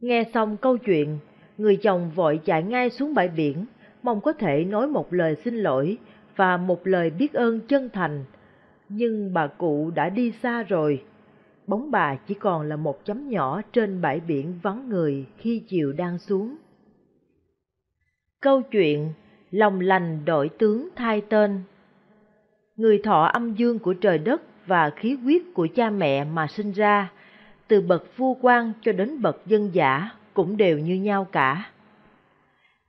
Nghe xong câu chuyện, người chồng vội chạy ngay xuống bãi biển, mong có thể nói một lời xin lỗi và một lời biết ơn chân thành. Nhưng bà cụ đã đi xa rồi. Bóng bà chỉ còn là một chấm nhỏ trên bãi biển vắng người khi chiều đang xuống. Câu chuyện Lòng lành đổi tướng thay tên Người thọ âm dương của trời đất và khí huyết của cha mẹ mà sinh ra, từ bậc vua quan cho đến bậc dân giả cũng đều như nhau cả.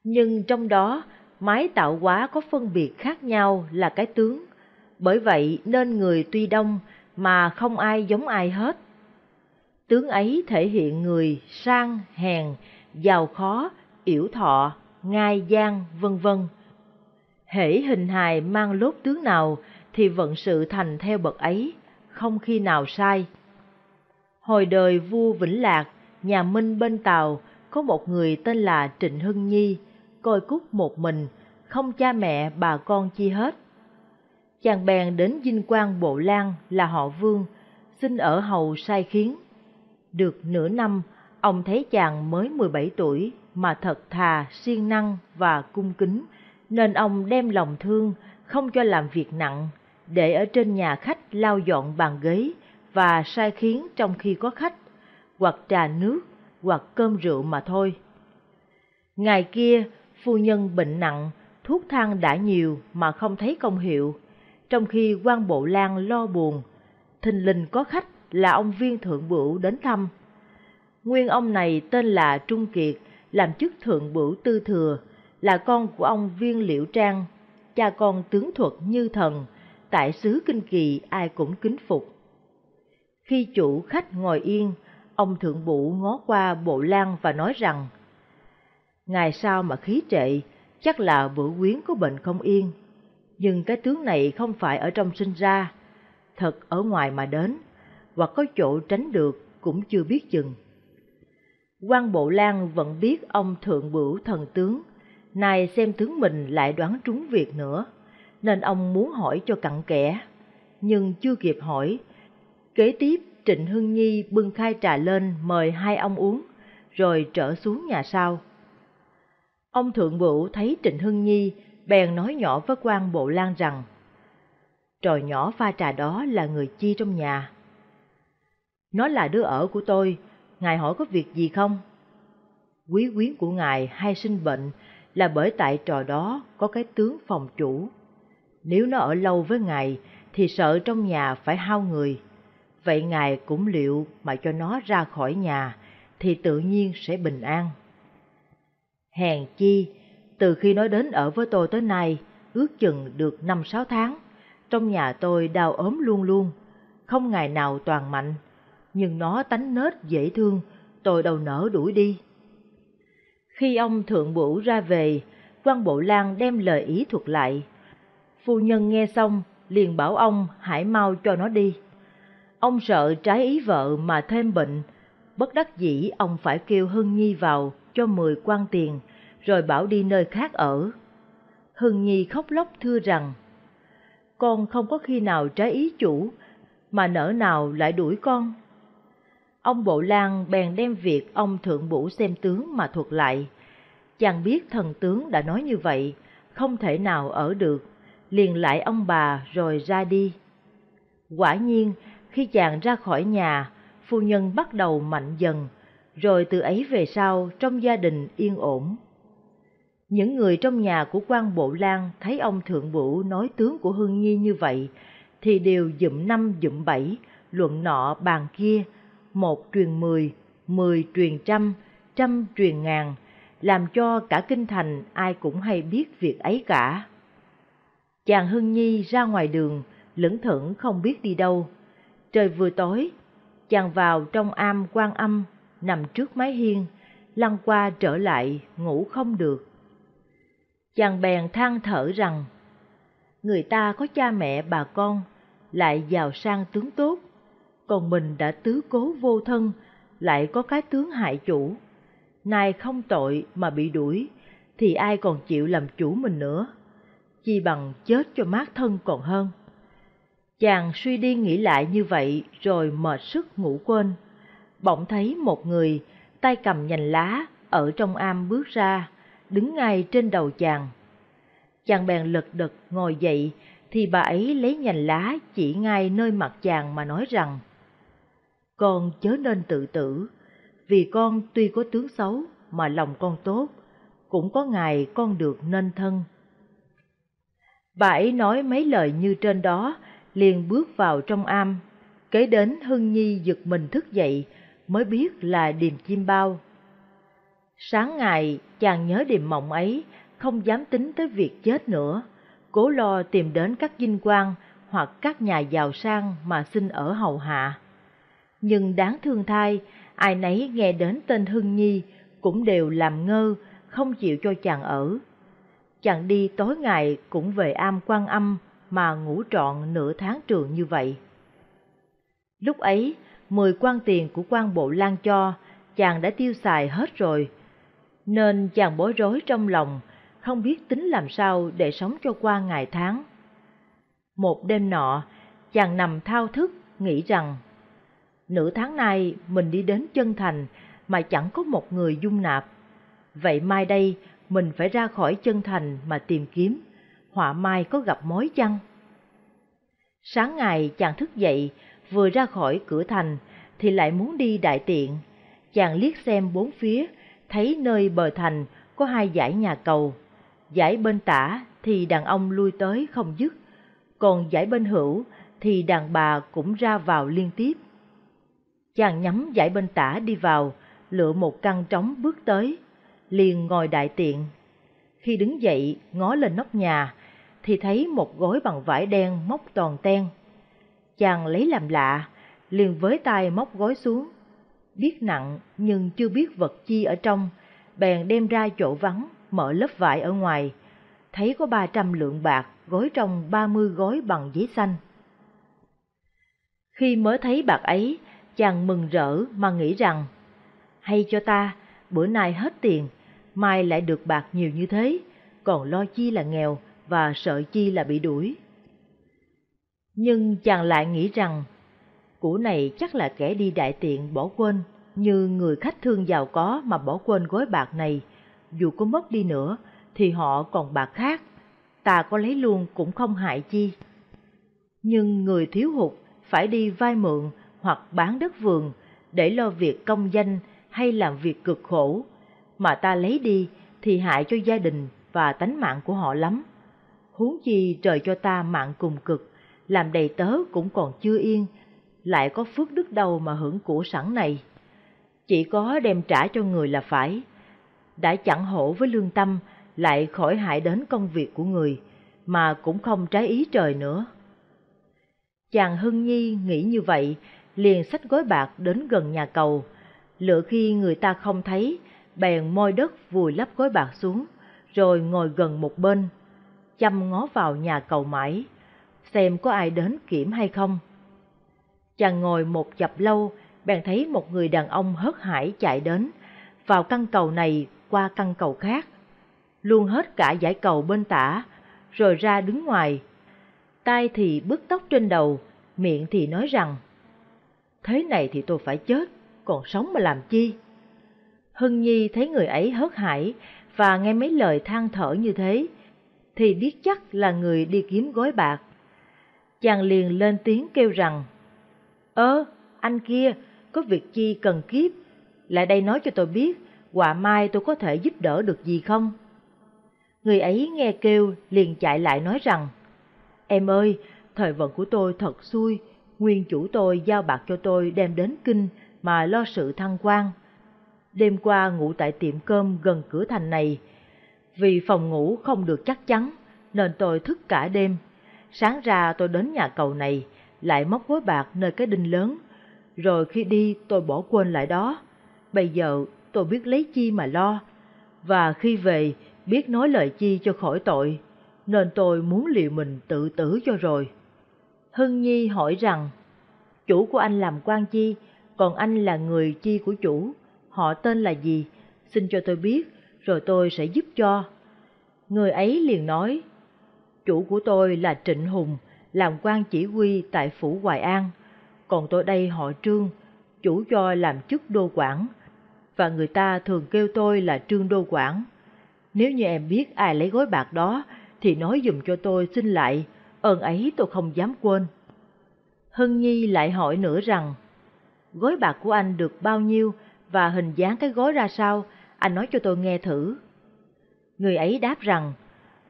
Nhưng trong đó, mái tạo hóa có phân biệt khác nhau là cái tướng, bởi vậy nên người tuy đông mà không ai giống ai hết. Tướng ấy thể hiện người sang, hèn, giàu khó, yểu thọ, ngai gian, vân vân. Hễ hình hài mang lốt tướng nào thì vận sự thành theo bậc ấy, không khi nào sai. Hồi đời vua Vĩnh Lạc, nhà Minh bên Tàu, có một người tên là Trịnh Hưng Nhi, coi cúc một mình, không cha mẹ bà con chi hết. Chàng bèn đến dinh quan Bộ Lan là họ Vương, xin ở hầu sai khiến. Được nửa năm, ông thấy chàng mới 17 tuổi mà thật thà, siêng năng và cung kính, nên ông đem lòng thương, không cho làm việc nặng, để ở trên nhà khách lau dọn bàn ghế và sai khiến trong khi có khách, hoặc trà nước, hoặc cơm rượu mà thôi. Ngày kia, phu nhân bệnh nặng, thuốc thang đã nhiều mà không thấy công hiệu, trong khi quan bộ lan lo buồn, thình lình có khách là ông viên thượng bửu đến thăm. Nguyên ông này tên là Trung Kiệt, làm chức thượng bửu tư thừa, là con của ông viên liễu trang, cha con tướng thuật như thần, tại xứ Kinh Kỳ ai cũng kính phục. Khi chủ khách ngồi yên, ông thượng bụ ngó qua bộ lan và nói rằng, Ngày sau mà khí trệ, chắc là bữa quyến có bệnh không yên, nhưng cái tướng này không phải ở trong sinh ra, thật ở ngoài mà đến, hoặc có chỗ tránh được cũng chưa biết chừng. quan Bộ Lan vẫn biết ông thượng bửu thần tướng, nay xem tướng mình lại đoán trúng việc nữa nên ông muốn hỏi cho cặn kẽ. Nhưng chưa kịp hỏi, kế tiếp Trịnh Hưng Nhi bưng khai trà lên mời hai ông uống, rồi trở xuống nhà sau. Ông Thượng Bửu thấy Trịnh Hưng Nhi, bèn nói nhỏ với quan Bộ Lan rằng, Trò nhỏ pha trà đó là người chi trong nhà. Nó là đứa ở của tôi, ngài hỏi có việc gì không? Quý quyến của ngài hay sinh bệnh là bởi tại trò đó có cái tướng phòng chủ. Nếu nó ở lâu với ngài thì sợ trong nhà phải hao người. Vậy ngài cũng liệu mà cho nó ra khỏi nhà thì tự nhiên sẽ bình an. Hèn chi, từ khi nó đến ở với tôi tới nay, ước chừng được năm sáu tháng, trong nhà tôi đau ốm luôn luôn, không ngày nào toàn mạnh, nhưng nó tánh nết dễ thương, tôi đâu nỡ đuổi đi. Khi ông thượng bửu ra về, quan bộ lan đem lời ý thuật lại, Phu nhân nghe xong, liền bảo ông hãy mau cho nó đi. Ông sợ trái ý vợ mà thêm bệnh, bất đắc dĩ ông phải kêu Hưng Nhi vào cho mười quan tiền, rồi bảo đi nơi khác ở. Hưng Nhi khóc lóc thưa rằng, con không có khi nào trái ý chủ, mà nỡ nào lại đuổi con. Ông Bộ Lan bèn đem việc ông thượng bủ xem tướng mà thuật lại. Chàng biết thần tướng đã nói như vậy, không thể nào ở được, liền lại ông bà rồi ra đi. Quả nhiên, khi chàng ra khỏi nhà, phu nhân bắt đầu mạnh dần, rồi từ ấy về sau trong gia đình yên ổn. Những người trong nhà của quan Bộ Lan thấy ông Thượng Vũ nói tướng của Hương Nhi như vậy, thì đều dụm năm dụm bảy, luận nọ bàn kia, một truyền mười, mười truyền trăm, trăm truyền ngàn, làm cho cả kinh thành ai cũng hay biết việc ấy cả. Chàng Hưng Nhi ra ngoài đường, lững thững không biết đi đâu. Trời vừa tối, chàng vào trong am quan âm, nằm trước mái hiên, lăn qua trở lại, ngủ không được. Chàng bèn than thở rằng, người ta có cha mẹ bà con, lại giàu sang tướng tốt, còn mình đã tứ cố vô thân, lại có cái tướng hại chủ. Nay không tội mà bị đuổi, thì ai còn chịu làm chủ mình nữa, chi bằng chết cho mát thân còn hơn. Chàng suy đi nghĩ lại như vậy rồi mệt sức ngủ quên. Bỗng thấy một người, tay cầm nhành lá, ở trong am bước ra, đứng ngay trên đầu chàng. Chàng bèn lật đật ngồi dậy, thì bà ấy lấy nhành lá chỉ ngay nơi mặt chàng mà nói rằng Con chớ nên tự tử, vì con tuy có tướng xấu mà lòng con tốt, cũng có ngày con được nên thân. Bà ấy nói mấy lời như trên đó, liền bước vào trong am. Kế đến Hưng Nhi giật mình thức dậy, mới biết là điềm chim bao. Sáng ngày, chàng nhớ điềm mộng ấy, không dám tính tới việc chết nữa, cố lo tìm đến các dinh quan hoặc các nhà giàu sang mà xin ở hầu hạ. Nhưng đáng thương thay, ai nấy nghe đến tên Hưng Nhi cũng đều làm ngơ, không chịu cho chàng ở. Chàng đi tối ngày cũng về am quan âm mà ngủ trọn nửa tháng trường như vậy. Lúc ấy, mười quan tiền của quan bộ lan cho, chàng đã tiêu xài hết rồi, nên chàng bối rối trong lòng, không biết tính làm sao để sống cho qua ngày tháng. Một đêm nọ, chàng nằm thao thức, nghĩ rằng, nửa tháng nay mình đi đến chân thành mà chẳng có một người dung nạp. Vậy mai đây mình phải ra khỏi chân thành mà tìm kiếm, họa mai có gặp mối chăng? Sáng ngày chàng thức dậy, vừa ra khỏi cửa thành thì lại muốn đi đại tiện. Chàng liếc xem bốn phía, thấy nơi bờ thành có hai dãy nhà cầu. Dãy bên tả thì đàn ông lui tới không dứt, còn dãy bên hữu thì đàn bà cũng ra vào liên tiếp. Chàng nhắm dãy bên tả đi vào, lựa một căn trống bước tới, liền ngồi đại tiện. Khi đứng dậy ngó lên nóc nhà, thì thấy một gối bằng vải đen móc toàn ten. Chàng lấy làm lạ, liền với tay móc gối xuống. Biết nặng nhưng chưa biết vật chi ở trong, bèn đem ra chỗ vắng, mở lớp vải ở ngoài. Thấy có ba trăm lượng bạc gói trong ba mươi gói bằng giấy xanh. Khi mới thấy bạc ấy, chàng mừng rỡ mà nghĩ rằng, hay cho ta, bữa nay hết tiền, mai lại được bạc nhiều như thế, còn lo chi là nghèo và sợ chi là bị đuổi. Nhưng chàng lại nghĩ rằng, củ này chắc là kẻ đi đại tiện bỏ quên, như người khách thương giàu có mà bỏ quên gói bạc này, dù có mất đi nữa thì họ còn bạc khác, ta có lấy luôn cũng không hại chi. Nhưng người thiếu hụt phải đi vay mượn hoặc bán đất vườn để lo việc công danh hay làm việc cực khổ, mà ta lấy đi thì hại cho gia đình và tánh mạng của họ lắm. Huống chi trời cho ta mạng cùng cực, làm đầy tớ cũng còn chưa yên, lại có phước đức đâu mà hưởng của sẵn này. Chỉ có đem trả cho người là phải. Đã chẳng hổ với lương tâm, lại khỏi hại đến công việc của người, mà cũng không trái ý trời nữa. Chàng Hưng Nhi nghĩ như vậy, liền xách gói bạc đến gần nhà cầu. Lựa khi người ta không thấy, bèn môi đất vùi lấp gói bạc xuống, rồi ngồi gần một bên, chăm ngó vào nhà cầu mãi, xem có ai đến kiểm hay không. Chàng ngồi một chập lâu, bèn thấy một người đàn ông hớt hải chạy đến, vào căn cầu này qua căn cầu khác, luôn hết cả giải cầu bên tả, rồi ra đứng ngoài. Tai thì bứt tóc trên đầu, miệng thì nói rằng, thế này thì tôi phải chết, còn sống mà làm chi? Hưng Nhi thấy người ấy hớt hải và nghe mấy lời than thở như thế, thì biết chắc là người đi kiếm gói bạc. Chàng liền lên tiếng kêu rằng, Ơ, anh kia, có việc chi cần kiếp, lại đây nói cho tôi biết, quả mai tôi có thể giúp đỡ được gì không? Người ấy nghe kêu liền chạy lại nói rằng, Em ơi, thời vận của tôi thật xui, nguyên chủ tôi giao bạc cho tôi đem đến kinh mà lo sự thăng quan. Đêm qua ngủ tại tiệm cơm gần cửa thành này, vì phòng ngủ không được chắc chắn nên tôi thức cả đêm. Sáng ra tôi đến nhà cầu này, lại móc gói bạc nơi cái đinh lớn, rồi khi đi tôi bỏ quên lại đó. Bây giờ tôi biết lấy chi mà lo, và khi về biết nói lời chi cho khỏi tội, nên tôi muốn liệu mình tự tử cho rồi. Hưng Nhi hỏi rằng, chủ của anh làm quan chi, còn anh là người chi của chủ, họ tên là gì, xin cho tôi biết, rồi tôi sẽ giúp cho. Người ấy liền nói, chủ của tôi là Trịnh Hùng, làm quan chỉ huy tại Phủ Hoài An, còn tôi đây họ Trương, chủ cho làm chức đô quản, và người ta thường kêu tôi là Trương Đô Quản. Nếu như em biết ai lấy gói bạc đó, thì nói dùm cho tôi xin lại, ơn ấy tôi không dám quên. Hân Nhi lại hỏi nữa rằng, gói bạc của anh được bao nhiêu và hình dáng cái gói ra sao, anh nói cho tôi nghe thử. Người ấy đáp rằng,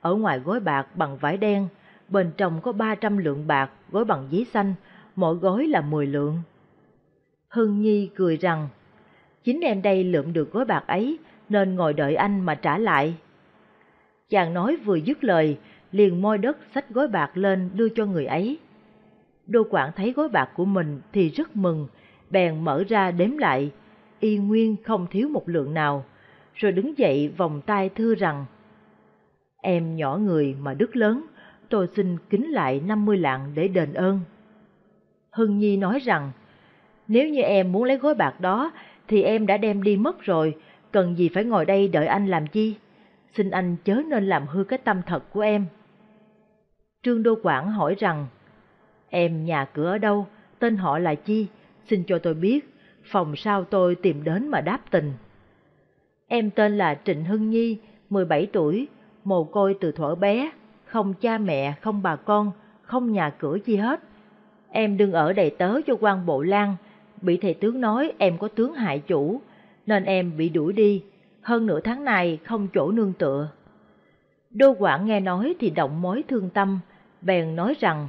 ở ngoài gói bạc bằng vải đen, bên trong có 300 lượng bạc gói bằng giấy xanh, mỗi gói là 10 lượng. Hưng Nhi cười rằng, chính em đây lượm được gói bạc ấy nên ngồi đợi anh mà trả lại. Chàng nói vừa dứt lời, liền môi đất xách gói bạc lên đưa cho người ấy. Đô quản thấy gói bạc của mình thì rất mừng, bèn mở ra đếm lại, y nguyên không thiếu một lượng nào, rồi đứng dậy vòng tay thưa rằng, Em nhỏ người mà đức lớn, tôi xin kính lại 50 lạng để đền ơn. Hưng Nhi nói rằng, nếu như em muốn lấy gói bạc đó, thì em đã đem đi mất rồi, cần gì phải ngồi đây đợi anh làm chi? Xin anh chớ nên làm hư cái tâm thật của em. Trương Đô Quảng hỏi rằng, em nhà cửa ở đâu, tên họ là chi, xin cho tôi biết, phòng sao tôi tìm đến mà đáp tình. Em tên là Trịnh Hưng Nhi, 17 tuổi, mồ côi từ thuở bé, không cha mẹ, không bà con, không nhà cửa gì hết. Em đừng ở đầy tớ cho quan bộ lang bị thầy tướng nói em có tướng hại chủ, nên em bị đuổi đi, hơn nửa tháng này không chỗ nương tựa. Đô quản nghe nói thì động mối thương tâm, bèn nói rằng,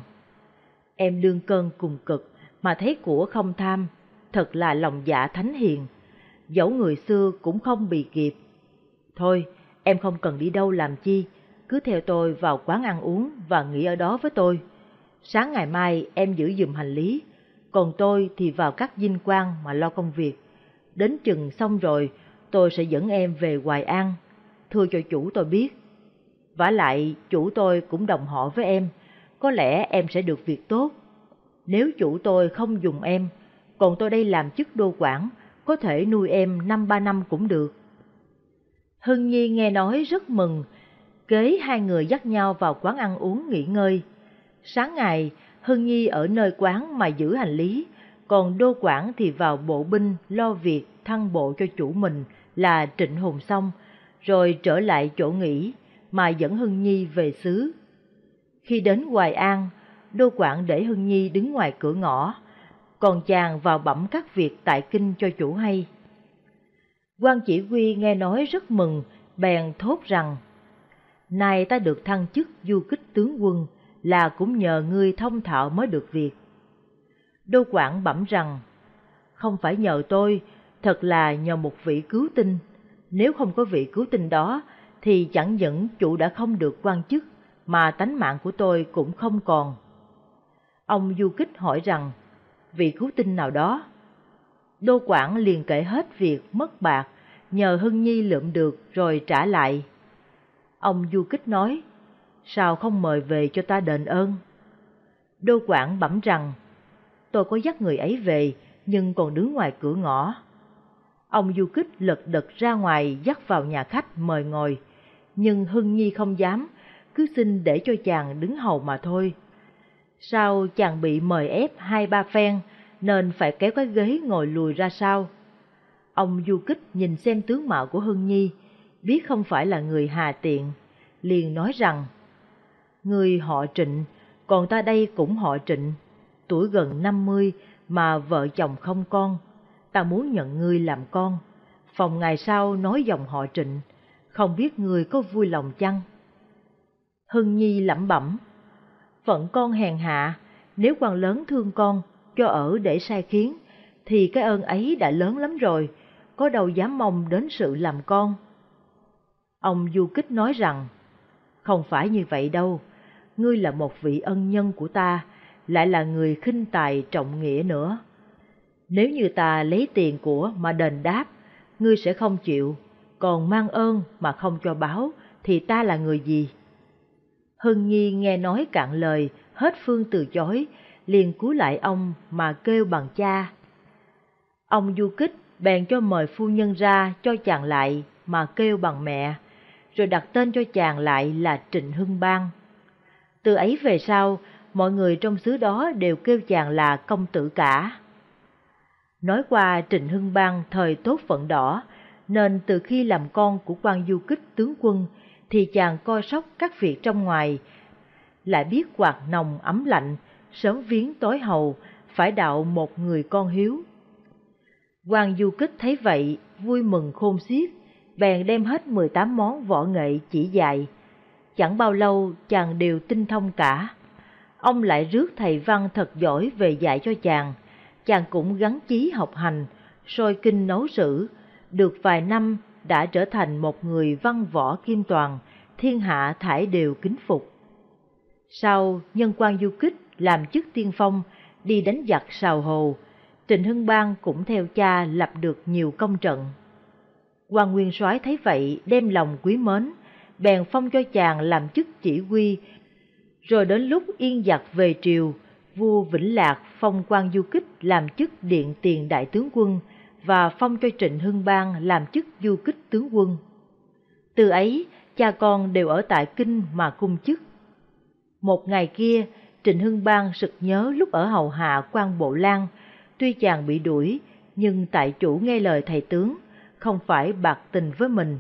em đương cơn cùng cực mà thấy của không tham, thật là lòng dạ thánh hiền, dẫu người xưa cũng không bị kịp. Thôi, em không cần đi đâu làm chi, cứ theo tôi vào quán ăn uống và nghỉ ở đó với tôi. Sáng ngày mai em giữ giùm hành lý, còn tôi thì vào các dinh quan mà lo công việc. Đến chừng xong rồi, tôi sẽ dẫn em về Hoài An, thưa cho chủ tôi biết. vả lại, chủ tôi cũng đồng họ với em, có lẽ em sẽ được việc tốt. Nếu chủ tôi không dùng em, còn tôi đây làm chức đô quản, có thể nuôi em năm ba năm cũng được. Hưng Nhi nghe nói rất mừng, kế hai người dắt nhau vào quán ăn uống nghỉ ngơi. Sáng ngày, Hưng Nhi ở nơi quán mà giữ hành lý, còn Đô quản thì vào bộ binh lo việc thăng bộ cho chủ mình là Trịnh Hùng xong, rồi trở lại chỗ nghỉ mà dẫn Hưng Nhi về xứ. Khi đến Hoài An, Đô Quảng để Hưng Nhi đứng ngoài cửa ngõ, còn chàng vào bẩm các việc tại kinh cho chủ hay. quan chỉ huy nghe nói rất mừng, bèn thốt rằng, Nay ta được thăng chức du kích tướng quân, là cũng nhờ ngươi thông thạo mới được việc. Đô Quảng bẩm rằng, không phải nhờ tôi, thật là nhờ một vị cứu tinh. Nếu không có vị cứu tinh đó, thì chẳng những chủ đã không được quan chức, mà tánh mạng của tôi cũng không còn. Ông du kích hỏi rằng, vị cứu tinh nào đó? Đô Quảng liền kể hết việc mất bạc, nhờ Hưng Nhi lượm được rồi trả lại. Ông du kích nói, sao không mời về cho ta đền ơn? Đô Quảng bẩm rằng, tôi có dắt người ấy về, nhưng còn đứng ngoài cửa ngõ. Ông du kích lật đật ra ngoài dắt vào nhà khách mời ngồi, nhưng Hưng Nhi không dám, cứ xin để cho chàng đứng hầu mà thôi sau chàng bị mời ép hai ba phen, nên phải kéo cái ghế ngồi lùi ra sau. Ông du kích nhìn xem tướng mạo của Hưng Nhi, biết không phải là người hà tiện, liền nói rằng, Người họ trịnh, còn ta đây cũng họ trịnh, tuổi gần năm mươi mà vợ chồng không con, ta muốn nhận ngươi làm con. Phòng ngày sau nói dòng họ trịnh, không biết ngươi có vui lòng chăng? Hưng Nhi lẩm bẩm, phận con hèn hạ, nếu quan lớn thương con, cho ở để sai khiến, thì cái ơn ấy đã lớn lắm rồi, có đâu dám mong đến sự làm con. Ông Du Kích nói rằng, không phải như vậy đâu, ngươi là một vị ân nhân của ta, lại là người khinh tài trọng nghĩa nữa. Nếu như ta lấy tiền của mà đền đáp, ngươi sẽ không chịu, còn mang ơn mà không cho báo, thì ta là người gì? Hưng Nhi nghe nói cạn lời, hết phương từ chối, liền cúi lại ông mà kêu bằng cha. Ông du kích bèn cho mời phu nhân ra cho chàng lại mà kêu bằng mẹ, rồi đặt tên cho chàng lại là Trịnh Hưng Bang. Từ ấy về sau, mọi người trong xứ đó đều kêu chàng là công tử cả. Nói qua Trịnh Hưng Bang thời tốt phận đỏ, nên từ khi làm con của quan du kích tướng quân thì chàng coi sóc các việc trong ngoài, lại biết quạt nồng ấm lạnh, sớm viếng tối hầu, phải đạo một người con hiếu. quan du kích thấy vậy, vui mừng khôn xiết, bèn đem hết 18 món võ nghệ chỉ dạy. Chẳng bao lâu chàng đều tinh thông cả. Ông lại rước thầy văn thật giỏi về dạy cho chàng, chàng cũng gắn chí học hành, soi kinh nấu sử, được vài năm đã trở thành một người văn võ kim toàn, thiên hạ thải đều kính phục. Sau, nhân quan du kích làm chức tiên phong, đi đánh giặc sào hồ, Trịnh Hưng Bang cũng theo cha lập được nhiều công trận. quan Nguyên soái thấy vậy đem lòng quý mến, bèn phong cho chàng làm chức chỉ huy, rồi đến lúc yên giặc về triều, vua Vĩnh Lạc phong quan du kích làm chức điện tiền đại tướng quân và phong cho Trịnh Hưng Bang làm chức du kích tướng quân. Từ ấy, cha con đều ở tại kinh mà cung chức. Một ngày kia, Trịnh Hưng Bang sực nhớ lúc ở hầu hạ quan bộ lan, tuy chàng bị đuổi, nhưng tại chủ nghe lời thầy tướng, không phải bạc tình với mình.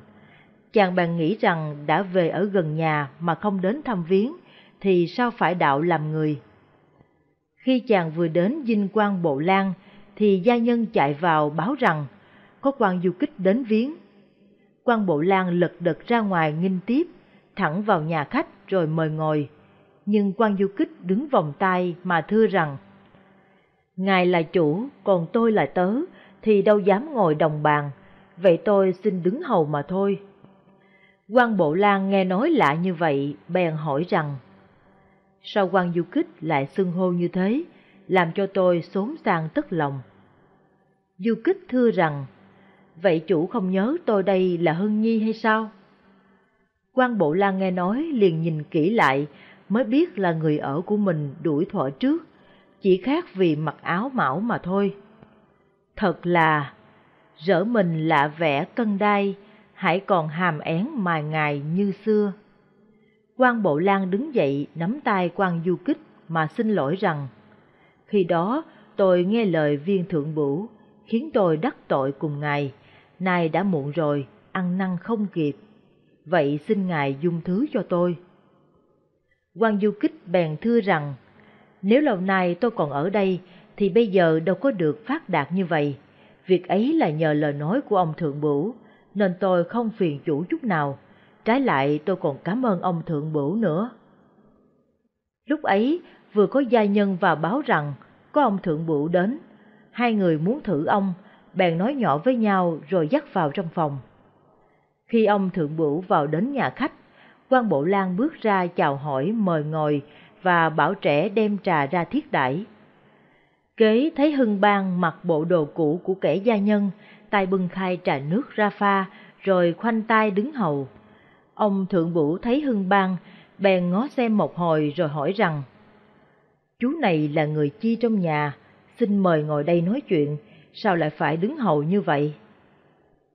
Chàng bèn nghĩ rằng đã về ở gần nhà mà không đến thăm viếng, thì sao phải đạo làm người. Khi chàng vừa đến dinh quan bộ lan, thì gia nhân chạy vào báo rằng có quan du kích đến viếng. quan bộ lan lật đật ra ngoài nghinh tiếp, thẳng vào nhà khách rồi mời ngồi. Nhưng quan du kích đứng vòng tay mà thưa rằng Ngài là chủ, còn tôi là tớ, thì đâu dám ngồi đồng bàn, vậy tôi xin đứng hầu mà thôi. quan Bộ Lan nghe nói lạ như vậy, bèn hỏi rằng Sao quan du kích lại xưng hô như thế, làm cho tôi xốn sang tức lòng. Du kích thưa rằng, vậy chủ không nhớ tôi đây là hưng Nhi hay sao? quan Bộ Lan nghe nói liền nhìn kỹ lại, mới biết là người ở của mình đuổi thọ trước, chỉ khác vì mặc áo mão mà thôi. Thật là, rỡ mình lạ vẻ cân đai, hãy còn hàm én mài ngày như xưa. quan Bộ Lan đứng dậy nắm tay quan Du Kích mà xin lỗi rằng, khi đó tôi nghe lời viên thượng bửu, khiến tôi đắc tội cùng ngài, nay đã muộn rồi, ăn năn không kịp. Vậy xin ngài dung thứ cho tôi. quan Du Kích bèn thưa rằng, nếu lâu nay tôi còn ở đây, thì bây giờ đâu có được phát đạt như vậy. Việc ấy là nhờ lời nói của ông Thượng Bửu, nên tôi không phiền chủ chút nào. Trái lại tôi còn cảm ơn ông Thượng Bửu nữa. Lúc ấy, vừa có gia nhân vào báo rằng có ông Thượng Bửu đến. Hai người muốn thử ông, bèn nói nhỏ với nhau rồi dắt vào trong phòng. Khi ông Thượng Bửu vào đến nhà khách, quan Bộ Lan bước ra chào hỏi mời ngồi và bảo trẻ đem trà ra thiết đãi. Kế thấy Hưng Bang mặc bộ đồ cũ của kẻ gia nhân, tay bưng khai trà nước ra pha, rồi khoanh tay đứng hầu. Ông Thượng Bửu thấy Hưng Bang, bèn ngó xem một hồi rồi hỏi rằng, Chú này là người chi trong nhà, xin mời ngồi đây nói chuyện, sao lại phải đứng hầu như vậy?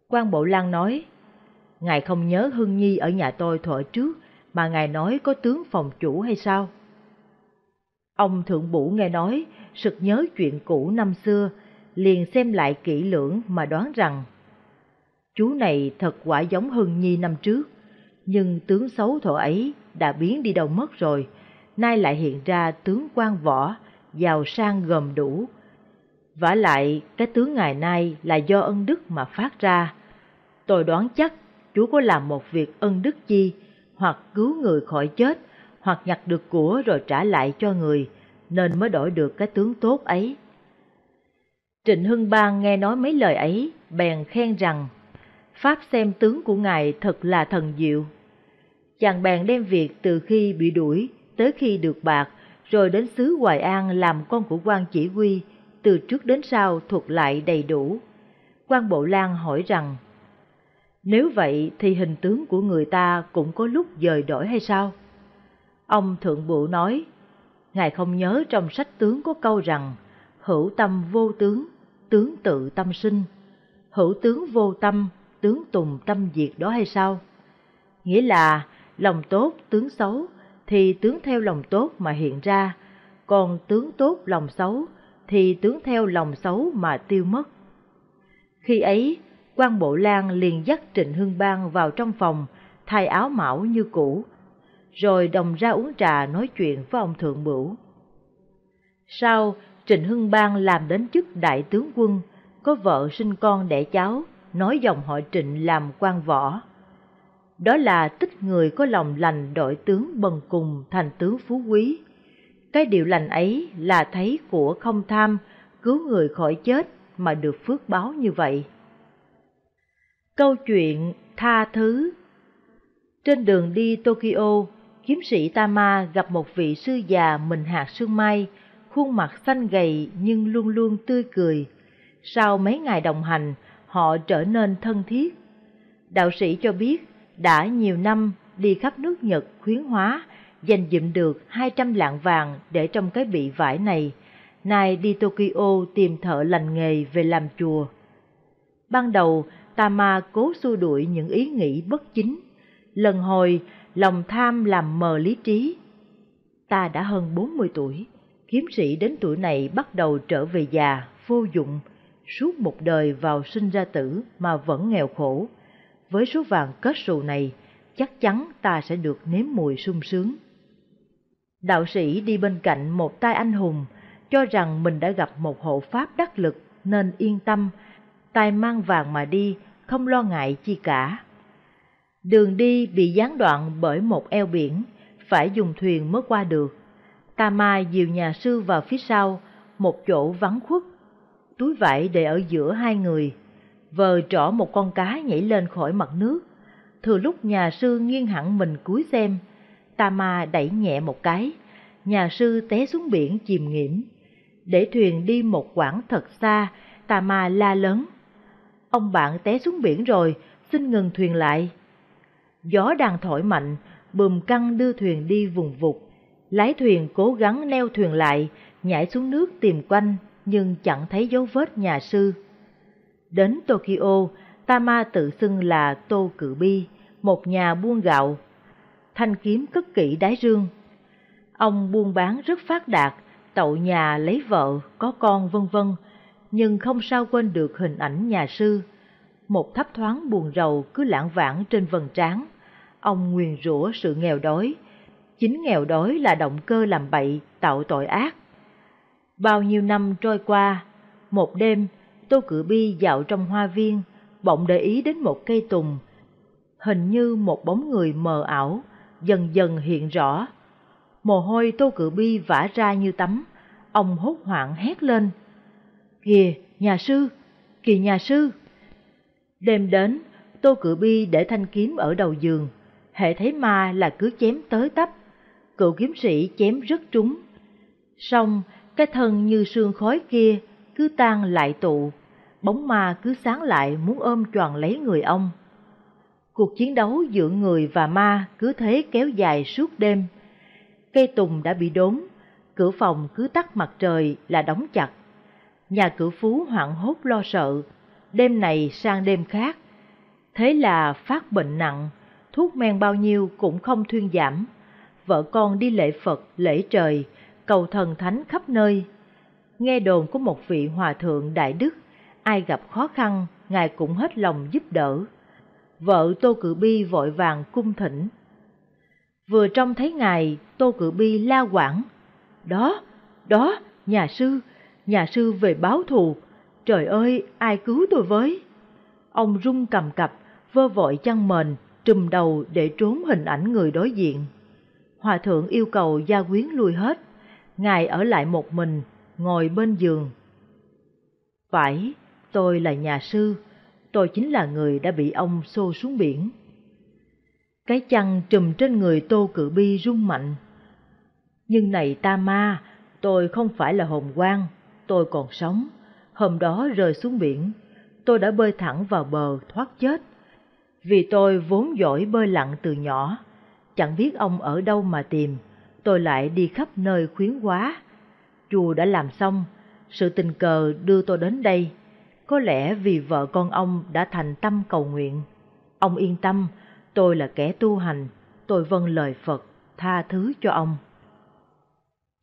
quan Bộ Lan nói, Ngài không nhớ Hưng Nhi ở nhà tôi thuở trước, mà Ngài nói có tướng phòng chủ hay sao? Ông Thượng Bủ nghe nói, sực nhớ chuyện cũ năm xưa, liền xem lại kỹ lưỡng mà đoán rằng chú này thật quả giống Hưng Nhi năm trước, nhưng tướng xấu thổ ấy đã biến đi đâu mất rồi, nay lại hiện ra tướng quan võ, giàu sang gồm đủ. vả lại, cái tướng ngày nay là do ân đức mà phát ra. Tôi đoán chắc chú có làm một việc ân đức chi, hoặc cứu người khỏi chết, hoặc nhặt được của rồi trả lại cho người, nên mới đổi được cái tướng tốt ấy. Trịnh Hưng Bang nghe nói mấy lời ấy, bèn khen rằng, Pháp xem tướng của ngài thật là thần diệu. Chàng bèn đem việc từ khi bị đuổi tới khi được bạc, rồi đến xứ Hoài An làm con của quan chỉ huy, từ trước đến sau thuật lại đầy đủ. quan Bộ Lan hỏi rằng, nếu vậy thì hình tướng của người ta cũng có lúc dời đổi hay sao? Ông Thượng Bộ nói, Ngài không nhớ trong sách tướng có câu rằng, hữu tâm vô tướng, tướng tự tâm sinh, hữu tướng vô tâm, tướng tùng tâm diệt đó hay sao? Nghĩa là lòng tốt, tướng xấu, thì tướng theo lòng tốt mà hiện ra, còn tướng tốt, lòng xấu, thì tướng theo lòng xấu mà tiêu mất. Khi ấy, quan Bộ Lan liền dắt Trịnh Hưng Bang vào trong phòng, thay áo mão như cũ, rồi đồng ra uống trà nói chuyện với ông Thượng Bửu. Sau, Trịnh Hưng Bang làm đến chức đại tướng quân, có vợ sinh con đẻ cháu, nói dòng họ Trịnh làm quan võ. Đó là tích người có lòng lành đội tướng bần cùng thành tướng phú quý. Cái điều lành ấy là thấy của không tham, cứu người khỏi chết mà được phước báo như vậy. Câu chuyện tha thứ Trên đường đi Tokyo, kiếm sĩ Tama gặp một vị sư già mình hạt sương mai, khuôn mặt xanh gầy nhưng luôn luôn tươi cười. Sau mấy ngày đồng hành, họ trở nên thân thiết. Đạo sĩ cho biết, đã nhiều năm đi khắp nước Nhật khuyến hóa, dành dụm được 200 lạng vàng để trong cái bị vải này. Nay đi Tokyo tìm thợ lành nghề về làm chùa. Ban đầu, Tama cố xua đuổi những ý nghĩ bất chính. Lần hồi, lòng tham làm mờ lý trí. Ta đã hơn 40 tuổi, kiếm sĩ đến tuổi này bắt đầu trở về già, vô dụng, suốt một đời vào sinh ra tử mà vẫn nghèo khổ. Với số vàng kết sù này, chắc chắn ta sẽ được nếm mùi sung sướng. Đạo sĩ đi bên cạnh một tai anh hùng, cho rằng mình đã gặp một hộ pháp đắc lực nên yên tâm, tay mang vàng mà đi, không lo ngại chi cả. Đường đi bị gián đoạn bởi một eo biển, phải dùng thuyền mới qua được. Tama dìu nhà sư vào phía sau, một chỗ vắng khuất. Túi vải để ở giữa hai người, vờ trỏ một con cá nhảy lên khỏi mặt nước. Thừa lúc nhà sư nghiêng hẳn mình cúi xem, Tama đẩy nhẹ một cái, nhà sư té xuống biển chìm nghiễm. Để thuyền đi một quãng thật xa, Tama la lớn. Ông bạn té xuống biển rồi, xin ngừng thuyền lại. Gió đang thổi mạnh, bùm căng đưa thuyền đi vùng vụt. Lái thuyền cố gắng neo thuyền lại, nhảy xuống nước tìm quanh, nhưng chẳng thấy dấu vết nhà sư. Đến Tokyo, Tama tự xưng là Tô Cự Bi, một nhà buôn gạo. Thanh kiếm cất kỹ đáy rương. Ông buôn bán rất phát đạt, tậu nhà lấy vợ, có con vân vân, nhưng không sao quên được hình ảnh nhà sư. Một thấp thoáng buồn rầu cứ lãng vãng trên vầng trán. Ông nguyền rủa sự nghèo đói. Chính nghèo đói là động cơ làm bậy, tạo tội ác. Bao nhiêu năm trôi qua, một đêm, Tô Cự Bi dạo trong hoa viên, bỗng để ý đến một cây tùng. Hình như một bóng người mờ ảo, dần dần hiện rõ. Mồ hôi Tô Cự Bi vã ra như tắm, ông hốt hoảng hét lên. Kìa, nhà sư, kìa nhà sư. Đêm đến, Tô Cự Bi để thanh kiếm ở đầu giường, hệ thấy ma là cứ chém tới tấp. Cựu kiếm sĩ chém rất trúng. Xong, cái thân như sương khói kia cứ tan lại tụ, bóng ma cứ sáng lại muốn ôm tròn lấy người ông. Cuộc chiến đấu giữa người và ma cứ thế kéo dài suốt đêm. Cây tùng đã bị đốn, cửa phòng cứ tắt mặt trời là đóng chặt. Nhà cửa phú hoảng hốt lo sợ, đêm này sang đêm khác. Thế là phát bệnh nặng, thuốc men bao nhiêu cũng không thuyên giảm. Vợ con đi lễ Phật, lễ trời, cầu thần thánh khắp nơi. Nghe đồn có một vị hòa thượng đại đức, ai gặp khó khăn, ngài cũng hết lòng giúp đỡ. Vợ Tô Cự Bi vội vàng cung thỉnh. Vừa trông thấy ngài, Tô Cự Bi la quảng. Đó, đó, nhà sư, nhà sư về báo thù, trời ơi, ai cứu tôi với? Ông rung cầm cập, vơ vội chăn mền, trùm đầu để trốn hình ảnh người đối diện. Hòa thượng yêu cầu gia quyến lui hết, ngài ở lại một mình, ngồi bên giường. Phải, tôi là nhà sư, tôi chính là người đã bị ông xô xuống biển. Cái chăn trùm trên người Tô Cự Bi rung mạnh. Nhưng này ta ma, tôi không phải là hồn quang, tôi còn sống. Hôm đó rơi xuống biển, tôi đã bơi thẳng vào bờ thoát chết. Vì tôi vốn giỏi bơi lặn từ nhỏ, chẳng biết ông ở đâu mà tìm, tôi lại đi khắp nơi khuyến quá. Chùa đã làm xong, sự tình cờ đưa tôi đến đây. Có lẽ vì vợ con ông đã thành tâm cầu nguyện. Ông yên tâm, tôi là kẻ tu hành, tôi vâng lời Phật, tha thứ cho ông.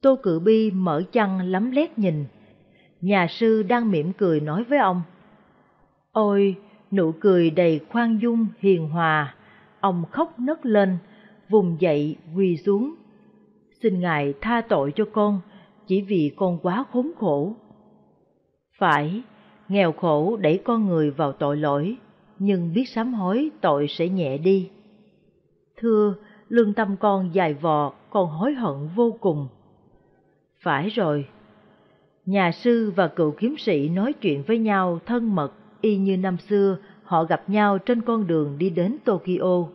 Tô Cự Bi mở chăn lắm lét nhìn, nhà sư đang mỉm cười nói với ông. Ôi, nụ cười đầy khoan dung hiền hòa, ông khóc nấc lên, vùng dậy quỳ xuống. Xin Ngài tha tội cho con, chỉ vì con quá khốn khổ. Phải, nghèo khổ đẩy con người vào tội lỗi, nhưng biết sám hối tội sẽ nhẹ đi. Thưa, lương tâm con dài vò, con hối hận vô cùng. Phải rồi. Nhà sư và cựu kiếm sĩ nói chuyện với nhau thân mật y như năm xưa họ gặp nhau trên con đường đi đến Tokyo.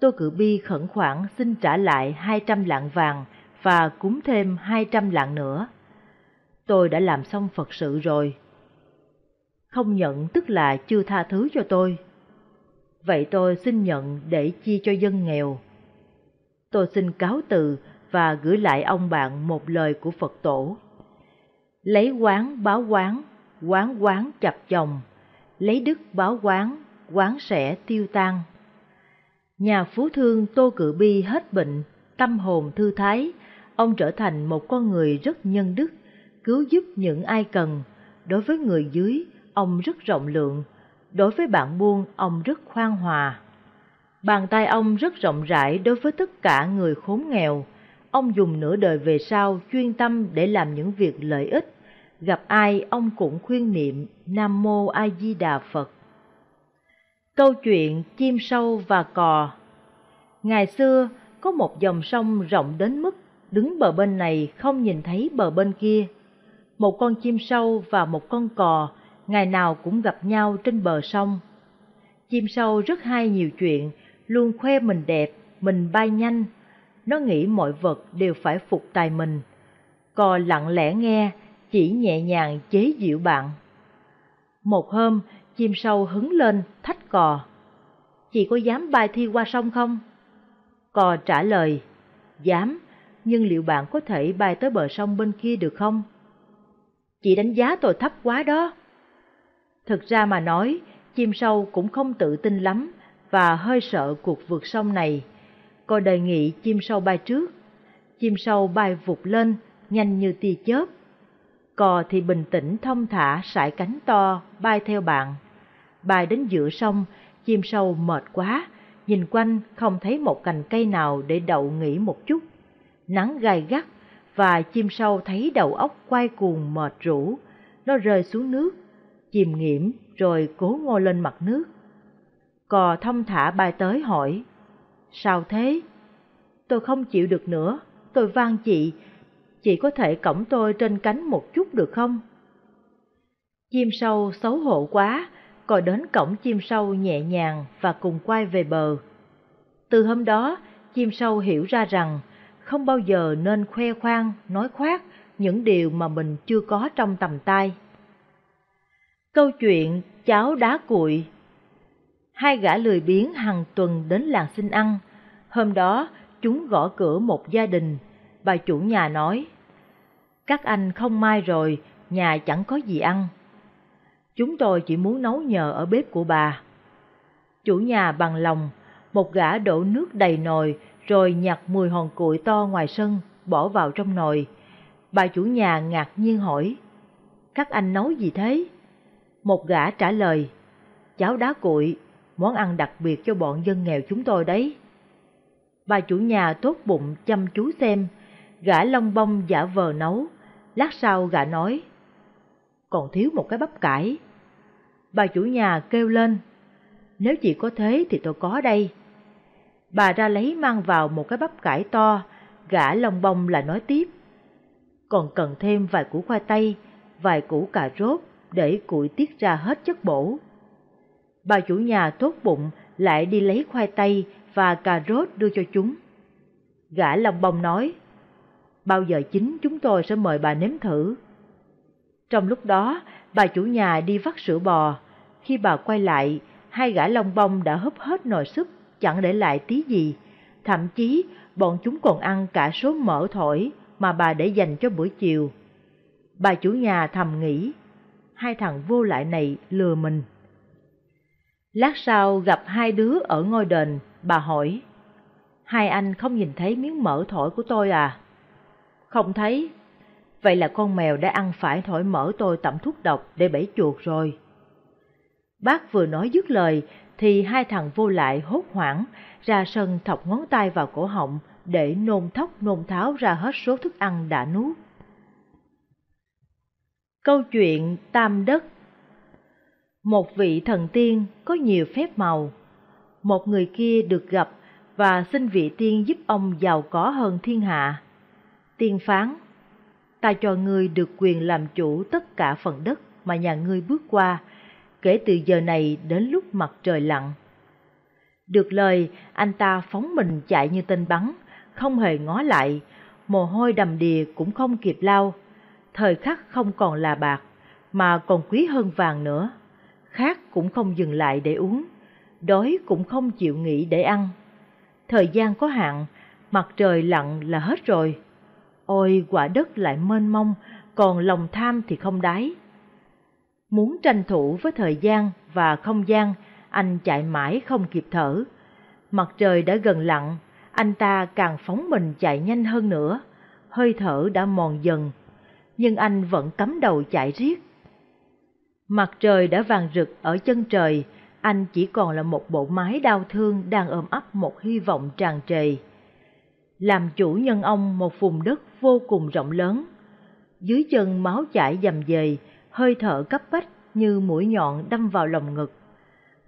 Tô cử Bi khẩn khoản xin trả lại 200 lạng vàng và cúng thêm 200 lạng nữa. Tôi đã làm xong Phật sự rồi. Không nhận tức là chưa tha thứ cho tôi. Vậy tôi xin nhận để chia cho dân nghèo. Tôi xin cáo từ và gửi lại ông bạn một lời của Phật tổ. Lấy quán báo quán, quán quán chập chồng, lấy đức báo quán, quán sẽ tiêu tan. Nhà phú thương Tô Cự Bi hết bệnh, tâm hồn thư thái, ông trở thành một con người rất nhân đức, cứu giúp những ai cần. Đối với người dưới, ông rất rộng lượng, đối với bạn buôn, ông rất khoan hòa. Bàn tay ông rất rộng rãi đối với tất cả người khốn nghèo. Ông dùng nửa đời về sau chuyên tâm để làm những việc lợi ích. Gặp ai ông cũng khuyên niệm Nam Mô A Di Đà Phật. Câu chuyện chim sâu và cò Ngày xưa có một dòng sông rộng đến mức đứng bờ bên này không nhìn thấy bờ bên kia. Một con chim sâu và một con cò ngày nào cũng gặp nhau trên bờ sông. Chim sâu rất hay nhiều chuyện, luôn khoe mình đẹp, mình bay nhanh. Nó nghĩ mọi vật đều phải phục tài mình. Cò lặng lẽ nghe, chỉ nhẹ nhàng chế giễu bạn. Một hôm, chim sâu hứng lên, thách cò. Chị có dám bay thi qua sông không? Cò trả lời, dám, nhưng liệu bạn có thể bay tới bờ sông bên kia được không? Chị đánh giá tôi thấp quá đó. Thực ra mà nói, chim sâu cũng không tự tin lắm và hơi sợ cuộc vượt sông này. Cô đề nghị chim sâu bay trước. Chim sâu bay vụt lên, nhanh như tia chớp. Cò thì bình tĩnh thông thả sải cánh to, bay theo bạn. Bay đến giữa sông, chim sâu mệt quá, nhìn quanh không thấy một cành cây nào để đậu nghỉ một chút. Nắng gai gắt và chim sâu thấy đầu óc quay cuồng mệt rũ, nó rơi xuống nước, chìm nghiễm rồi cố ngồi lên mặt nước. Cò thông thả bay tới hỏi, sao thế? Tôi không chịu được nữa, tôi van chị, chị có thể cõng tôi trên cánh một chút được không? Chim sâu xấu hổ quá, cò đến cổng chim sâu nhẹ nhàng và cùng quay về bờ. Từ hôm đó, chim sâu hiểu ra rằng không bao giờ nên khoe khoang, nói khoác những điều mà mình chưa có trong tầm tay. Câu chuyện cháo đá cuội Hai gã lười biếng hàng tuần đến làng xin ăn. Hôm đó, chúng gõ cửa một gia đình. Bà chủ nhà nói, Các anh không mai rồi, nhà chẳng có gì ăn. Chúng tôi chỉ muốn nấu nhờ ở bếp của bà. Chủ nhà bằng lòng, một gã đổ nước đầy nồi rồi nhặt mười hòn củi to ngoài sân, bỏ vào trong nồi. Bà chủ nhà ngạc nhiên hỏi, Các anh nấu gì thế? Một gã trả lời, cháo đá cuội, món ăn đặc biệt cho bọn dân nghèo chúng tôi đấy. Bà chủ nhà tốt bụng chăm chú xem, gã lông bông giả vờ nấu, lát sau gã nói, còn thiếu một cái bắp cải. Bà chủ nhà kêu lên, nếu chị có thế thì tôi có đây. Bà ra lấy mang vào một cái bắp cải to, gã lông bông là nói tiếp. Còn cần thêm vài củ khoai tây, vài củ cà rốt để củi tiết ra hết chất bổ. Bà chủ nhà tốt bụng lại đi lấy khoai tây và cà rốt đưa cho chúng. Gã lòng bông nói, bao giờ chính chúng tôi sẽ mời bà nếm thử. Trong lúc đó, bà chủ nhà đi vắt sữa bò. Khi bà quay lại, hai gã lông bông đã húp hết nồi súp, chẳng để lại tí gì. Thậm chí, bọn chúng còn ăn cả số mỡ thổi mà bà để dành cho buổi chiều. Bà chủ nhà thầm nghĩ, hai thằng vô lại này lừa mình. Lát sau gặp hai đứa ở ngôi đền, bà hỏi, hai anh không nhìn thấy miếng mỡ thổi của tôi à? Không thấy. Vậy là con mèo đã ăn phải thổi mỡ tôi tẩm thuốc độc để bẫy chuột rồi. Bác vừa nói dứt lời thì hai thằng vô lại hốt hoảng ra sân thọc ngón tay vào cổ họng để nôn thóc nôn tháo ra hết số thức ăn đã nuốt. Câu chuyện Tam Đất Một vị thần tiên có nhiều phép màu. Một người kia được gặp và xin vị tiên giúp ông giàu có hơn thiên hạ. Tiên phán, ta cho ngươi được quyền làm chủ tất cả phần đất mà nhà ngươi bước qua, kể từ giờ này đến lúc mặt trời lặn. Được lời, anh ta phóng mình chạy như tên bắn, không hề ngó lại, mồ hôi đầm đìa cũng không kịp lau. Thời khắc không còn là bạc, mà còn quý hơn vàng nữa. Khát cũng không dừng lại để uống, đói cũng không chịu nghỉ để ăn. Thời gian có hạn, mặt trời lặn là hết rồi. Ôi quả đất lại mênh mông, còn lòng tham thì không đáy. Muốn tranh thủ với thời gian và không gian, anh chạy mãi không kịp thở. Mặt trời đã gần lặn, anh ta càng phóng mình chạy nhanh hơn nữa, hơi thở đã mòn dần, nhưng anh vẫn cắm đầu chạy riết. Mặt trời đã vàng rực ở chân trời, anh chỉ còn là một bộ máy đau thương đang ôm ấp một hy vọng tràn trề. Làm chủ nhân ông một vùng đất vô cùng rộng lớn. Dưới chân máu chảy dầm dề, hơi thở cấp bách như mũi nhọn đâm vào lòng ngực.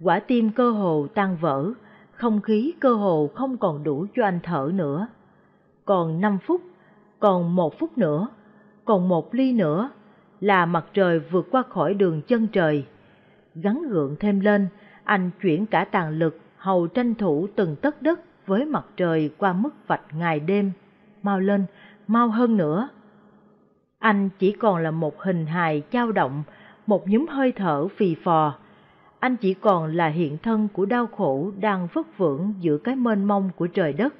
Quả tim cơ hồ tan vỡ, không khí cơ hồ không còn đủ cho anh thở nữa. Còn 5 phút, còn một phút nữa, còn một ly nữa là mặt trời vượt qua khỏi đường chân trời. Gắn gượng thêm lên, anh chuyển cả tàn lực hầu tranh thủ từng tấc đất với mặt trời qua mức vạch ngày đêm. Mau lên, mau hơn nữa. Anh chỉ còn là một hình hài trao động, một nhúm hơi thở phì phò. Anh chỉ còn là hiện thân của đau khổ đang vất vưởng giữa cái mênh mông của trời đất.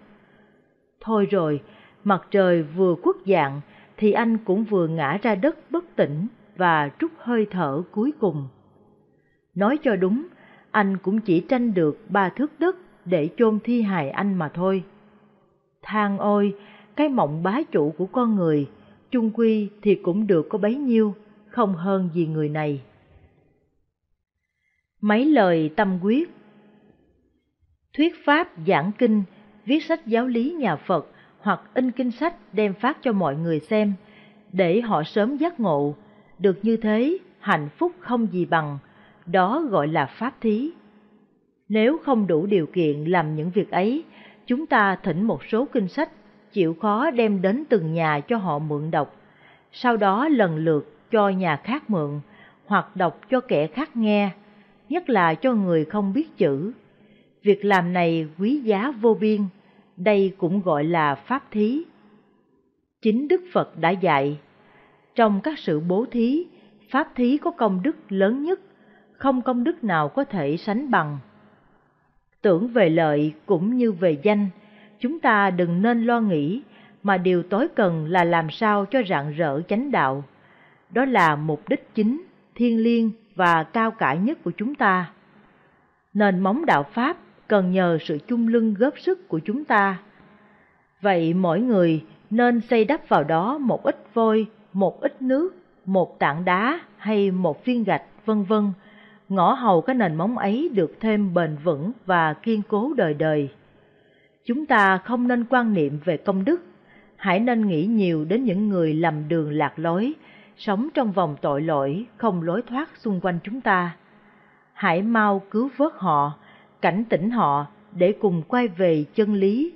Thôi rồi, mặt trời vừa khuất dạng thì anh cũng vừa ngã ra đất bất tỉnh và trút hơi thở cuối cùng. Nói cho đúng, anh cũng chỉ tranh được ba thước đất để chôn thi hài anh mà thôi. Thang ôi, cái mộng bá chủ của con người, chung quy thì cũng được có bấy nhiêu, không hơn gì người này. Mấy lời tâm quyết Thuyết pháp giảng kinh, viết sách giáo lý nhà Phật hoặc in kinh sách đem phát cho mọi người xem, để họ sớm giác ngộ, được như thế hạnh phúc không gì bằng, đó gọi là pháp thí. Nếu không đủ điều kiện làm những việc ấy, chúng ta thỉnh một số kinh sách, chịu khó đem đến từng nhà cho họ mượn đọc, sau đó lần lượt cho nhà khác mượn, hoặc đọc cho kẻ khác nghe, nhất là cho người không biết chữ. Việc làm này quý giá vô biên, đây cũng gọi là pháp thí. Chính Đức Phật đã dạy, trong các sự bố thí, pháp thí có công đức lớn nhất, không công đức nào có thể sánh bằng. Tưởng về lợi cũng như về danh, chúng ta đừng nên lo nghĩ, mà điều tối cần là làm sao cho rạng rỡ chánh đạo. Đó là mục đích chính, thiên liêng và cao cả nhất của chúng ta. Nền móng đạo Pháp cần nhờ sự chung lưng góp sức của chúng ta. Vậy mỗi người nên xây đắp vào đó một ít vôi, một ít nước, một tảng đá hay một viên gạch, vân vân ngõ hầu cái nền móng ấy được thêm bền vững và kiên cố đời đời. Chúng ta không nên quan niệm về công đức, hãy nên nghĩ nhiều đến những người lầm đường lạc lối, sống trong vòng tội lỗi không lối thoát xung quanh chúng ta. Hãy mau cứu vớt họ, cảnh tỉnh họ để cùng quay về chân lý,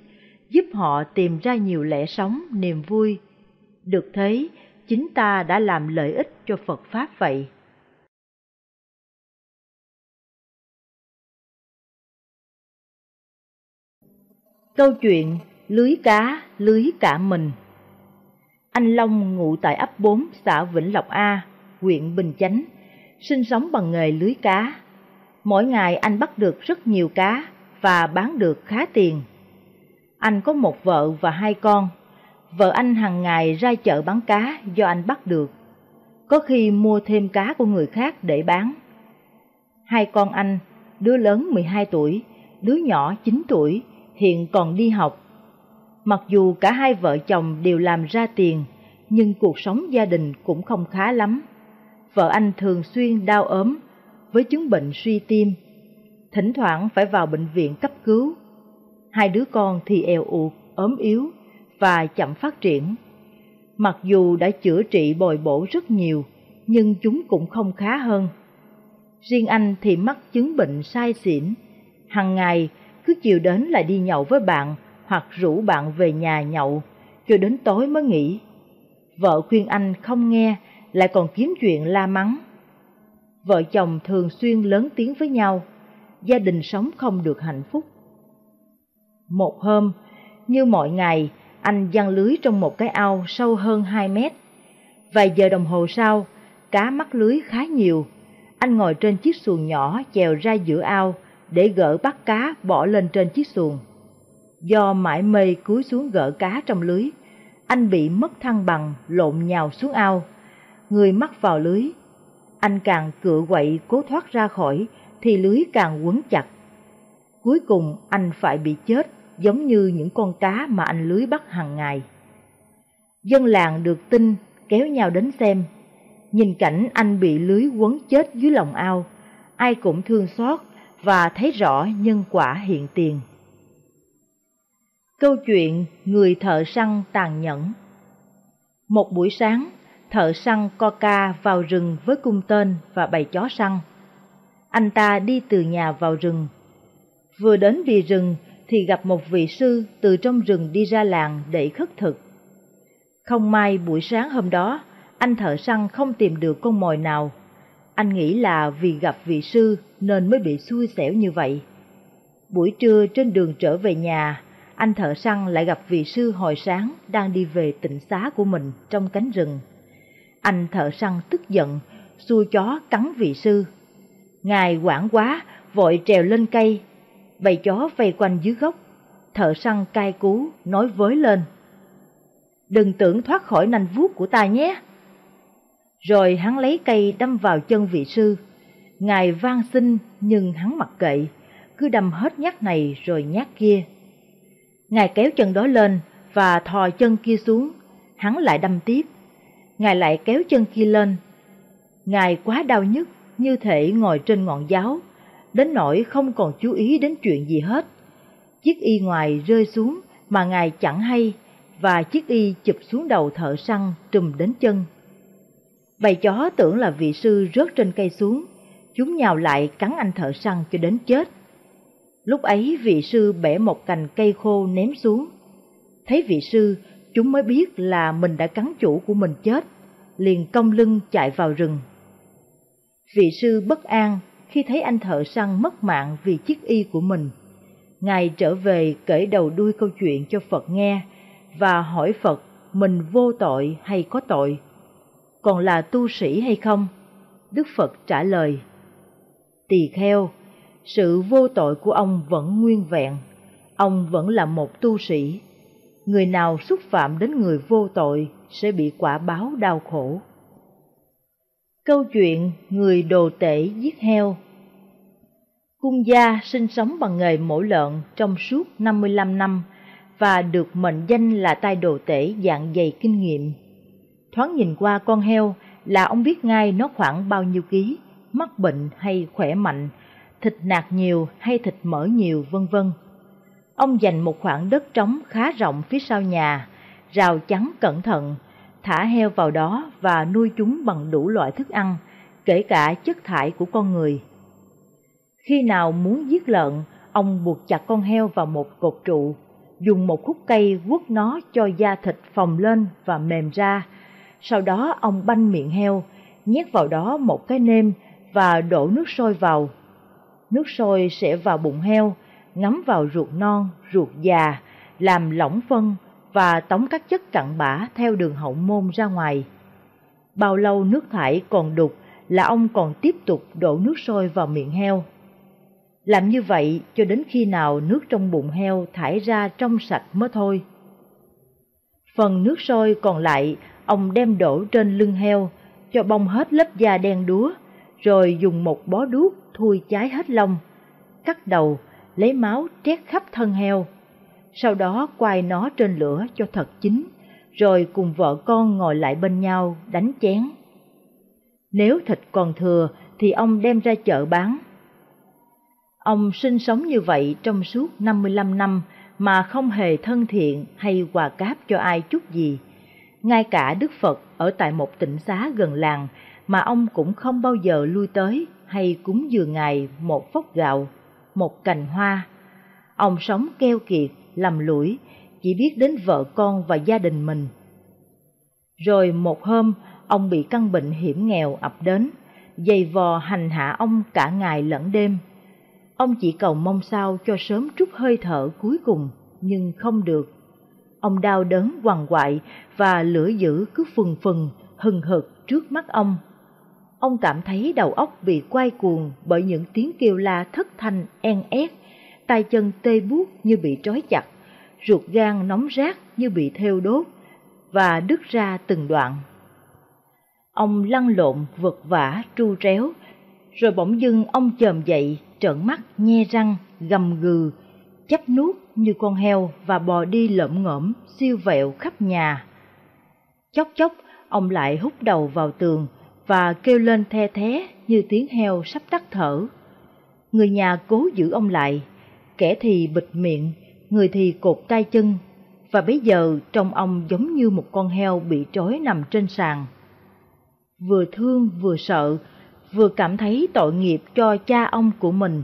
giúp họ tìm ra nhiều lẽ sống, niềm vui. Được thấy, chính ta đã làm lợi ích cho Phật Pháp vậy. Câu chuyện Lưới cá, lưới cả mình Anh Long ngụ tại ấp 4 xã Vĩnh Lộc A, huyện Bình Chánh, sinh sống bằng nghề lưới cá. Mỗi ngày anh bắt được rất nhiều cá và bán được khá tiền. Anh có một vợ và hai con. Vợ anh hàng ngày ra chợ bán cá do anh bắt được. Có khi mua thêm cá của người khác để bán. Hai con anh, đứa lớn 12 tuổi, đứa nhỏ 9 tuổi, hiện còn đi học. Mặc dù cả hai vợ chồng đều làm ra tiền, nhưng cuộc sống gia đình cũng không khá lắm. Vợ anh thường xuyên đau ốm, với chứng bệnh suy tim, thỉnh thoảng phải vào bệnh viện cấp cứu. Hai đứa con thì eo uột, ốm yếu và chậm phát triển. Mặc dù đã chữa trị bồi bổ rất nhiều, nhưng chúng cũng không khá hơn. Riêng anh thì mắc chứng bệnh sai xỉn, hàng ngày cứ chiều đến là đi nhậu với bạn hoặc rủ bạn về nhà nhậu, cho đến tối mới nghỉ. Vợ khuyên anh không nghe, lại còn kiếm chuyện la mắng. Vợ chồng thường xuyên lớn tiếng với nhau, gia đình sống không được hạnh phúc. Một hôm, như mọi ngày, anh giăng lưới trong một cái ao sâu hơn 2 mét. Vài giờ đồng hồ sau, cá mắc lưới khá nhiều. Anh ngồi trên chiếc xuồng nhỏ chèo ra giữa ao để gỡ bắt cá bỏ lên trên chiếc xuồng. Do mãi mê cúi xuống gỡ cá trong lưới, anh bị mất thăng bằng lộn nhào xuống ao. Người mắc vào lưới, anh càng cựa quậy cố thoát ra khỏi thì lưới càng quấn chặt. Cuối cùng anh phải bị chết giống như những con cá mà anh lưới bắt hàng ngày. Dân làng được tin kéo nhau đến xem. Nhìn cảnh anh bị lưới quấn chết dưới lòng ao, ai cũng thương xót và thấy rõ nhân quả hiện tiền. Câu chuyện Người thợ săn tàn nhẫn Một buổi sáng, thợ săn Coca vào rừng với cung tên và bầy chó săn. Anh ta đi từ nhà vào rừng. Vừa đến vì rừng thì gặp một vị sư từ trong rừng đi ra làng để khất thực. Không may buổi sáng hôm đó, anh thợ săn không tìm được con mồi nào. Anh nghĩ là vì gặp vị sư nên mới bị xui xẻo như vậy. Buổi trưa trên đường trở về nhà, anh thợ săn lại gặp vị sư hồi sáng đang đi về tịnh xá của mình trong cánh rừng. Anh thợ săn tức giận, xua chó cắn vị sư. Ngài quảng quá, vội trèo lên cây, bầy chó vây quanh dưới gốc, thợ săn cai cú nói với lên. Đừng tưởng thoát khỏi nanh vuốt của ta nhé. Rồi hắn lấy cây đâm vào chân vị sư. Ngài van xin nhưng hắn mặc kệ, cứ đâm hết nhát này rồi nhát kia. Ngài kéo chân đó lên và thò chân kia xuống, hắn lại đâm tiếp. Ngài lại kéo chân kia lên. Ngài quá đau nhức, như thể ngồi trên ngọn giáo, đến nỗi không còn chú ý đến chuyện gì hết. Chiếc y ngoài rơi xuống mà Ngài chẳng hay, và chiếc y chụp xuống đầu thợ săn trùm đến chân. Bầy chó tưởng là vị sư rớt trên cây xuống, chúng nhào lại cắn anh thợ săn cho đến chết. Lúc ấy vị sư bẻ một cành cây khô ném xuống. Thấy vị sư, chúng mới biết là mình đã cắn chủ của mình chết, liền cong lưng chạy vào rừng. Vị sư bất an khi thấy anh thợ săn mất mạng vì chiếc y của mình. Ngài trở về kể đầu đuôi câu chuyện cho Phật nghe và hỏi Phật mình vô tội hay có tội, còn là tu sĩ hay không? Đức Phật trả lời, Tỳ kheo, sự vô tội của ông vẫn nguyên vẹn, ông vẫn là một tu sĩ. Người nào xúc phạm đến người vô tội sẽ bị quả báo đau khổ. Câu chuyện người đồ tể giết heo Cung gia sinh sống bằng nghề mổ lợn trong suốt 55 năm và được mệnh danh là tay đồ tể dạng dày kinh nghiệm. Thoáng nhìn qua con heo là ông biết ngay nó khoảng bao nhiêu ký, mắc bệnh hay khỏe mạnh, thịt nạc nhiều hay thịt mỡ nhiều vân vân. Ông dành một khoảng đất trống khá rộng phía sau nhà, rào chắn cẩn thận, thả heo vào đó và nuôi chúng bằng đủ loại thức ăn, kể cả chất thải của con người. Khi nào muốn giết lợn, ông buộc chặt con heo vào một cột trụ, dùng một khúc cây quất nó cho da thịt phồng lên và mềm ra. Sau đó ông banh miệng heo, nhét vào đó một cái nêm và đổ nước sôi vào. Nước sôi sẽ vào bụng heo, ngấm vào ruột non, ruột già, làm lỏng phân và tống các chất cặn bã theo đường hậu môn ra ngoài. Bao lâu nước thải còn đục là ông còn tiếp tục đổ nước sôi vào miệng heo. Làm như vậy cho đến khi nào nước trong bụng heo thải ra trong sạch mới thôi. Phần nước sôi còn lại, ông đem đổ trên lưng heo, cho bong hết lớp da đen đúa, rồi dùng một bó đuốc thui cháy hết lông, cắt đầu, lấy máu trét khắp thân heo. Sau đó quay nó trên lửa cho thật chín, rồi cùng vợ con ngồi lại bên nhau đánh chén. Nếu thịt còn thừa thì ông đem ra chợ bán. Ông sinh sống như vậy trong suốt 55 năm mà không hề thân thiện hay quà cáp cho ai chút gì. Ngay cả Đức Phật ở tại một tỉnh xá gần làng mà ông cũng không bao giờ lui tới hay cúng dường Ngài một phốc gạo, một cành hoa. Ông sống keo kiệt, lầm lũi, chỉ biết đến vợ con và gia đình mình. Rồi một hôm, ông bị căn bệnh hiểm nghèo ập đến, dày vò hành hạ ông cả ngày lẫn đêm. Ông chỉ cầu mong sao cho sớm trút hơi thở cuối cùng, nhưng không được. Ông đau đớn hoàng quại và lửa dữ cứ phừng phừng, hừng hực trước mắt ông. Ông cảm thấy đầu óc bị quay cuồng bởi những tiếng kêu la thất thanh en ép, tay chân tê buốt như bị trói chặt, ruột gan nóng rát như bị theo đốt và đứt ra từng đoạn. Ông lăn lộn vật vả tru tréo, rồi bỗng dưng ông chồm dậy, trợn mắt, nhe răng, gầm gừ, chấp nuốt như con heo và bò đi lợm ngõm, siêu vẹo khắp nhà. Chốc chốc, ông lại hút đầu vào tường và kêu lên the thé như tiếng heo sắp tắt thở. Người nhà cố giữ ông lại, kẻ thì bịt miệng, người thì cột tay chân, và bây giờ trông ông giống như một con heo bị trói nằm trên sàn. Vừa thương vừa sợ, vừa cảm thấy tội nghiệp cho cha ông của mình.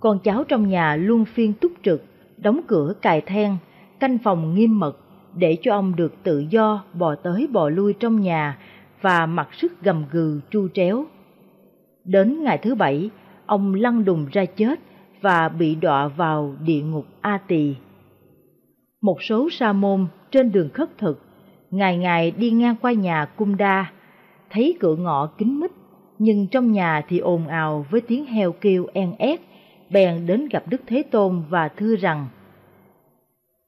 Con cháu trong nhà luôn phiên túc trực, đóng cửa cài then, canh phòng nghiêm mật để cho ông được tự do bò tới bò lui trong nhà và mặc sức gầm gừ chu tréo. Đến ngày thứ bảy, ông lăn đùng ra chết và bị đọa vào địa ngục A Tỳ. Một số sa môn trên đường khất thực, ngày ngày đi ngang qua nhà cung đa, thấy cửa ngõ kín mít, nhưng trong nhà thì ồn ào với tiếng heo kêu en ép, bèn đến gặp Đức Thế Tôn và thưa rằng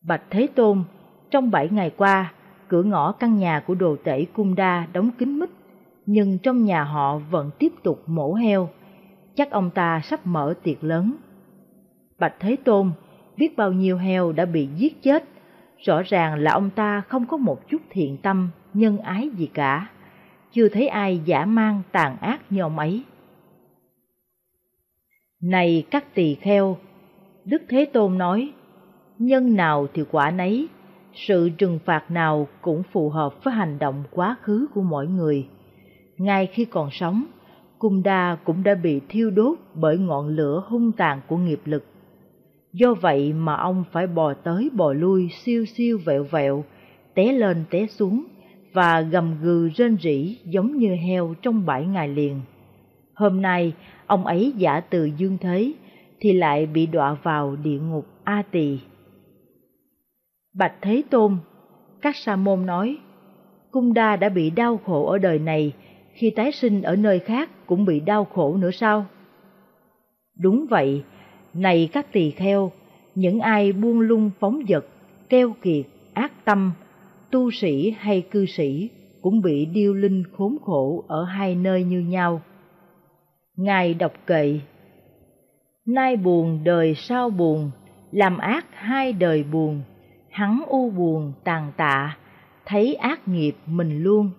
Bạch Thế Tôn, trong bảy ngày qua, cửa ngõ căn nhà của đồ tể cung đa đóng kín mít, nhưng trong nhà họ vẫn tiếp tục mổ heo. Chắc ông ta sắp mở tiệc lớn. Bạch Thế Tôn, biết bao nhiêu heo đã bị giết chết, rõ ràng là ông ta không có một chút thiện tâm, nhân ái gì cả. Chưa thấy ai giả mang tàn ác như ông ấy. Này các tỳ kheo, Đức Thế Tôn nói, nhân nào thì quả nấy, sự trừng phạt nào cũng phù hợp với hành động quá khứ của mỗi người. Ngay khi còn sống, Kunda cũng đã bị thiêu đốt bởi ngọn lửa hung tàn của nghiệp lực. Do vậy mà ông phải bò tới bò lui siêu siêu vẹo vẹo, té lên té xuống và gầm gừ rên rỉ giống như heo trong bảy ngày liền. Hôm nay, ông ấy giả từ dương thế, thì lại bị đọa vào địa ngục A Tỳ. Bạch Thế Tôn, các sa môn nói, Cung đa đã bị đau khổ ở đời này, khi tái sinh ở nơi khác cũng bị đau khổ nữa sao? Đúng vậy, này các tỳ kheo, những ai buông lung phóng dật keo kiệt, ác tâm, tu sĩ hay cư sĩ cũng bị điêu linh khốn khổ ở hai nơi như nhau. Ngài đọc kệ Nay buồn đời sau buồn, làm ác hai đời buồn, hắn u buồn tàn tạ, thấy ác nghiệp mình luôn.